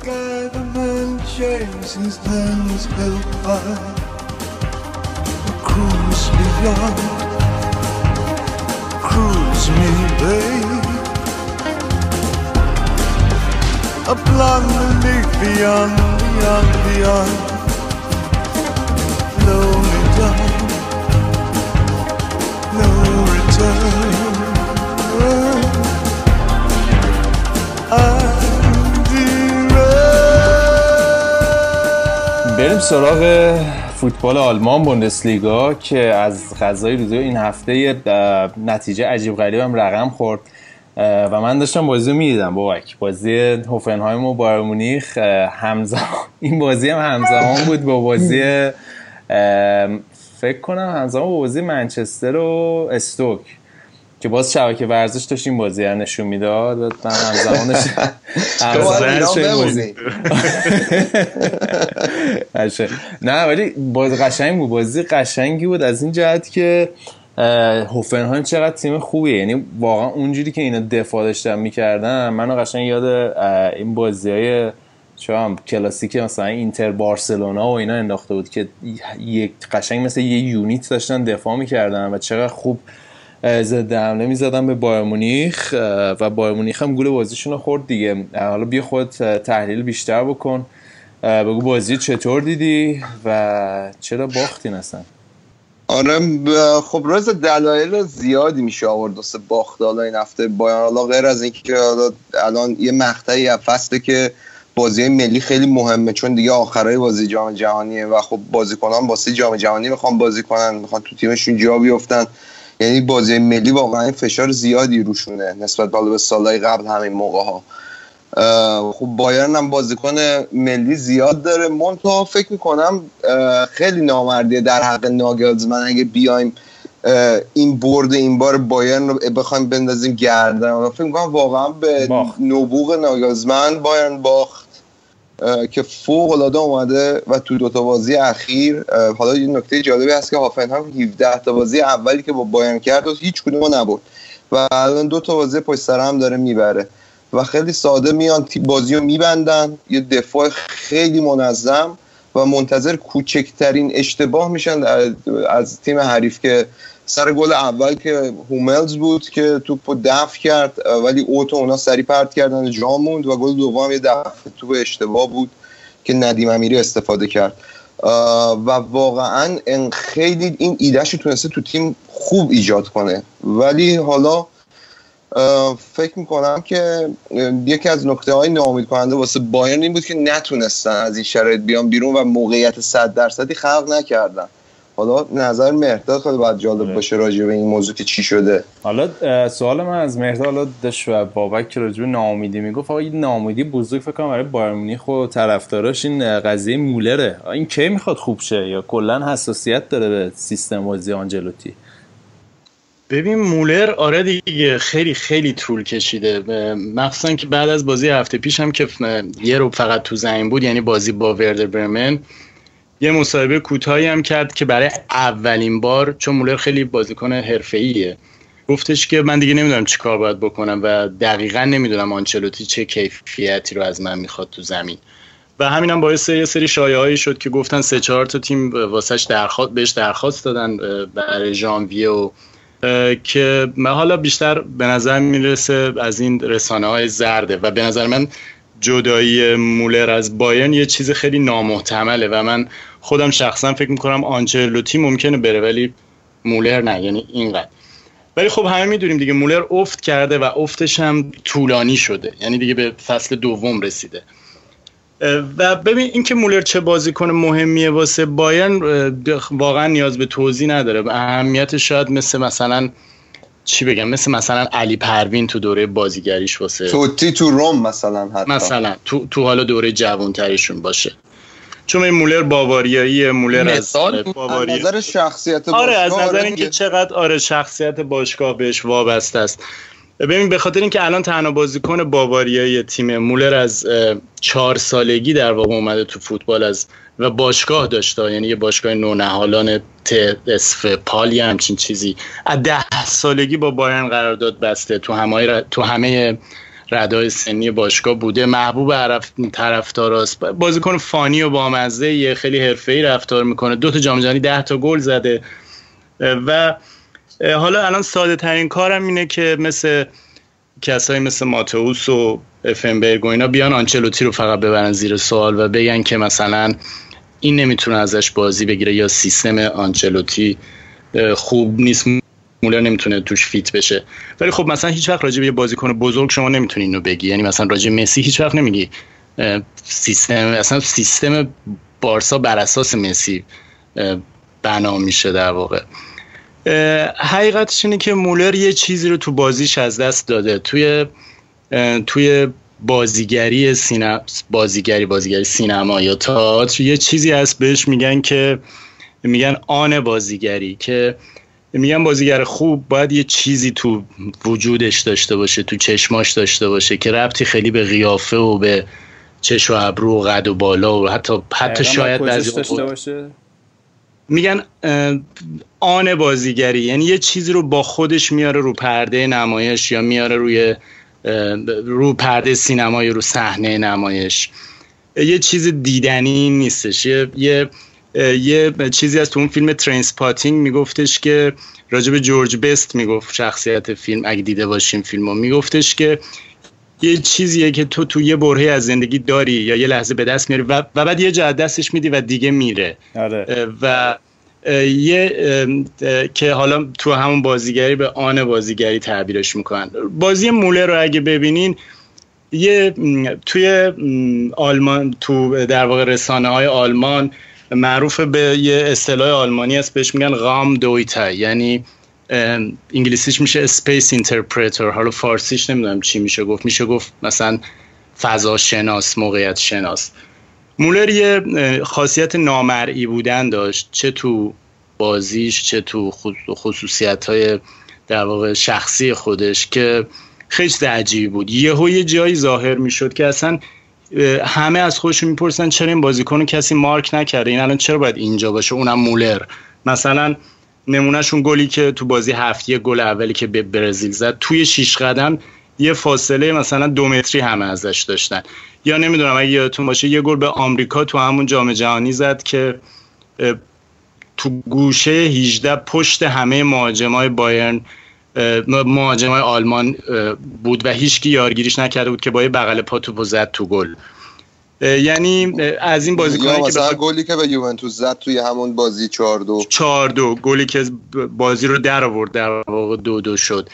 A blonde beyond, beyond, beyond. سراغ فوتبال آلمان بوندسلیگا که از غذای روزی این هفته نتیجه عجیب غریب هم رقم خورد. و من داشتم بازی رو می‌دیدم بابک. بازی هوفنهایم و بایر مونیخ همزمان (laughs) این بازی هم همزمان بود با بازی فکر کنم همزمان با بازی منچستر و استوک. که باز شبکه ورزش داشت این بازی رو نشون می‌داد من همزمانش (laughs) (laughs) نه ولی باز قشنگ بود. بازی قشنگی بود از این جهت که هوفنهایم چقدر تیم خوبیه. یعنی واقعا اونجوری که اینا دفاع داشتن می‌کردن منو قشنگ یاد این بازی های هم کلاسیک مثلا اینتر بارسلونا و اینا انداخته بود که یک قشنگ مثل یه یونیت داشتن دفاع می‌کردن و چقدر خوب ضد حمله می‌زدن به بایر مونیخ و بایر مونیخ هم گول بازیشون رو خورد دیگه. حالا بیا خود تحلیل بیشتر بکن. بگو بازی چطور دیدی و چرا باختین اصلا؟ آره خب روز دلایل زیادی میشه آورد واسه باخت. حالا این هفته بایان حالا غیر از اینکه الان یه مقطعی از فصله که بازی ملی خیلی مهمه چون دیگه آخرای بازی جام جهانیه و خب بازیکنان واسه جام جهانی می‌خوان بازی کنن می‌خوان تو تیمشون جا بیفتن. یعنی بازی ملی واقعا فشار زیادی روشونه نسبت به سالهای قبل همین موقع ها خب بایرن هم بازیکن ملی زیاد داره. منتها فکر می‌کنم خیلی نامردیه در حق ناگلزمن. اگه بیایم این برد این بار بایرن رو بخوایم بندازیم گردن. فکر می‌کنم واقعا به نبوغ ناگلزمن بایرن باخت. که فوق العاده اومده و تو دوتا بازی اخیر حالا یه نکته جالبی هست که هافنهایم 17 تا بازی اولی که با بایرن کرد و هیچ کدوم نبرد و الان دو تا بازی پشت سر هم داره می‌بره و خیلی ساده میان بازی رو میبندن. یه دفاع خیلی منظم و منتظر کوچکترین اشتباه میشن از تیم حریف که سر گل اول که هوملز بود که توپ دفع کرد ولی اوتو اونا سری پرت کردن جا موند و گل دوم یه دفع توپ اشتباه بود که ندیم امیری استفاده کرد. و واقعا خیلی این ایدهش تونسته تو تیم خوب ایجاد کنه. ولی حالا فکر می‌کنم که یکی از نکته های ناامید کننده واسه بایرن این بود که نتونستن از این شرایط بیان بیرون و موقعیت صد درصدی خلق نکردن. حالا نظر مهداد خیلی باید جالب آره. باشه راجع به این موضوع که چی شده. حالا سوال من از مهداد حالا داشت و بابک که راجع به ناامیدی می‌گفت آقا این ناامیدی بزرگ فکر کنم برای بایر مونیخ و طرفداراش این قضیه مولره. این کی می‌خواد خوب شه؟ یا کلا حساسیت داره به سیستم بازی آنجلوتی؟ ببین مولر آره دیگه خیلی خیلی طول کشیده. مخصوصا که بعد از بازی هفته پیش هم که یه رو فقط تو زمین بود یعنی بازی با وردر برمن. یه مصاحبه کوتاهی هم کرد که برای اولین بار چون مولر خیلی بازیکن حرفه‌ایه گفتش که من دیگه نمی‌دونم چی کار باید بکنم و دقیقا نمی‌دونم آنچلوتی چه کیفیتی رو از من می‌خواد تو زمین. و همینم هم باعث یه سری شایعهایی شد که گفتن سه چهار تا تیم واسش درخواست بهش درخواست دادن برای ژانویه و که من حالا بیشتر به نظر می‌رسه از این رسانه های زرده. و به نظر من جدایی مولر از بایرن یه چیز خیلی نامحتمله و من خودم شخصا فکر می‌کنم آنچلوتی ممکنه بره ولی مولر نه یعنی اینقدر. ولی خب همه می‌دونیم دیگه مولر افت کرده و افتش هم طولانی شده یعنی دیگه به فصل دوم رسیده. و ببین اینکه مولر چه بازیکن مهمیه واسه بایرن واقعا نیاز به توضیح نداره. اهمیت شاید مثل مثلا چی بگم؟ مثل مثلا علی پروین تو دوره بازیگریش واسه توتی تو روم مثلا حتی. مثلا. تو, تو حالا دوره جوانتریشون باشه. چون این مولر باواریایی مولر از باواریا نظر شخصیت باشگاه آره از نظر آره اینکه چقدر آره شخصیت باشگاه بهش وابسته است. ببین به خاطر اینکه الان تنها بازیکن باواریایی تیم مولر از چهار سالگی در واقع اومده تو فوتبال از و باشگاه داشته. یعنی یه باشگاه نونهالان اسف پالی همچین چیزی. از ده سالگی با بایرن قرارداد بسته. تو همه تو همه ردای سنی باشگاه بوده. محبوب طرفداراست بازیکن فانی و بامزه یه خیلی حرفه‌ای رفتار می‌کنه. دو تا جام جهانی 10 تا گل زده. و حالا الان ساده ترین کارم اینه که مثل کسایی مثل ماتئوس و افنبرگ و اینا بیان آنچلوتی رو فقط ببرن زیر سوال و بگن که مثلا این نمی‌تونه ازش بازی بگیره یا سیستم آنچلوتی خوب نیست مولر نمی‌تونه توش فیت بشه. ولی خب مثلا هیچ وقت راجع به یه بازیکن بزرگ شما نمی‌تونی اینو بگی. یعنی مثلا راجع مسی هیچ وقت نمیگی. سیستم اصلا سیستم بارسا بر اساس مسی بنا میشه در واقع. حقیقتش اینه که مولر یه چیزی رو تو بازیش از دست داده. توی توی بازیگری سینما بازیگری بازیگری سینما یا تئاتر یه چیزی هست بهش میگن که میگن آن بازیگری که میگن بازیگر خوب باید یه چیزی تو وجودش داشته باشه تو چشماش داشته باشه که ربطی خیلی به قیافه و به چش و ابرو و قد و بالا و حتی حتی شاید بعضی داشته باشه. میگن آن بازیگری یعنی یه چیزی رو با خودش میاره رو پرده نمایش یا میاره روی رو پرده سینما یا رو صحنه نمایش. یه چیز دیدنی نیستش. یه, یه یه چیزی از تو اون فیلم Trainspotting میگفتش که راجب جورج بست می‌گفت شخصیت فیلم اگه دیده باشیم فیلمو. میگفتش که یه چیزیه که تو تو یه برهه از زندگی داری یا یه لحظه به دست میاری و, و بعد یه جا دستش میدی و دیگه میره. آره. و یه که حالا تو همون بازیگری به آن بازیگری تعبیرش می‌کنن. بازی مولر رو اگه ببینین یه توی آلمان تو در واقع رسانه های آلمان معروف به یه اصطلاح آلمانی است بهش میگن Raumdeuter یعنی انگلیسیش میشه؟ space interpreter حالا فارسیش نمی‌دونم چی میشه گفت. میشه گفت مثلا فضا شناس موقعیت شناس. مولر یه خاصیت نامرئی بودن داشت. چه تو بازیش چه تو خصوصیت های در واقع شخصی خودش که خیلی عجیبی بود. یهو یه جایی ظاهر می‌شد که اصلا همه از خودشون می‌پرسن چرا این بازیکن کسی مارک نکرده؟ این الان چرا باید اینجا باشه؟ اونم مولر. مثلا نمونهشون گلی که تو بازی هفتی گل اولی که به برزیل زد توی شیش قدم یه فاصله مثلا دو متری همه ازش داشتن. یا نمی‌دونم اگه یادتون باشه یه گل به آمریکا تو همون جام جهانی زد که تو گوشه 18 پشت همه مهاجمای بایرن مهاجمای آلمان بود و هیچکی یارگیریش نکرده بود که با یه بغل پا توپو زد تو گل. یعنی از این بازیکنایی که مثلا گلی که به یوونتوس زد توی همون بازی 4 2 4 2 گلی که بازی رو در آورد در واقع دو دو شد.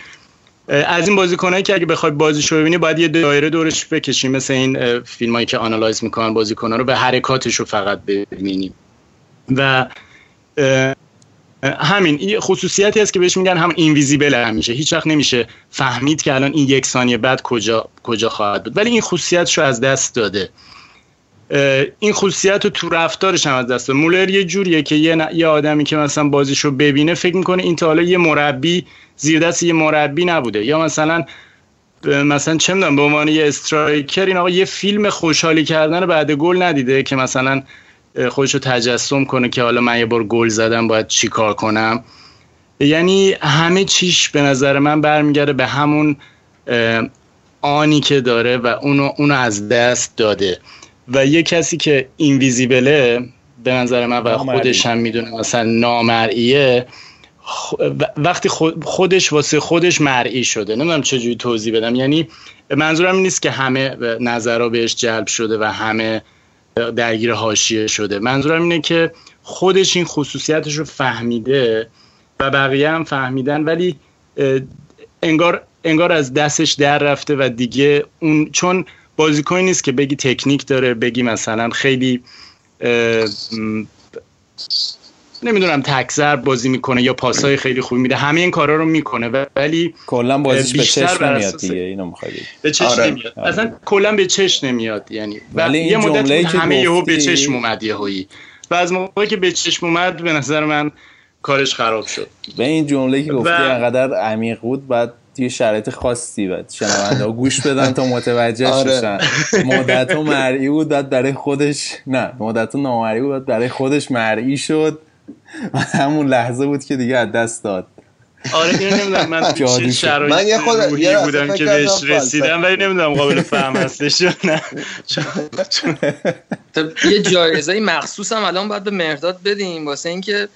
از این بازیکنایی که اگه بخوای بازیشو ببینی باید یه دایره دورش بکشیم مثل این فیلمایی که آنالایز می‌کنن بازیکن‌ها رو به حرکاتش رو فقط ببینیم و همین این خصوصیتی هست که بهش میگن هم اینویزیبل همیشه هیچ وقت نمیشه فهمید که الان این یک ثانیه بعد کجا کجا خواهد بود. ولی این خصوصیتش رو از دست داده. این خصوصیت رو تو رفتارش هم از دست مولر یه جوریه که یه, آدمی که مثلا بازیشو ببینه فکر می‌کنه این تا حالا یه مربی زیر دست یه مربی نبوده. یا مثلا مثلا چه می‌دونم به عنوان یه استرایکر این آقا یه فیلم خوشحالی کردن بعد گل ندیده که مثلا خودش رو تجسم کنه که حالا من یه بار گل زدم باید چی کار کنم. یعنی همه چیش به نظر من برمیگرده به همون آنی که داره و اونو, اونو از دست داده. و یه کسی که اینویزیبله به نظر من و خودش هم می‌دونه مثلا نامرئیه وقتی خودش واسه خودش مرئی شده. نمی‌دونم چجوری توضیح بدم. یعنی منظورم این نیست که همه نظرها بهش جلب شده و همه درگیر حاشیه شده. منظورم اینه که خودش این خصوصیتش رو فهمیده و بقیه هم فهمیدن ولی انگار انگار از دستش در رفته و دیگه اون چون بازیکنی نیست که بگی تکنیک داره بگی مثلا خیلی نمی‌دونم تکزر بازی می‌کنه یا پاسای خیلی خوبی میده. همه این کارا رو می‌کنه ولی کلا بازیش به چشم نمیاد دیگه اینو به چشم آره. نمیاد. آره. اصلا کلا به چشم نمیاد. یعنی ولی یه مدت همه یهو به چشم اومد یهویی. و از موقعی که به چشم اومد به نظر من کارش خراب شد. به این جمله که گفتی انقدر عمیق بود بعد توی شرایط خاصی بعد شنونده ها گوش بدن تا متوجه آره. شدن مدت مرئی بود بعد برای خودش نه مدت نامرئی بود برای خودش مرئی شد. همون لحظه بود که دیگه از دست داد. آره اینو نمی‌دونم. من (laughs) چه شرایط من یه خود یه بودم که بهش رسیدم ولی نمی‌دونم قابل فهم هستش یا نه. (laughs) یه جایزه مخصوص هم الان باید به مرداد بدیم واسه اینکه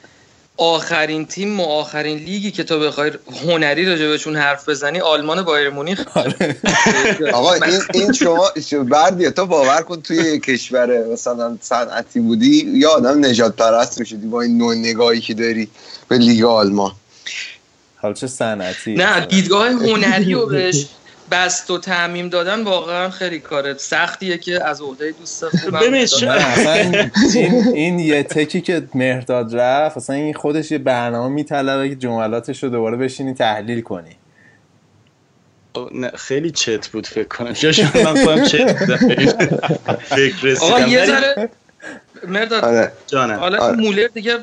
آخرین تیم و آخرین لیگی که تو بخوای هنری راجبشون حرف بزنی آلمان بایر مونیخ. (laughs) آره. آقا این (laughs) این شما بردیه تو باور کن توی کشور مثلا صنعتی بودی یا آدم نجات پرست می‌شدی با این نوع نگاهی که داری به لیگ آلمان. حالا چه صنعتی؟ نه دیدگاه هنری رو بهش بست و تعمیم دادن واقعا خیلی کار سختیه که از عهده دوست خوبم این, این یه تکی که مهرداد رفت اصلا این خودش یه برنامه میطلبه که جملاتش رو دوباره بشینی تحلیل کنی. نه خیلی چت بود فکر کنم. جاش من خودم چت فکر رسیدم. آقا یه ذره مرداد آره. جانم. حالا آره. مولر دیگه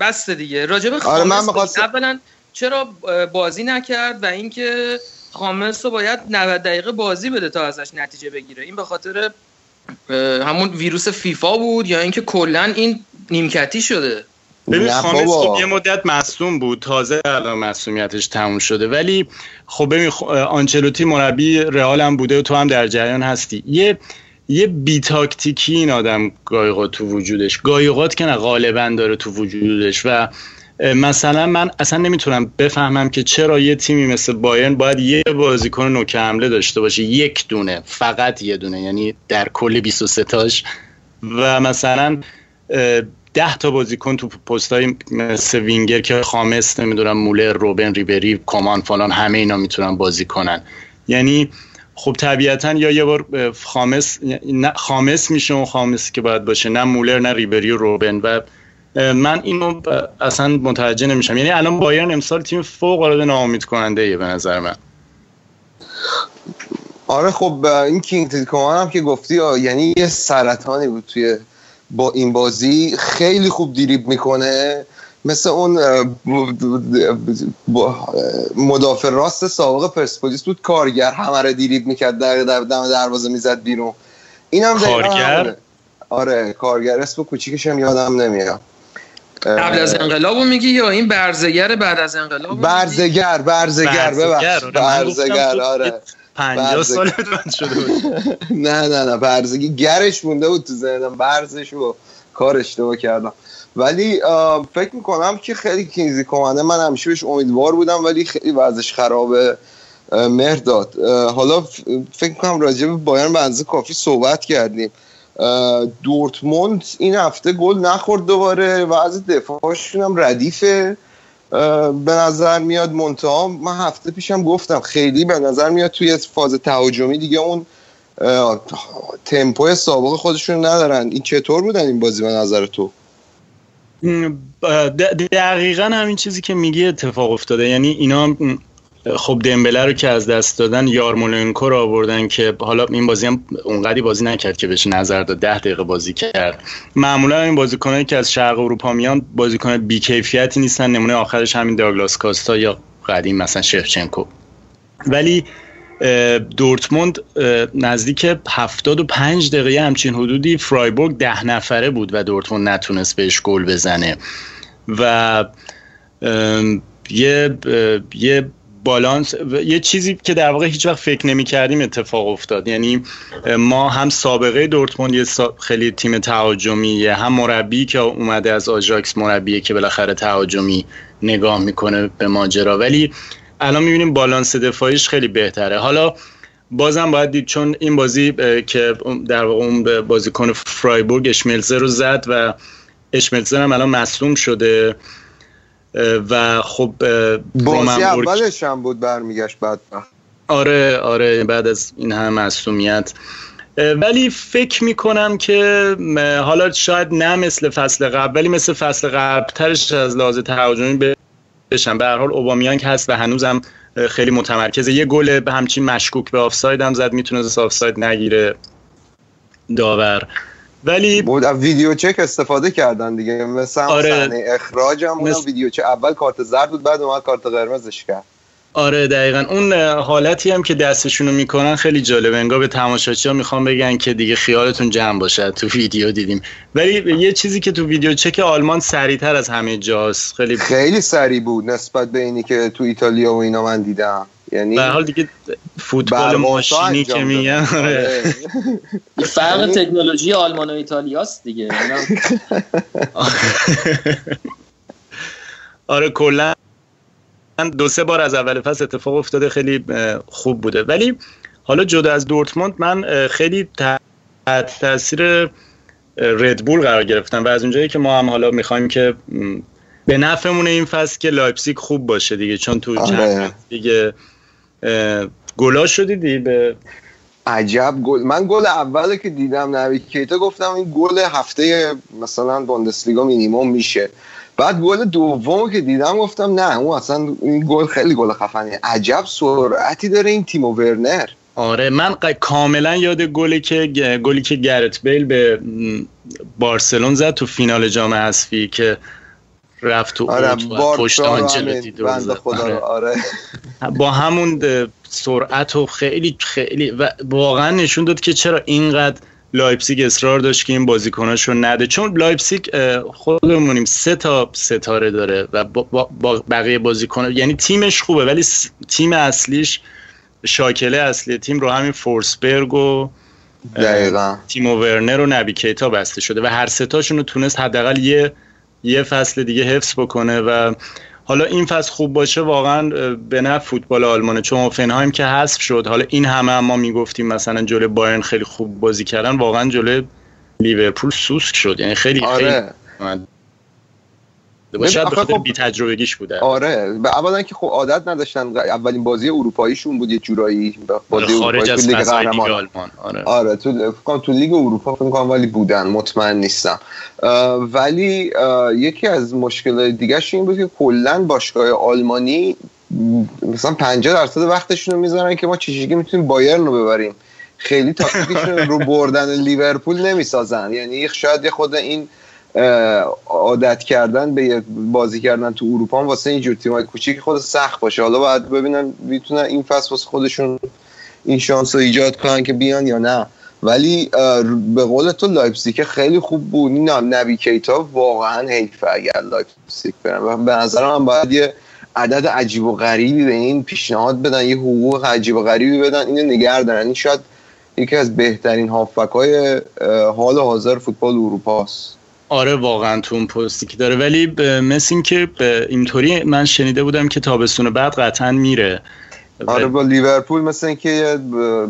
بسته دیگه. راجب آره من اولا چرا بازی نکرد و اینکه خامس رو باید 90 دقیقه بازی بده تا ازش نتیجه بگیره. این به خاطر همون ویروس فیفا بود یا اینکه کلا این نیمکتی شده. ببین خامس خب یه مدت مصوم بود. تازه الان مصومیتش تموم شده. ولی خب ببین آنچلوتی مربی رئال هم بوده و تو هم در جریان هستی. یه یه بی تاکتیکی این آدم گایقات تو وجودش. گایقات که نه غالبا داره تو وجودش و مثلا من اصلا نمی‌تونم بفهمم که چرا یه تیمی مثل بایرن باید یه بازیکن نوک حمله داشته باشه یک دونه فقط یه دونه یعنی در کل 23 تاش. و مثلا ده تا بازیکن تو پستای مثل وینگر که خامس نمی‌دونم مولر روبن ریبری کمان فلان همه اینا می‌تونن بازی کنن. یعنی خب طبیعتا یا یه بار خامس نه خامس میشه اون خامسی که باید باشه نه مولر نه ریبری و روبن. و من اینو اصلا متوجه نمیشم. یعنی الان بایرن امسال تیم فوق العاده ناامید کننده ایه به نظر من. آره خب این کینگ کمان هم که گفتی یعنی یه سرطانی بود توی با این بازی. خیلی خوب دیریب می‌کنه. مثل اون مدافع راست سابق پرسپولیس بود کارگر. همه رو دیریب می‌کرد در دم دروازه می‌زد بیرون. اینم کارگر؟ آره کارگر. اسم کوچیکش هم یادم نمیاد. قبل از انقلابو میگی یا این برزگر بعد از انقلاب برزگر برزگر ببخش. برزگر آره. 50 سال شده (laughs) نه نه نه برزگی گرش مونده بود تو ذهنم. برزش و کار اشتباه کردم. ولی فکر می‌کنم که خیلی کینزی کمانه. من همیشه بهش امیدوار بودم ولی خیلی وضعش خرابه مهرداد حالا فکر می‌کنم راجع به بایرن به کافی صحبت کردیم. دورتموند این هفته گل نخورد دوباره و از دفاعشون هم ردیفه. به نظر میاد منتها من هفته پیشم گفتم خیلی به نظر میاد توی فاز تهاجمی دیگه اون تمپوی سابق خودشون ندارن. این چطور بودن این بازی به نظر تو؟ دقیقا همین چیزی که میگی اتفاق افتاده. یعنی اینا خب دمبله رو که از دست دادن یارمولنکو رو آوردن که حالا این بازی هم اونقدی بازی نکرد که بهش نظر داد ده دقیقه بازی کرد. معمولا این بازیکنایی که از شرق اروپا میان بازیکن بیکیفیتی نیستن نمونه آخرش همین داگلاس کاستا یا قدیم مثلا شفچنکو. ولی دورتموند نزدیک 75 دقیقه همچین حدودی فرایبورگ ده نفره بود و دورتموند نتونست بهش گل بزنه. و یه یه بالانس. یه چیزی که در واقع هیچ وقت فکر نمی کردیم اتفاق افتاد. یعنی ما هم سابقه دورتموند یه خیلی تیم تهاجمی هم مربی که اومده از آژاکس مربیه که بالاخره تهاجمی نگاه می‌کنه به ماجرا. ولی الان می‌بینیم بالانس دفاعیش خیلی بهتره. حالا بازم باید دید چون این بازی که در واقع اون بازیکن فرایبورگ اشملزر رو زد و اشملزر هم الان مصوم شده. و خب بازی اولش هم بود برمیگشت بعد. آره آره بعد از این هم مصومیت ولی فکر می‌کنم که حالا شاید نه مثل فصل قبل ولی مثل فصل قبل ترش از لحاظ تهاجمی بشن. به هر حال اوبامیانگ هست و هنوزم خیلی متمرکزه. یه گل به همچین مشکوک به آفساید هم زد می‌تونه آفساید نگیره. داور. ولی بود ویدیو چک استفاده کردن دیگه. مثلا آره. اخراج هم مثل... ویدیو چک اول کارت زرد بود بعد اومد کارت قرمزش کرد. آره دقیقا. اون حالتی هم که دستشونو می‌کنن خیلی جالبه. انگار به تماشاچی ها می‌خوام بگن که دیگه خیالتون جمع باشه تو ویدیو دیدیم. ولی یه چیزی که تو ویدیو چک آلمان سریعتر از همه جاست خیلی خیلی سریع بود نسبت به اینی که تو ایتالیا و اینا من دیدم. یعنی به حال دیگه فوتبال ماشینی که میگن آره. فرق یعنی تکنولوژی آلمان و ایتالیاست دیگه (laughs) آره کلا دو سه بار از اول فصل اتفاق افتاده خیلی خوب بوده ولی حالا جدا از دورتموند من خیلی تحت تاثیر ردبول قرار گرفتم و از اونجایی که ما هم حالا می‌خوایم که به نفعمون این فصل که لایپزیگ خوب باشه دیگه چون تو آره. دیگه گلاشو دیدی به عجب گل من گل اول که دیدم نبی کیتا گفتم این گل هفته مثلا بوندسلیگا مینیمم میشه. بعد گل دوم که دیدم گفتم نه اون اصلا این گل خیلی گل خفنه. عجب سرعتی داره این تیم ورنر. آره من کاملا یاد گلی که گلی که گرت بیل به بارسلونا زد تو فینال جام حذفی که رفت تو آره پشت آنجلوتی آره. آره. با همون سرعت و خیلی خیلی و واقعا نشون داد که چرا اینقدر لایپزیگ اصرار داشت که این بازیکناش رو نده چون لایپزیگ خودمونیم سه تا ستاره داره و با, با بقیه بازیکن یعنی تیمش خوبه ولی تیم اصلیش شاکله اصلی تیم رو همین فورسبرگ و دقیقا تیم ورنر و نبی کیتا بسته شده و هر ستاشون رو تونست حداقل یه یه فصل دیگه حفظ بکنه و حالا این فصل خوب باشه واقعا به نفع فوتبال آلمانه. چون اوفنهایم که حذف شد حالا این همه هم ما می‌گفتیم مثلا جلوی بایرن خیلی خوب بازی کردن واقعا جلوی لیورپول سوسک شد. یعنی خیلی آره. شاید بخاطر خب... بی تجربگیش بوده. آره اولا که خب عادت نداشتن اولین بازی اروپاییشون بود یه جورایی بازی خارج از لیگ آلمان آره. آره تو تو لیگ اروپا فکر کنم ولی بودن مطمئن نیستم. ولی یکی از مشکلات دیگه این بود که کلا باشگاه آلمانی مثلا 50 درصد وقتشون رو می‌ذارن که ما چجوری می‌تونیم بایرن رو ببریم. خیلی تاکتیکشون رو بردن لیورپول نمی‌سازن. یعنی شاید یه خود این عادت کردن به بازی کردن تو اروپا واسه اینجور تیمای کوچیک خود سخت باشه. حالا باید ببینن می‌تونن این فصل واسه خودشون این شانس رو ایجاد کنن که بیان یا نه. ولی به قول تو لایپزیگ خیلی خوب بود. نه نبی کیتا واقعا حیفه اگر لایپزیگ برن. و به نظر من باید یه عدد عجیب و غریبی به این پیشنهاد بدن یه حقوق عجیب و غریبی بدن اینو نگه دارن. این شاید یکی از بهترین هافبک های حال حاضر فوتبال اروپا است آره واقعا تو اون پستی که داره. ولی مثل این که اینطوری من شنیده بودم که تابستون بعد قطعا میره. آره با لیورپول مثل اینکه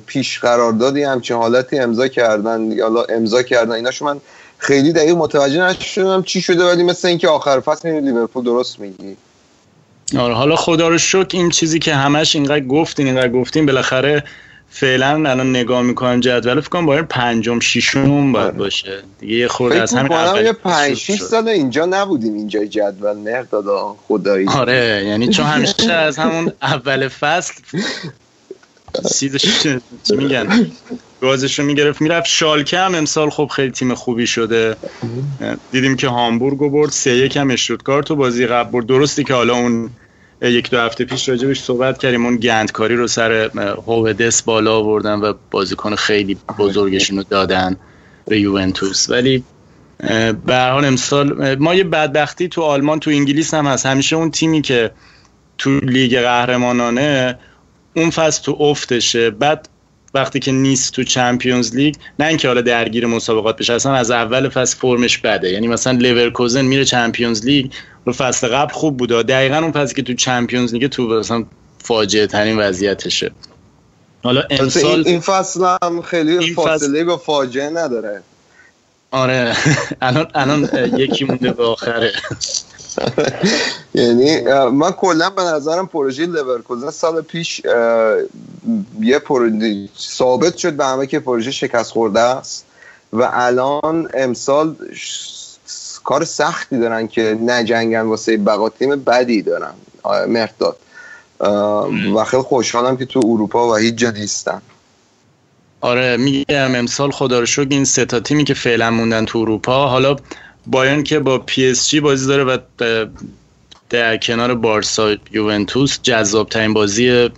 پیش قراردادی همچین حالتی امضا کردن یا امضا کردن ایناشو من خیلی دقیق متوجه نشدم چی شده ولی مثل اینکه آخر فصل لیورپول درست میگی. آره حالا خدا رو شکر این چیزی که همش اینقدر گفتین اینقدر گفتین بالاخره فعلا الان نگاه می‌کنم جدول فکر کنم باید پنجم ششم باید آره. باشه. دیگه یه خورده از همین اول یه 5 6 سال. اینجا نبودیم اینجا جدول. مردادا خدایی. آره یعنی چون همیشه از همون اول فصل سیدش میگن؟ گازشو می‌گرفت می‌رفت شالکه هم امسال خب خیلی تیم خوبی شده. دیدیم که هامبورگ برد سه یک هم اشتوتگارت تو بازی قبل برد. درستی که حالا اون یک دو هفته پیش راجبش صحبت کردیم. اون گندکاری رو سر هوودس بالا آوردن و بازیکن خیلی بزرگشون رو دادن به یوونتوس. ولی به حال امسال ما یه بدبختی تو آلمان تو انگلیس هم هست. همیشه اون تیمی که تو لیگ قهرمانانه اون فصل تو افتشه. بعد وقتی که نیست تو Champions League نه اینکه حالا درگیر مسابقات بشه اصلا از اول فصل فرمش بده. یعنی مثلا لیورکوزن میره Champions League رو فصل قبل خوب بوده دقیقا اون فصلی که تو چمپیونز لیگ تو مثلا فاجعه ترین وضعیتشه. حالا امسال این فصل هم خیلی فاصله با فاجعه نداره. آره. (laughs) الان الان یکی مونده به آخره. (laughs) یعنی من کلا به نظرم پروژه لورکوزن سال پیش یه پروژه ثابت شد به همه که پروژه شکست خورده است و الان امسال کار سختی دارن که نجنگن واسه بقا تیم بدی دارن. مرداد. و خیلی خوشحالم که تو اروپا و هیچ جا نیستن. آره میگم امسال خدا رو شکر این سه تا تیمی که فعلا موندن تو اروپا حالا بایرن که با پی اس جی بازی داره و در کنار بارسا یوونتوس جذاب ترین بازی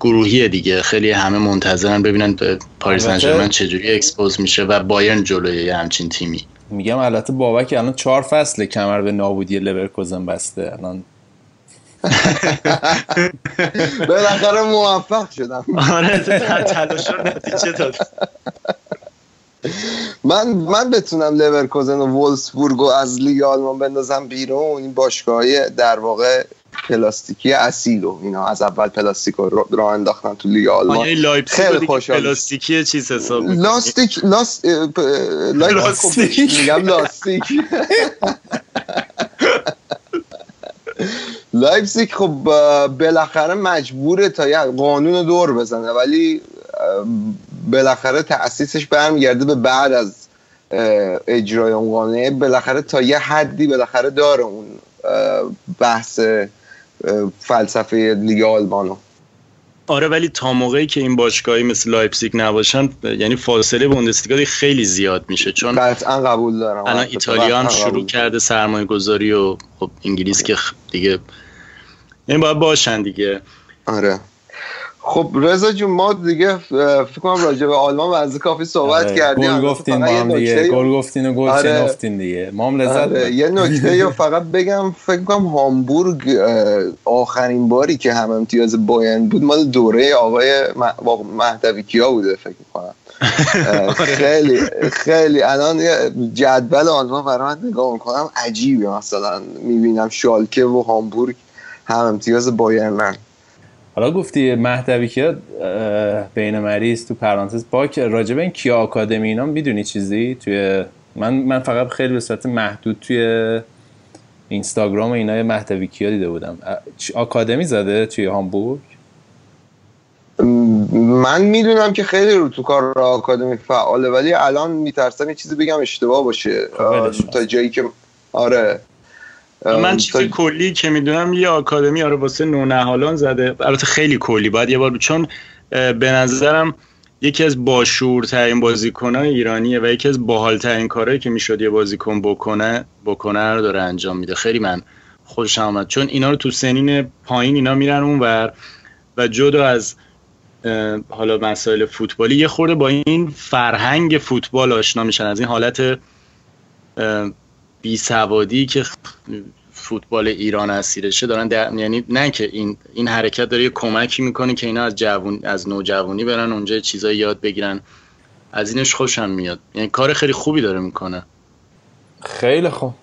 گروهی دیگه. خیلی همه منتظرن ببینن پاریس سن چجوری expose میشه و بایرن جلوی همچین تیمی. میگم البته بابک الان چهار فصل کمر به نابودی لورکوزن بسته. الان (laughs) بالاخره موفق شدم. آره تلاش نتیجه داد. (laughs) من من بتونم لورکوزن و وولسبورگ از لیگ آلمان بندازم بیرون. این باشگاهی در واقع پلاستیکی اصیل و اینا از اول پلاستیک رو راه انداختن تو لیگ آلمان. خیلی خوشحال پلاستیکی چیز حساب لاستیک لاست لاستیک میگم (laughs) لاستیک. لایپزیگ خب بالاخره مجبوره تا یه قانون دور بزنه ولی بالاخره تأسیسش برمیگرده به بعد از اجرای اون قانونه بالاخره تا یه حدی بالاخره داره اون بحث فلسفه لیگ آلمانو. آره ولی تا موقعی که این باشگاهی مثل لایپزیگ نباشن یعنی فاصله بوندسلیگا خیلی زیاد میشه. چون قطعا قبول دارم. الان ایتالیا هم شروع کرده سرمایه گذاری و خب انگلیس که دیگه این باید باشن دیگه. آره. خب رضا جون ما دیگه فکر کنم راجع به آلمان وضع کافی صحبت آره. کردیم گل گفتین ما هم دیگه گل گفتین و گل آره. شنفتین دیگه ما هم لذت آره. یه نکته یا (laughs) فقط بگم فکر کنم هامبورگ آخرین باری که هم امتیاز باین بود مال دوره آقای مهدوی کیا بوده فکر کنم (laughs) آره. خیلی خیلی الان جدول آلمان برای من نگاه می‌کنم عجیبه مثلا می‌بینم شالکه و هامبورگ هم امتیاز بایرنن حالا گفتی مهدوی کیا بین مریض تو پرانتز پاک راجبه این کیا آکادمی اینا می‌دونی چیزی؟ توی من من فقط خیلی به صورت محدود توی اینستاگرام اینا محتوی ها دیده بودم. آکادمی زده توی هامبورگ؟ من می‌دونم که خیلی رو تو کار آکادمی فعاله ولی الان میترسم یه چیزی بگم اشتباه باشه. خب، تا جایی که آره. من چیز کلی که می‌دونم یه آکادمی آره واسه نونهالان زده. البته خیلی کلی. باید یه بار چون به نظرم یکی از باشورترین بازیکنان ایرانیه و یکی از باحالترین کارهایی که می‌شد یه بازیکن بکنه بکنه رو داره انجام میده. خیلی من خوشم آمد چون اینا رو تو سنین پایین اینا میرن اونور و جدا از حالا مسائل فوتبالی یه خورده با این فرهنگ فوتبال آشنا میشن. از این حالت بی سوادی که فوتبال ایران اسیرشه دارن در... یعنی نه که این این حرکت داره یه کمکی می‌کنه که اینا از جوون از نوجوانی برن اونجا چیزایی یاد بگیرن. از اینش خوشم میاد. یعنی کار خیلی خوبی داره می‌کنه. خیلی خوب.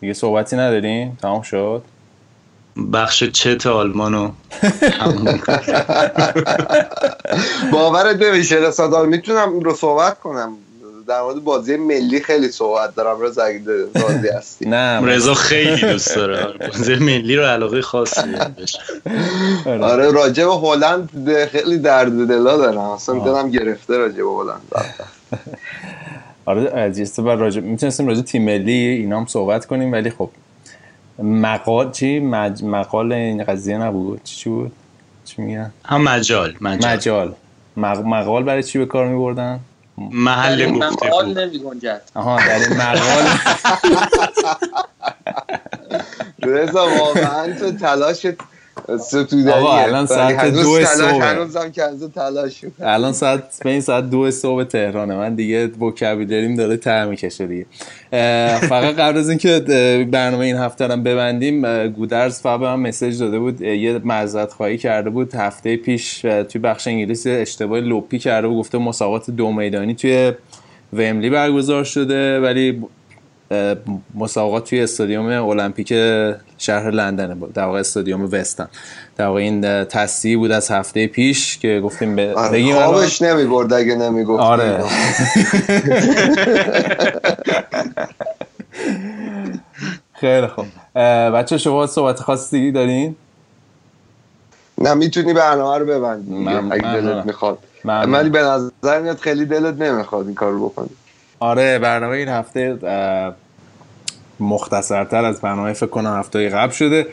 دیگه صحبتی نداریم؟ تمام شد؟ بخش چت آلمانو. (laughs) باورت نمیشه صدا می‌تونم رو صحبت کنم؟ در مورد بازی ملی خیلی صحبت دارم رضا اگه بازی هستی. نه (laughs) رضا خیلی دوست داره. بازی ملی رو علاقه خاصی آره. آره راجع به هلند خیلی درد دلا دارم اصلا دلم گرفته راجع به هلند. (laughs) آره. عزیز بر راجع می‌تونستیم راجع تیم ملی اینا هم صحبت کنیم ولی خب مقال چی؟ مج... مقال این قضیه نبود؟ چی بود؟ چی میگن؟ هم مجال مجال, مجال. مقال برای چی به کار میبردن؟ محل گفته مقال نمی گنجد. آها در این مقال رضا واقعا تو تلاشت ستودنیه الان ساعت دو صبح هنوزم که از تلاش الان ساعت به این ساعت دو صبح تهرانه. من دیگه داریم داره ته می‌کشه دیگه. فقط قبل از اینکه برنامه این هفته رو ببندیم گودرز فقط به من مسیج داده بود یه معذرت خواهی کرده بود. هفته پیش توی بخش انگلیسی اشتباه لوپی کرده بود گفته مسابقات دو میدانی توی وملی برگزار شده ولی مسابقات توی استادیوم المپیک شهر لندن در واقع استادیوم وستن. در واقع این تصدیح بود از هفته پیش که گفتیم به آره بگیم خوابش نمی برد اگه نمی گفت آره. خیلی خوب. بچه شما صحبت خاصی دارین؟ نه می‌تونی برنامه رو ببندی. اگه دلت می‌خواد. ولی به نظر میاد خیلی دلت نمی‌خواد این کار رو بکنی. آره برنامه این هفته مختصرتر از برنامه فکر کنم هفته قبل شده.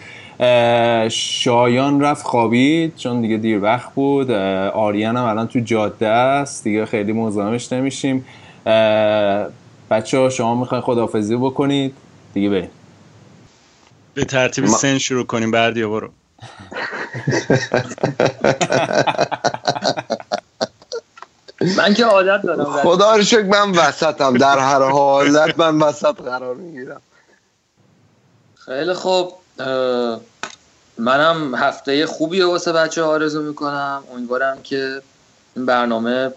شایان رفت خوابید چون دیگه دیر وقت بود. آریان هم الان تو جاده است. دیگه خیلی مزاحمش نمیشیم. بچه ها شما می‌خواین خداحافظی بکنید؟ دیگه بریم. به ترتیب سن شروع کنیم. بردیا برو. (laughs) من که عادت دارم خدا رو شکر من وسطم در هر حالت من وسط قرار می‌گیرم. خیلی خوب. منم هفته خوبی واسه بچه آرزو می‌کنم. امیدوارم که این برنامه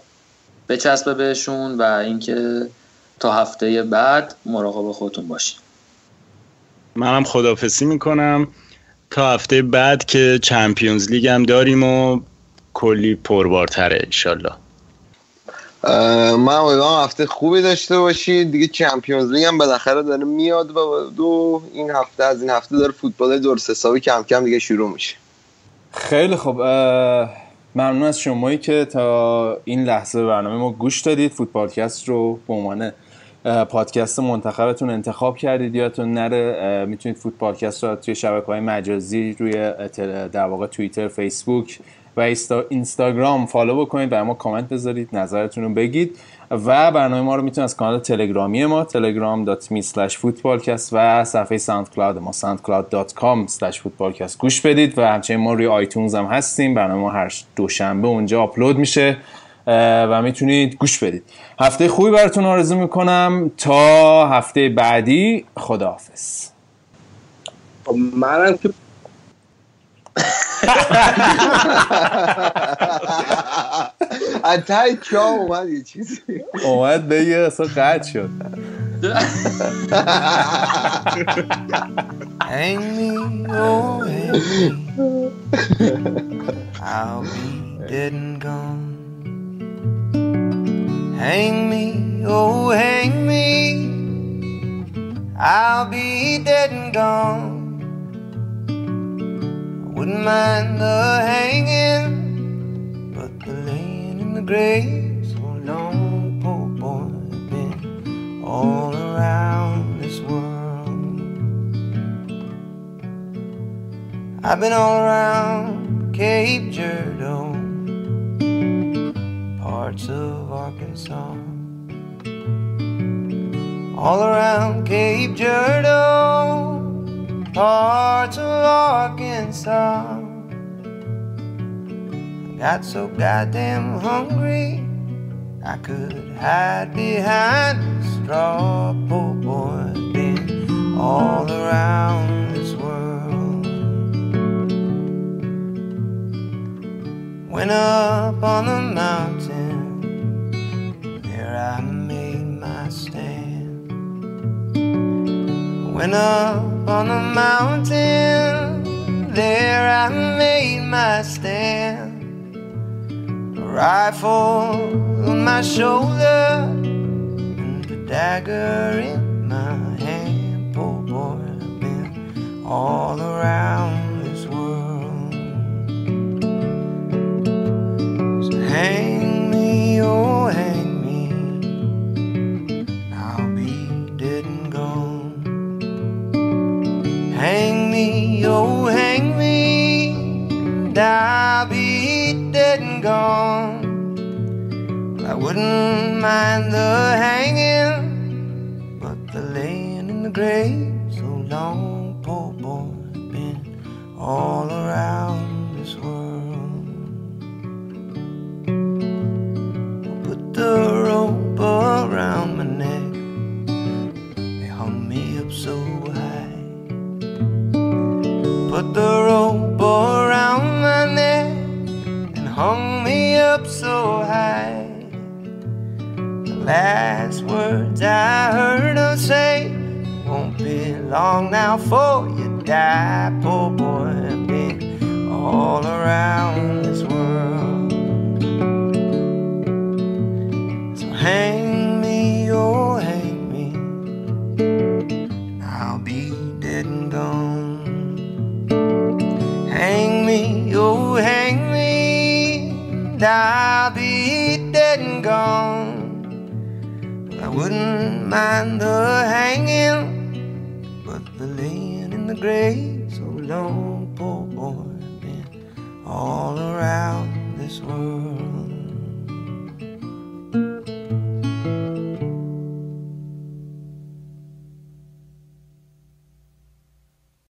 بچسبه بهشون و اینکه تا هفته بعد مراقب خودتون باشین. منم خدافسی می‌کنم. تا هفته بعد که چمپیونز لیگ هم داریم و کلی پربارتره انشالله. من امیدوارم هفته خوبی داشته باشید دیگه چمپیونز لیگ هم بالاخره داره میاد و دو این هفته از این هفته داره فوتبال درست حسابی کم کم دیگه شروع میشه. خیلی خب ممنون از شمایی که تا این لحظه برنامه ما گوش دادید. فوتبالکست رو به عنوان پادکست منتخبتون انتخاب کردید. یادتون نره می‌تونید فوتبالکست رو توی شبکه های مجازی روی در واقع توییتر فیسبوک و اینستاگرام follow بکنید و ما کامنت بذارید نظرتون رو بگید و برنامه ما رو می‌تونید از کانال تلگرامی ما telegram.me footballcast و صفحه ساوند ما soundcloud.com footballcast گوش بدید و همچنین ما روی آیتونز هم هستیم. برنامه ما هر دوشنبه اونجا آپلود میشه و می‌تونید گوش بدید. هفته خوبی براتون آرزو می‌کنم. تا هفته بعدی خداحافظ. خب، منم که (laughs) (laughs) Hang me, oh hang me. I'll be dead and gone. Hang me, oh hang me. I'll be dead and gone. Wouldn't mind the hanging, but the laying in the grave so long, poor boy, been all around this world. I've been all around Cape Girardeau, parts of Arkansas all around Cape Girardeau, parts of Arkansas. I got so goddamn hungry, I could hide behind a straw. Poor boy, been all around this world. Went up on the mountain, Went up on the mountain, there I made my stand. A rifle on my shoulder, and a dagger in my hand. Poor boy, I've been all around this world. So hang me, oh hang oh hang me, and I'll be dead and gone. I wouldn't mind the hanging, but the laying in the grave so long, poor boy, been all around this world. Put the rope around my Put the rope around my neck and hung me up so high. The last words I heard her say won't be long now for you die, poor boy. I've been all around this world. So hang hang me, I'll be dead and gone. I wouldn't mind the hanging, but the laying in the grave so long, poor boy, been all around this world.